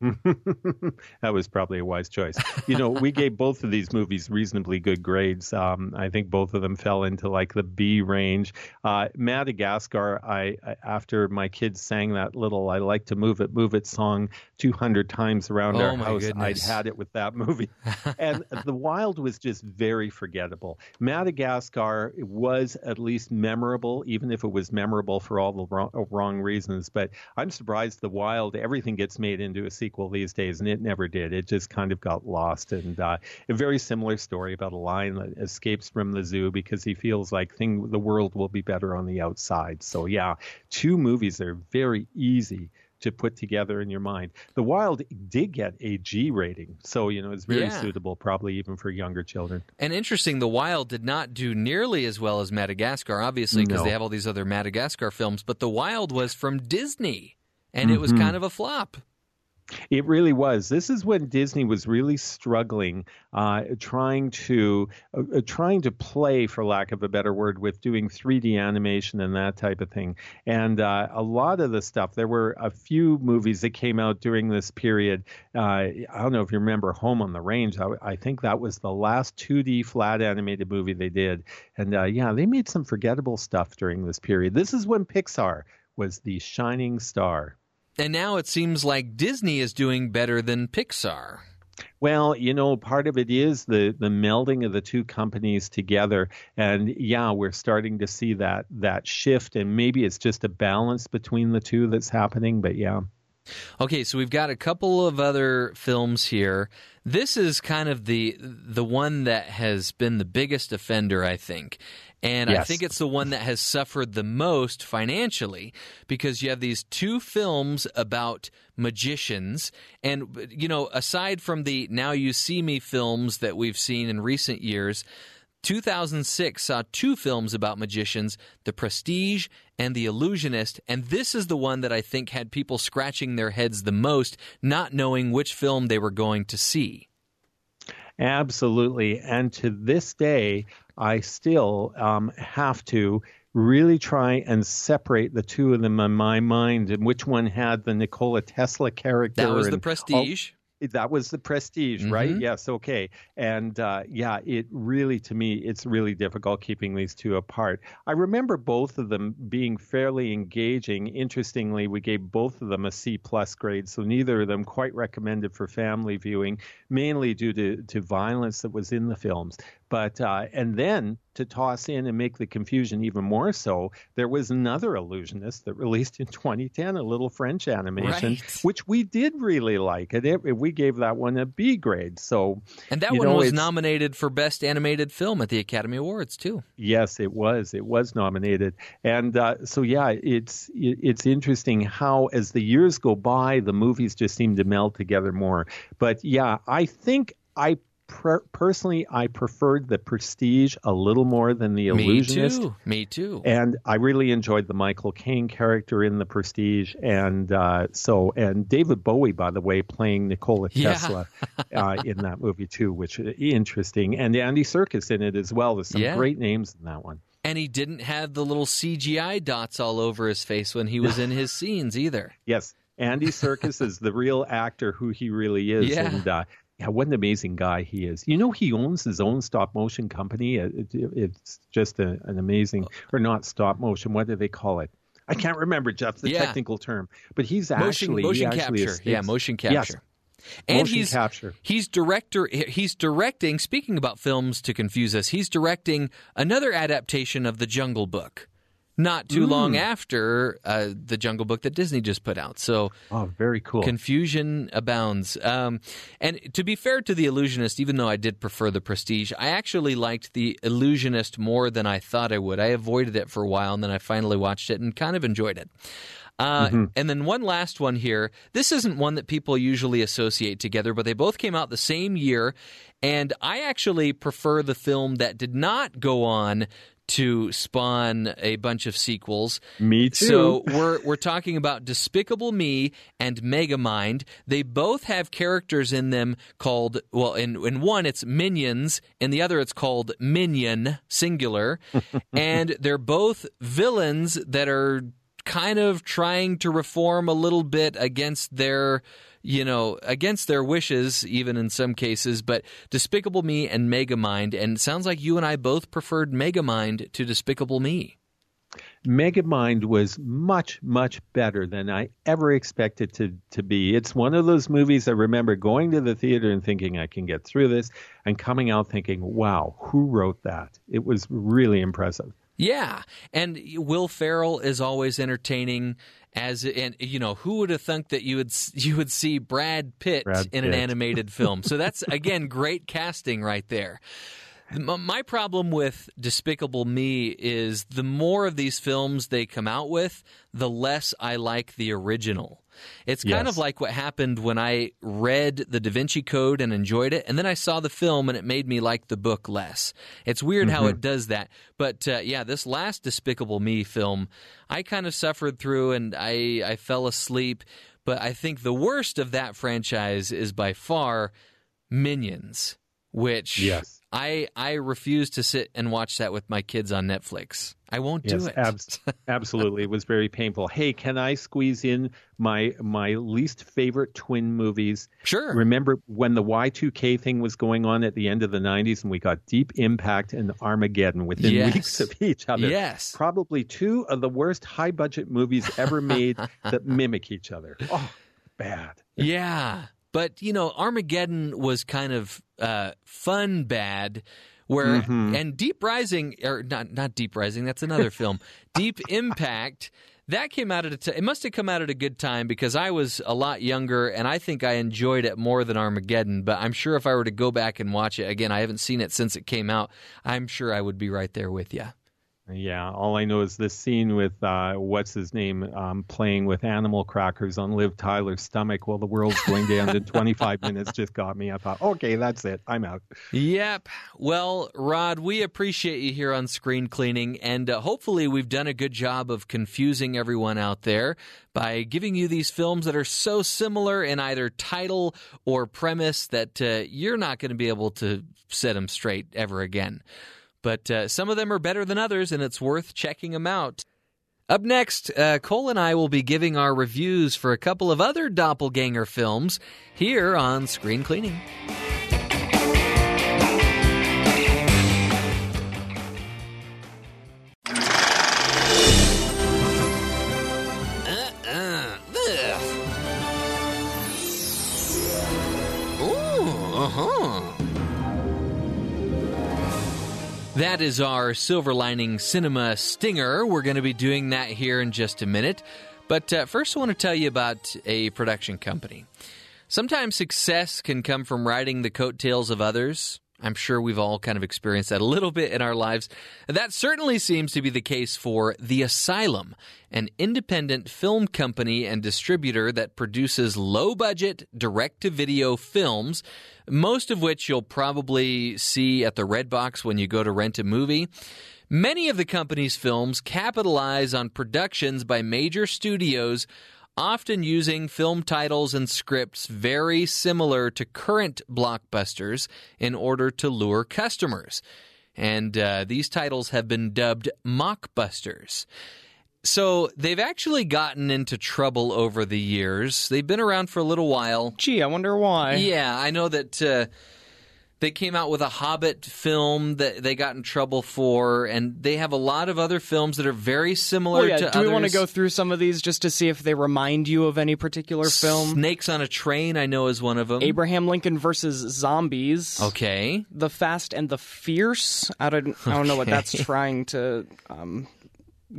that was probably a wise choice. You know, we gave both of these movies reasonably good grades. Um, I think both of them fell into like the B range. Uh, Madagascar, I, I after my kids sang that little "I like to move it, move it" song 200 times around Oh, our house, goodness. I'd had it with that movie. and The Wild was just very forgettable. Madagascar was at least memorable, even if it was memorable for all the wrong, wrong reasons. But I'm surprised The Wild, everything gets made into a sequel these days, and it never did. It just kind of got lost. And uh, a very similar story about a lion that escapes from the zoo because he feels like thing the world will be better on the outside. So yeah, two movies that are very easy to put together in your mind. The Wild did get a G rating, so you know it's very Yeah. suitable, probably even for younger children. And interesting, The Wild did not do nearly as well as Madagascar, obviously, because No. they have all these other Madagascar films. But The Wild was from Disney, and it was Mhm. kind of a flop. It really was. This is when Disney was really struggling, uh, trying to uh, uh, trying to play, for lack of a better word, with doing 3D animation and that type of thing. And uh, a lot of the stuff. There were a few movies that came out during this period. Uh, I don't know if you remember Home on the Range. I, I think that was the last 2D flat animated movie they did. And uh, yeah, they made some forgettable stuff during this period. This is when Pixar was the shining star. And now it seems like Disney is doing better than Pixar. Well, you know, part of it is the the melding of the two companies together, and yeah, we're starting to see that that shift, and maybe it's just a balance between the two that's happening. But yeah, Okay, so we've got a couple of other films here. This is kind of the the one that has been the biggest offender, I think. And I think it's the one that has suffered the most financially because you have these two films about magicians. And, you know, aside from the Now You See Me films that we've seen in recent years, 2006 saw two films about magicians, The Prestige and The Illusionist, and this is the one that I think had people scratching their heads the most, not knowing which film they were going to see. absolutely. And to this day, I still um, have to really try and separate the two of them in my mind, and which one had the Nikola Tesla character. That was The Prestige. That was the prestige, right? Mhm. Yes, okay. And uh, yeah, it really, to me, it's really difficult keeping these two apart. I remember both of them being fairly engaging. Interestingly, we gave both of them a C plus grade, so neither of them quite recommended for family viewing, mainly due to, to violence that was in the films. But uh, and then to toss in and make the confusion even more so, there was another illusionist that released in 2010, a little French animation, Right. which we did really like. And it, we gave that one a B grade. So And that one know, was nominated for Best Animated Film at the Academy Awards, too. Yes, it was. It was nominated, and uh, so yeah, it's it, it's interesting how as the years go by, the movies just seem to meld together more. But yeah, I think I per- personally I preferred the Prestige a little more than the Illusionist. Me too. Me too. And I really enjoyed the Michael Caine character in the Prestige, and uh, so and David Bowie, by the way, playing Nikola Yeah. Tesla uh, in that movie too, which is interesting, and Andy Serkis in it as well. There's some Yeah. great names in that one. And he didn't have the little CGI dots all over his face when he was in his scenes either. Yes, Andy Serkis is the real actor who he really is. Yeah. And uh, yeah, what an amazing guy he is. You know, he owns his own stop motion company. It, it, it's just a, an amazing, oh. or not stop motion. What do they call it? I can't remember, Jeff, the Yeah. technical term. But he's motion, actually motion he actually capture. Yeah, motion Yes. capture. And Motion he's capture. he's director he's directing speaking about films to confuse us he's directing another adaptation of the jungle book not too Mm. long after uh, the jungle book that disney just put out so Oh, very cool. confusion abounds um, and to be fair to the illusionist even though i did prefer the prestige i actually liked the illusionist more than i thought i would i avoided it for a while and then i finally watched it and kind of enjoyed it uh, Mm-hmm. And then one last one here. This isn't one that people usually associate together, but they both came out the same year. And I actually prefer the film that did not go on to spawn a bunch of sequels. Me too. So we're we're talking about Despicable Me and Megamind. They both have characters in them called well, in in one it's Minions, in the other it's called Minion singular, and they're both villains that are kind of trying to reform a little bit against their you know against their wishes even in some cases but despicable me and megamind and it sounds like you and i both preferred megamind to despicable me Megamind was much, much better than I ever expected to, to be. It's one of those movies I remember going to the theater and thinking I can get through this and coming out thinking, wow, who wrote that? It was really impressive. Yeah, and Will Ferrell is always entertaining. As and you know, who would have thunk that you would you would see Brad Pitt Brad in an animated film? So that's again great casting right there. My problem with Despicable Me is the more of these films they come out with, the less I like the original. It's kind Yes. of like what happened when I read The Da Vinci Code and enjoyed it, and then I saw the film and it made me like the book less. It's weird how Mhm. it does that. But uh, yeah, this last Despicable Me film, I kind of suffered through and I, I fell asleep. But I think the worst of that franchise is by far Minions, which Yes. I I refuse to sit and watch that with my kids on Netflix. I won't do it. abs- absolutely. It was very painful. Hey, can I squeeze in my my least favorite twin movies? Sure. Remember when the Y2K thing was going on at the end of the 90s and we got Deep Impact and Armageddon within Yes. weeks of each other? Yes. Probably two of the worst high budget movies ever made that mimic each other. Oh, bad. Yeah, but you know, Armageddon was kind of uh, fun bad. Where Mhm. and Deep Rising or not not Deep Rising that's another film. Deep Impact that came out at a t- it must have come out at a good time because I was a lot younger and I think I enjoyed it more than Armageddon. But I'm sure if I were to go back and watch it again, I haven't seen it since it came out. I'm sure I would be right there with you. Yeah, all I know is this scene with uh, what's his name um, playing with animal crackers on Liv Tyler's stomach while the world's going down in 25 minutes just got me. I thought, okay, that's it. I'm out. Yep. Well, Rod, we appreciate you here on Screen Cleaning, and uh, hopefully, we've done a good job of confusing everyone out there by giving you these films that are so similar in either title or premise that uh, you're not going to be able to set them straight ever again. But uh, some of them are better than others, and it's worth checking them out. Up next, uh, Cole and I will be giving our reviews for a couple of other doppelganger films here on Screen Cleaning. That is our Silver Lining Cinema Stinger. We're going to be doing that here in just a minute. But uh, first, I want to tell you about a production company. Sometimes success can come from riding the coattails of others. I'm sure we've all kind of experienced that a little bit in our lives. That certainly seems to be the case for The Asylum, an independent film company and distributor that produces low budget, direct to video films, most of which you'll probably see at the Redbox when you go to rent a movie. Many of the company's films capitalize on productions by major studios often using film titles and scripts very similar to current blockbusters in order to lure customers. And uh, these titles have been dubbed mockbusters. So they've actually gotten into trouble over the years. They've been around for a little while. Gee, I wonder why. Yeah, I know that uh, they came out with a Hobbit film that they got in trouble for, and they have a lot of other films that are very similar Well, yeah, to do we want to go through some of these just to see if they remind you of any particular film? Snakes on a Train, I know, is one of them. Abraham Lincoln versus Zombies. Okay. The Fast and the Fierce. I don't. I don't know what that's trying to um,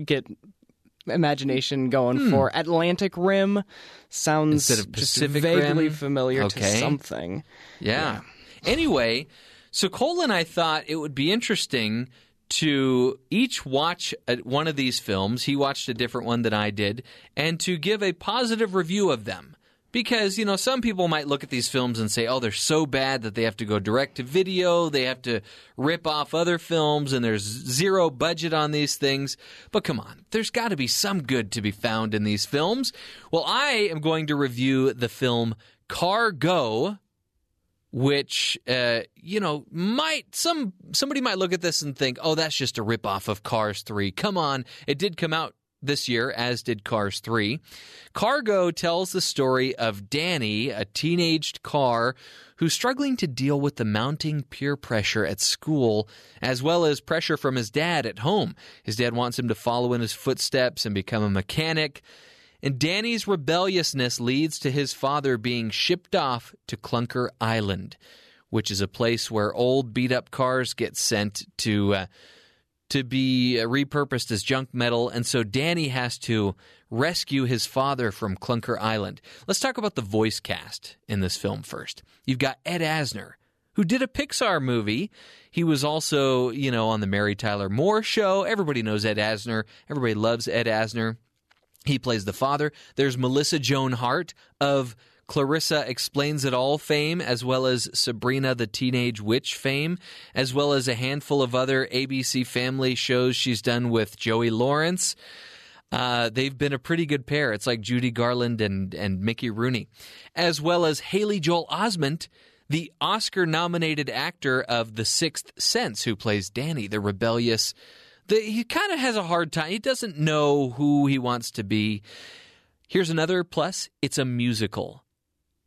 get imagination going Hmm. for. Atlantic Rim sounds Instead of just vaguely Rim? familiar to Okay. something. Yeah. Anyway, so Cole and I thought it would be interesting to each watch one of these films. He watched a different one than I did, and to give a positive review of them. Because, you know, some people might look at these films and say, oh, they're so bad that they have to go direct to video, they have to rip off other films, and there's zero budget on these things. But come on, there's got to be some good to be found in these films. Well, I am going to review the film Cargo, which uh, you know might some somebody might look at this and think, "Oh, that's just a ripoff of Cars 3." Come on, it did come out this year, as did Cars 3. Cargo tells the story of Danny, a teenaged car who's struggling to deal with the mounting peer pressure at school, as well as pressure from his dad at home. His dad wants him to follow in his footsteps and become a mechanic. And Danny's rebelliousness leads to his father being shipped off to Clunker Island, which is a place where old beat up cars get sent to uh, to be repurposed as junk metal, and so Danny has to rescue his father from Clunker Island. Let's talk about the voice cast in this film first. You've got Ed Asner, who did a Pixar movie. He was also, you know, on the Mary Tyler Moore show. Everybody knows Ed Asner. Everybody loves Ed Asner. He plays the father. There's Melissa Joan Hart of Clarissa Explains It All fame, as well as Sabrina the Teenage Witch fame, as well as a handful of other ABC family shows she's done with Joey Lawrence. Uh, they've been a pretty good pair. It's like Judy Garland and, and Mickey Rooney, as well as Haley Joel Osment, the Oscar nominated actor of The Sixth Sense, who plays Danny, the rebellious. The, he kind of has a hard time. He doesn't know who he wants to be. Here's another plus it's a musical.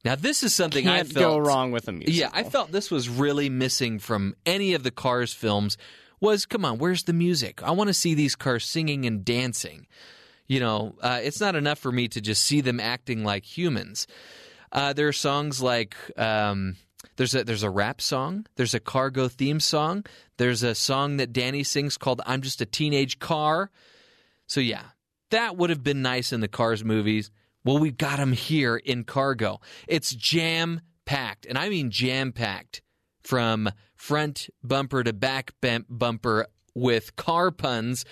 Now, this is something I Can't felt go wrong with a musical. Yeah, I felt this was really missing from any of the Cars films. Was come on, where's the music? I want to see these cars singing and dancing. You know, uh, it's not enough for me to just see them acting like humans. Uh, there are songs like um, there's a there's a rap song, there's a cargo theme song, there's a song that Danny sings called "I'm Just a Teenage Car." So yeah, that would have been nice in the Cars movies. Well, we've got them here in Cargo. It's jam packed, and I mean jam packed from front bumper to back bumper with car puns.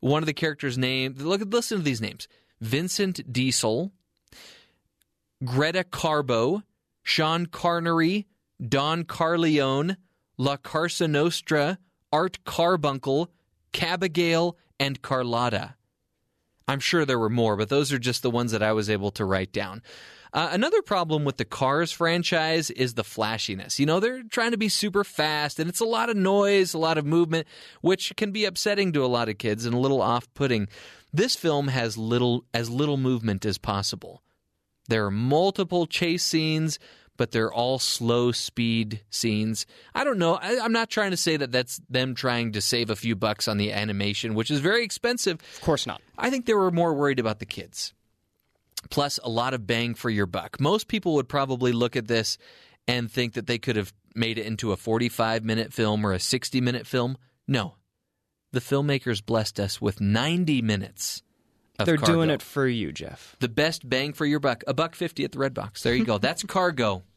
One of the characters' name. Look, listen to these names: Vincent Diesel, Greta Carbo, Sean Carnery, Don Carleone, La Carsa Nostra, Art Carbuncle, Cabagale, and Carlotta. I'm sure there were more, but those are just the ones that I was able to write down. Uh, another problem with the Cars franchise is the flashiness. You know, they're trying to be super fast, and it's a lot of noise, a lot of movement, which can be upsetting to a lot of kids and a little off-putting. This film has little as little movement as possible. There are multiple chase scenes, but they're all slow speed scenes. I don't know. I, I'm not trying to say that that's them trying to save a few bucks on the animation, which is very expensive. Of course not. I think they were more worried about the kids. Plus, a lot of bang for your buck. Most people would probably look at this and think that they could have made it into a 45 minute film or a 60 minute film. No. The filmmakers blessed us with 90 minutes. They're Cargo. doing it for you, Jeff. The best bang for your buck. A buck 50 at the Redbox. There you go. That's Cargo.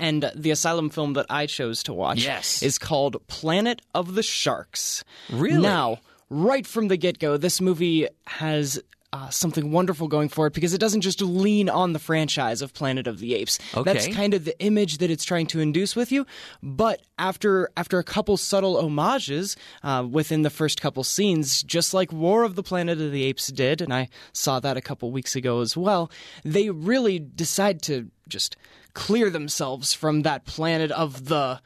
And the asylum film that I chose to watch Yes. is called Planet of the Sharks. Really? Now, right from the get go, this movie has uh, something wonderful going for it because it doesn't just lean on the franchise of Planet of the Apes. That's kind of the image that it's trying to induce with you. But after after a couple subtle homages uh, within the first couple scenes, just like War of the Planet of the Apes did, and I saw that a couple weeks ago as well, they really decide to just clear themselves from that planet of the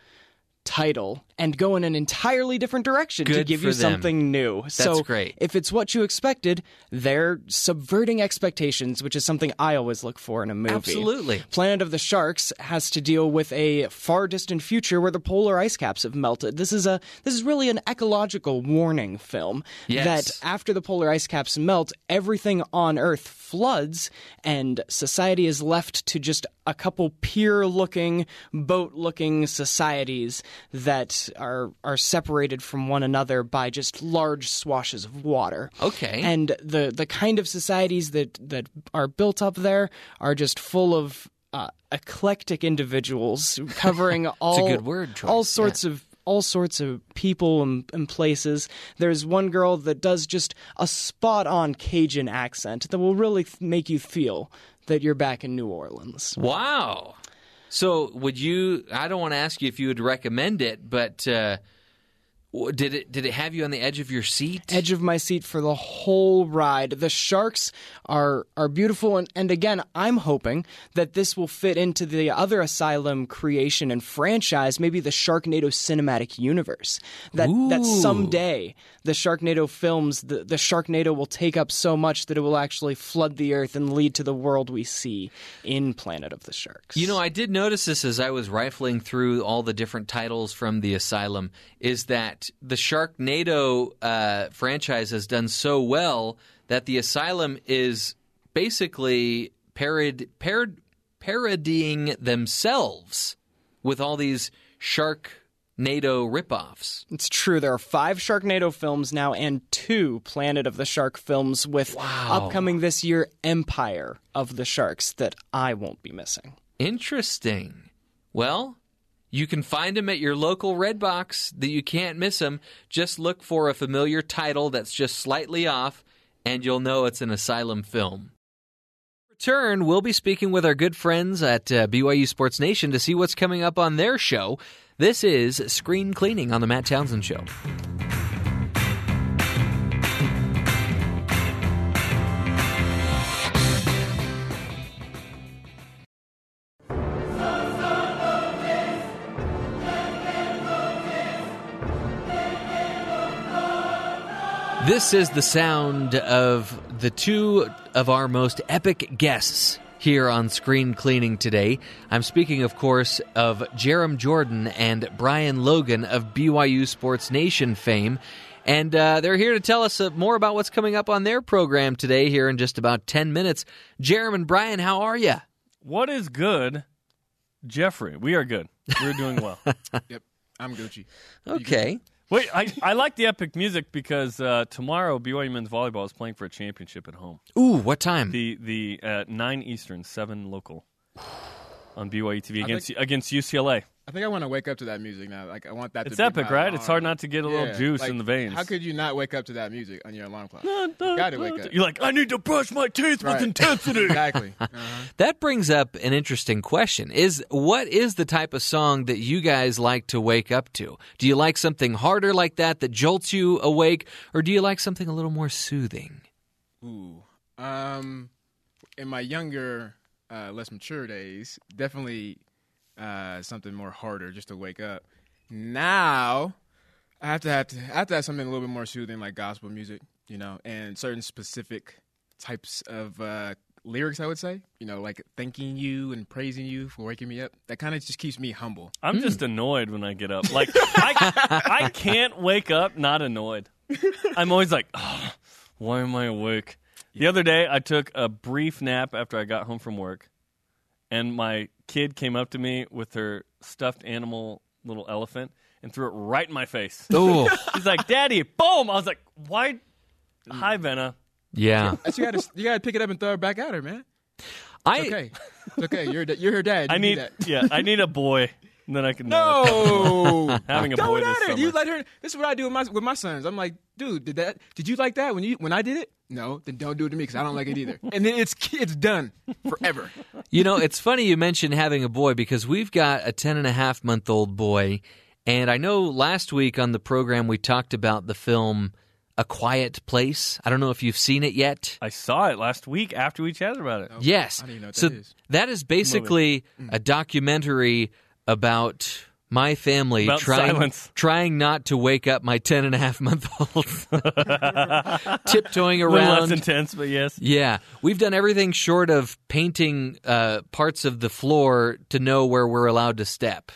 title and go in an entirely different direction to give you them. something new. That's so great. if it's what you expected, they're subverting expectations, which is something I always look for in a movie. Absolutely. Planet of the Sharks has to deal with a far distant future where the polar ice caps have melted. This is a this is really an ecological warning film Yes. that after the polar ice caps melt, everything on Earth floods and society is left to just a couple pier looking, boat looking societies that are are separated from one another by just large swashes of water. Okay. And the the kind of societies that that are built up there are just full of uh, eclectic individuals covering all good word choice, all sorts of all sorts of people and, and places. There's one girl that does just a spot on Cajun accent that will really th- make you feel that you're back in New Orleans. Wow. So, would you? I don't want to ask you if you would recommend it, but uh, did it did it have you on the edge of your seat? edge of my seat for the whole ride. The sharks are are beautiful, and, and again, I'm hoping that this will fit into the other Asylum creation and franchise, maybe the Sharknado cinematic universe. That that someday the Sharknado films, the, the Sharknado will take up so much that it will actually flood the earth and lead to the world we see in Planet of the Sharks. You know, I did notice this as I was rifling through all the different titles from the Asylum. Is that the Sharknado uh, franchise has done so well that the Asylum is basically parod- parod- parodying themselves with all these shark Sharknado ripoffs. It's true. There are five Sharknado films now and two Planet of the Shark films with upcoming this year Empire of the Sharks that I won't be missing. Interesting. Well, you can find them at your local Redbox that you can't miss them. Just look for a familiar title that's just slightly off, and you'll know it's an Asylum film. Return, we'll be speaking with our good friends at uh, BYU Sports Nation to see what's coming up on their show. This is Screen Cleaning on the Matt Townsend Show. This is the sound of the two of our most epic guests here on Screen Cleaning today. I'm speaking, of course, of Jarom Jordan and Brian Logan of BYU Sports Nation fame. And uh, they're here to tell us uh, more about what's coming up on their program today here in just about 10 minutes. Jarom and Brian, how are you? What is good, Jeffrey? We are good. We're doing well. yep, I'm Gucci. Okay. Wait, I, I like the epic music because uh, tomorrow BYU men's volleyball is playing for a championship at home. Ooh, what time? The the uh, nine Eastern, seven local on BYU TV against think- against UCLA. I think I want to wake up to that music now. Like I want that. It's to be epic, my right? It's hard not to get a little Yeah, juice like, in the veins. How could you not wake up to that music on your alarm clock? Got to wake up. You're like, I need to brush my teeth Right. with intensity. exactly. That brings up an interesting question. Is what is the type of song that you guys like to wake up to? Do you like something harder like that that jolts you awake or do you like something a little more soothing? Ooh. Um, in my younger, uh, less mature days, definitely uh, something more harder just to wake up. Now, I have to have to I have to have something a little bit more soothing, like gospel music, you know, and certain specific types of uh, lyrics. I would say, you know, like thanking you and praising you for waking me up. That kind of just keeps me humble. I'm just annoyed when I get up. Like I, I can't wake up not annoyed. I'm always like, oh, why am I awake? The other day, I took a brief nap after I got home from work, and my kid came up to me with her stuffed animal little elephant and threw it right in my face. Ooh. He's like, "Daddy!" Boom! I was like, "Why?" Hi, Venna. Yeah. That's- you got to you got to pick it up and throw it back at her, man. I It's okay. It's okay. You're da- you're her dad. You I do need, that. yeah, I need a boy. And then I can No, having a Don't boy at this her. You let her. This is what I do with my with my sons. I'm like, dude, did that? Did you like that when you when I did it? No, then don't do it to me because I don't like it either. And then it's it's done forever. You know, it's funny you mentioned having a boy because we've got a 10 and a half month old boy. And I know last week on the program we talked about the film A Quiet Place. I don't know if you've seen it yet. I saw it last week after we chatted about it. Yes. I don't know what so that is. that is basically a documentary about my family About trying silence. trying not to wake up my 10 and a half month old tiptoeing A little around less intense, but yes. yeah we've done everything short of painting uh, parts of the floor to know where we're allowed to step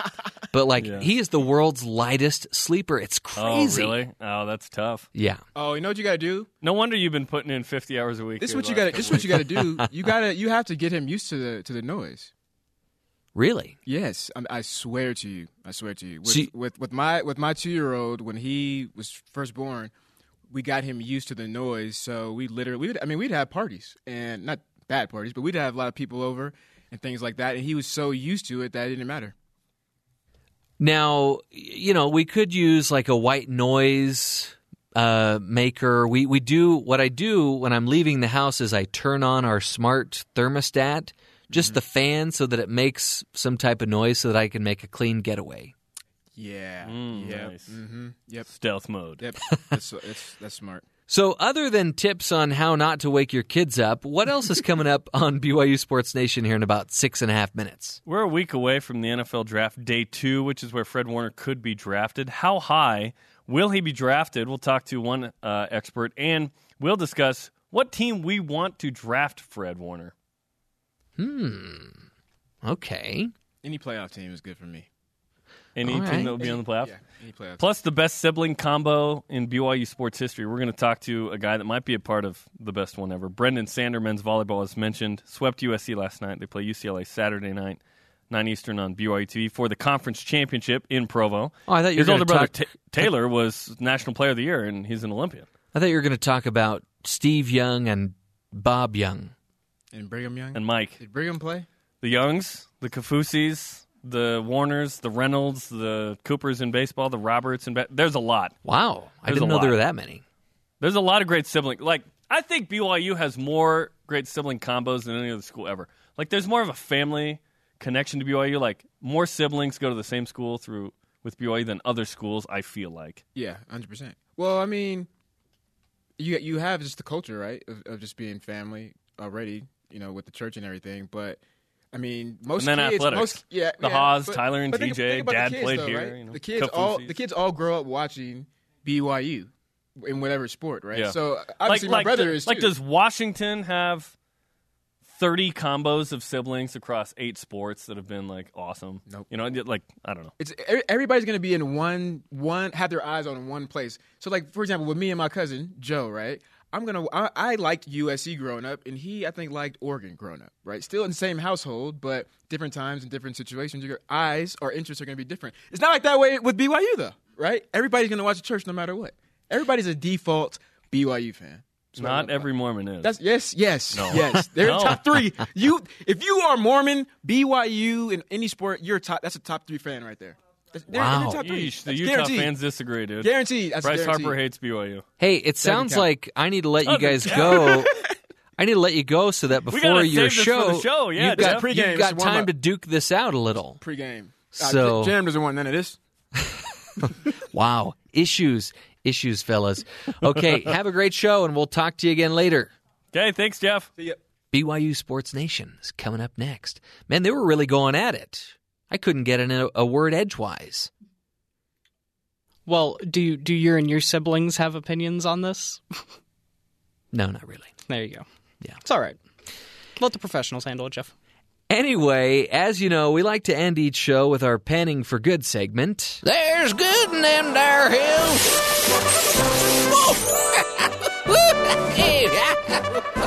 but like he is the world's lightest sleeper it's crazy Oh, really? Oh, that's tough. yeah Oh, you know what you got to do? No wonder you've been putting in 50 hours a week. This is what you gotta This is what you got to do. You gotta. You have to get him used to the to the noise. Really Yes, I, I swear to you. I swear to you. With, See- with with my with my two year old when he was first born, we got him used to the noise. So we literally, we would, I mean, we'd have parties and not bad parties, but we'd have a lot of people over and things like that. And he was so used to it that it didn't matter. Now, you know, we could use like a white noise uh, maker. We we do what I do when I'm leaving the house is I turn on our smart thermostat, just the fan, so that it makes some type of noise, so that I can make a clean getaway. Yeah. Mm, yep. nice. Mm-hmm. Yep. Stealth mode. Yep. that's, that's that's smart. So, other than tips on how not to wake your kids up, what else is coming up on BYU Sports Nation here in about six and a half minutes? We're a week away from the NFL draft day two, which is where Fred Warner could be drafted. How high will he be drafted? We'll talk to one uh, expert and we'll discuss what team we want to draft Fred Warner. Hmm. Okay. Any playoff team is good for me. Any All team right. that will be on the playoff? Yeah. Any playoff. Plus, the best sibling combo in BYU sports history. We're going to talk to a guy that might be a part of the best one ever. Brenden Sander men's volleyball, as mentioned, swept USC last night. They play UCLA Saturday night, 9 Eastern on BYU TV for the conference championship in Provo. Oh, I thought His older brother, talk- Ta- Taylor, was National Player of the Year, and he's an Olympian. I thought you were going to talk about Steve Young and Bob Young. And Brigham Young. And Mike. Did Brigham play? The Youngs, the Kaufusis, the Warners, the Reynolds, the Coopers in baseball, the Roberts in ba- There's a lot. Wow. I There's didn't a know there were that many. There's a lot of great sibling. Like I think BYU has more great sibling combos than any other school ever. Like there's more of a family connection to BYU. Like more siblings go to the same school through with BYU than other schools. I feel like. Yeah, hundred percent. Well, I mean, you you have just the culture, right, of, of just being family already. You know, with the church and everything. But I mean, most And then kids, athletics. most yeah, The yeah, Haws, but- Tyler, and think- TJ, think Dad kids, played though, here, right? you know, the kids all the kids all grow up watching BYU in whatever sport, right? Yeah. So obviously, my brother do- is like. too. Does Washington have thirty combos of siblings across eight sports that have been like awesome? Nope. You know, like I don't know. It's everybody's going to be in one one have their eyes on one place. So like for example, with me and my cousin Joe, right? I'm gonna I, I liked USC growing up, and he I think liked Oregon growing up, right? Still in the same household, but different times and different situations. Your eyes or interests are going to be different. It's not like that way with BYU though, right? Everybody's going to watch the church no matter what. Everybody's a default BYU fan. Not every Mormon is. That's yes, yes, No. yes. They're No. top three. You, if you are Mormon, BYU in any sport, you're top. That's a top three fan right there. That's- they're- Wow. they're top three. Yeesh, the Utah guaranteed. fans disagree, dude. Guaranteed. That's Bryce guaranteed. Harper hates BYU. Hey, it sounds like I need to let you guys go. I need to let you go so that before your save this for show, show, yeah, you've Jeff. got, Pregame, you've got time to duke this out a little. Pre-game. So- uh, Jam doesn't want none of this. Wow, issues, issues, fellas. Okay, have a great show, and we'll talk to you again later. Okay, thanks, Jeff. See ya. BYU Sports Nation is coming up next. Man, they were really going at it. I couldn't get in a, a word edgewise. Well, do you, do your and your siblings have opinions on this? No, not really. There you go. Yeah. It's all right. Let the professionals handle it, Jeff. Anyway, as you know, we like to end each show with our panning for good segment. There's good in them there hills.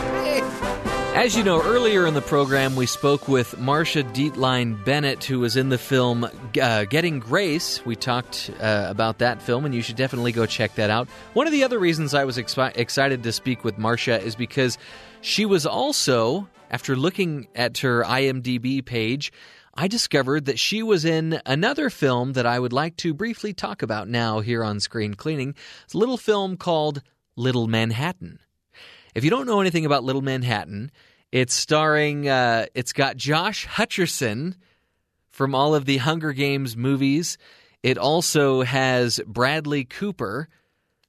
As you know, earlier in the program, we spoke with Marsha Dietlein Bennett, who was in the film uh, Getting Grace. We talked uh, about that film, and you should definitely go check that out. One of the other reasons I was excited to speak with Marsha is because she was also, after looking at her IMDb page, I discovered that she was in another film that I would like to briefly talk about now here on Screen Cleaning. It's a little film called Little Manhattan. If you don't know anything about Little Manhattan, it's starring, uh, it's got Josh Hutcherson from all of the Hunger Games movies. It also has Bradley Cooper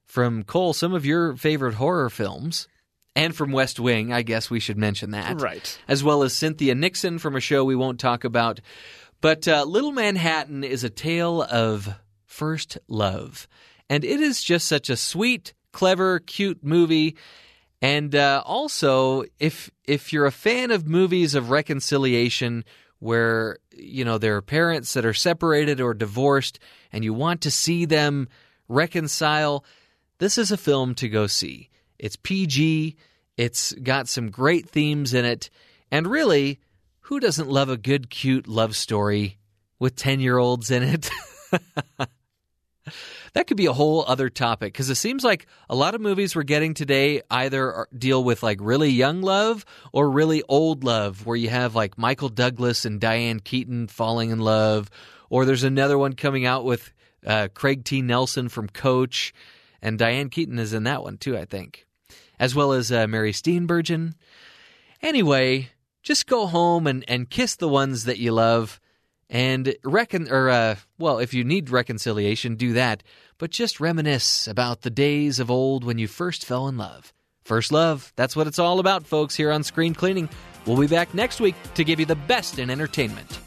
from Cole, some of your favorite horror films, and from West Wing. I guess we should mention that. Right. As well as Cynthia Nixon from a show we won't talk about. But uh, Little Manhattan is a tale of first love. And it is just such a sweet, clever, cute movie. And uh, also, if if you're a fan of movies of reconciliation where you know there are parents that are separated or divorced and you want to see them reconcile, this is a film to go see. It's PG, it's got some great themes in it, and really, who doesn't love a good, cute love story with 10 year olds in it? that could be a whole other topic because it seems like a lot of movies we're getting today either deal with like really young love or really old love, where you have like Michael Douglas and Diane Keaton falling in love, or there's another one coming out with uh, Craig T. Nelson from Coach, and Diane Keaton is in that one too, I think, as well as uh, Mary Steenburgen. Anyway, just go home and, and kiss the ones that you love and reckon or uh, well if you need reconciliation do that. But just reminisce about the days of old when you first fell in love. First love that's what it's all about folks here on screen cleaning. We'll be back next week to give you the best in entertainment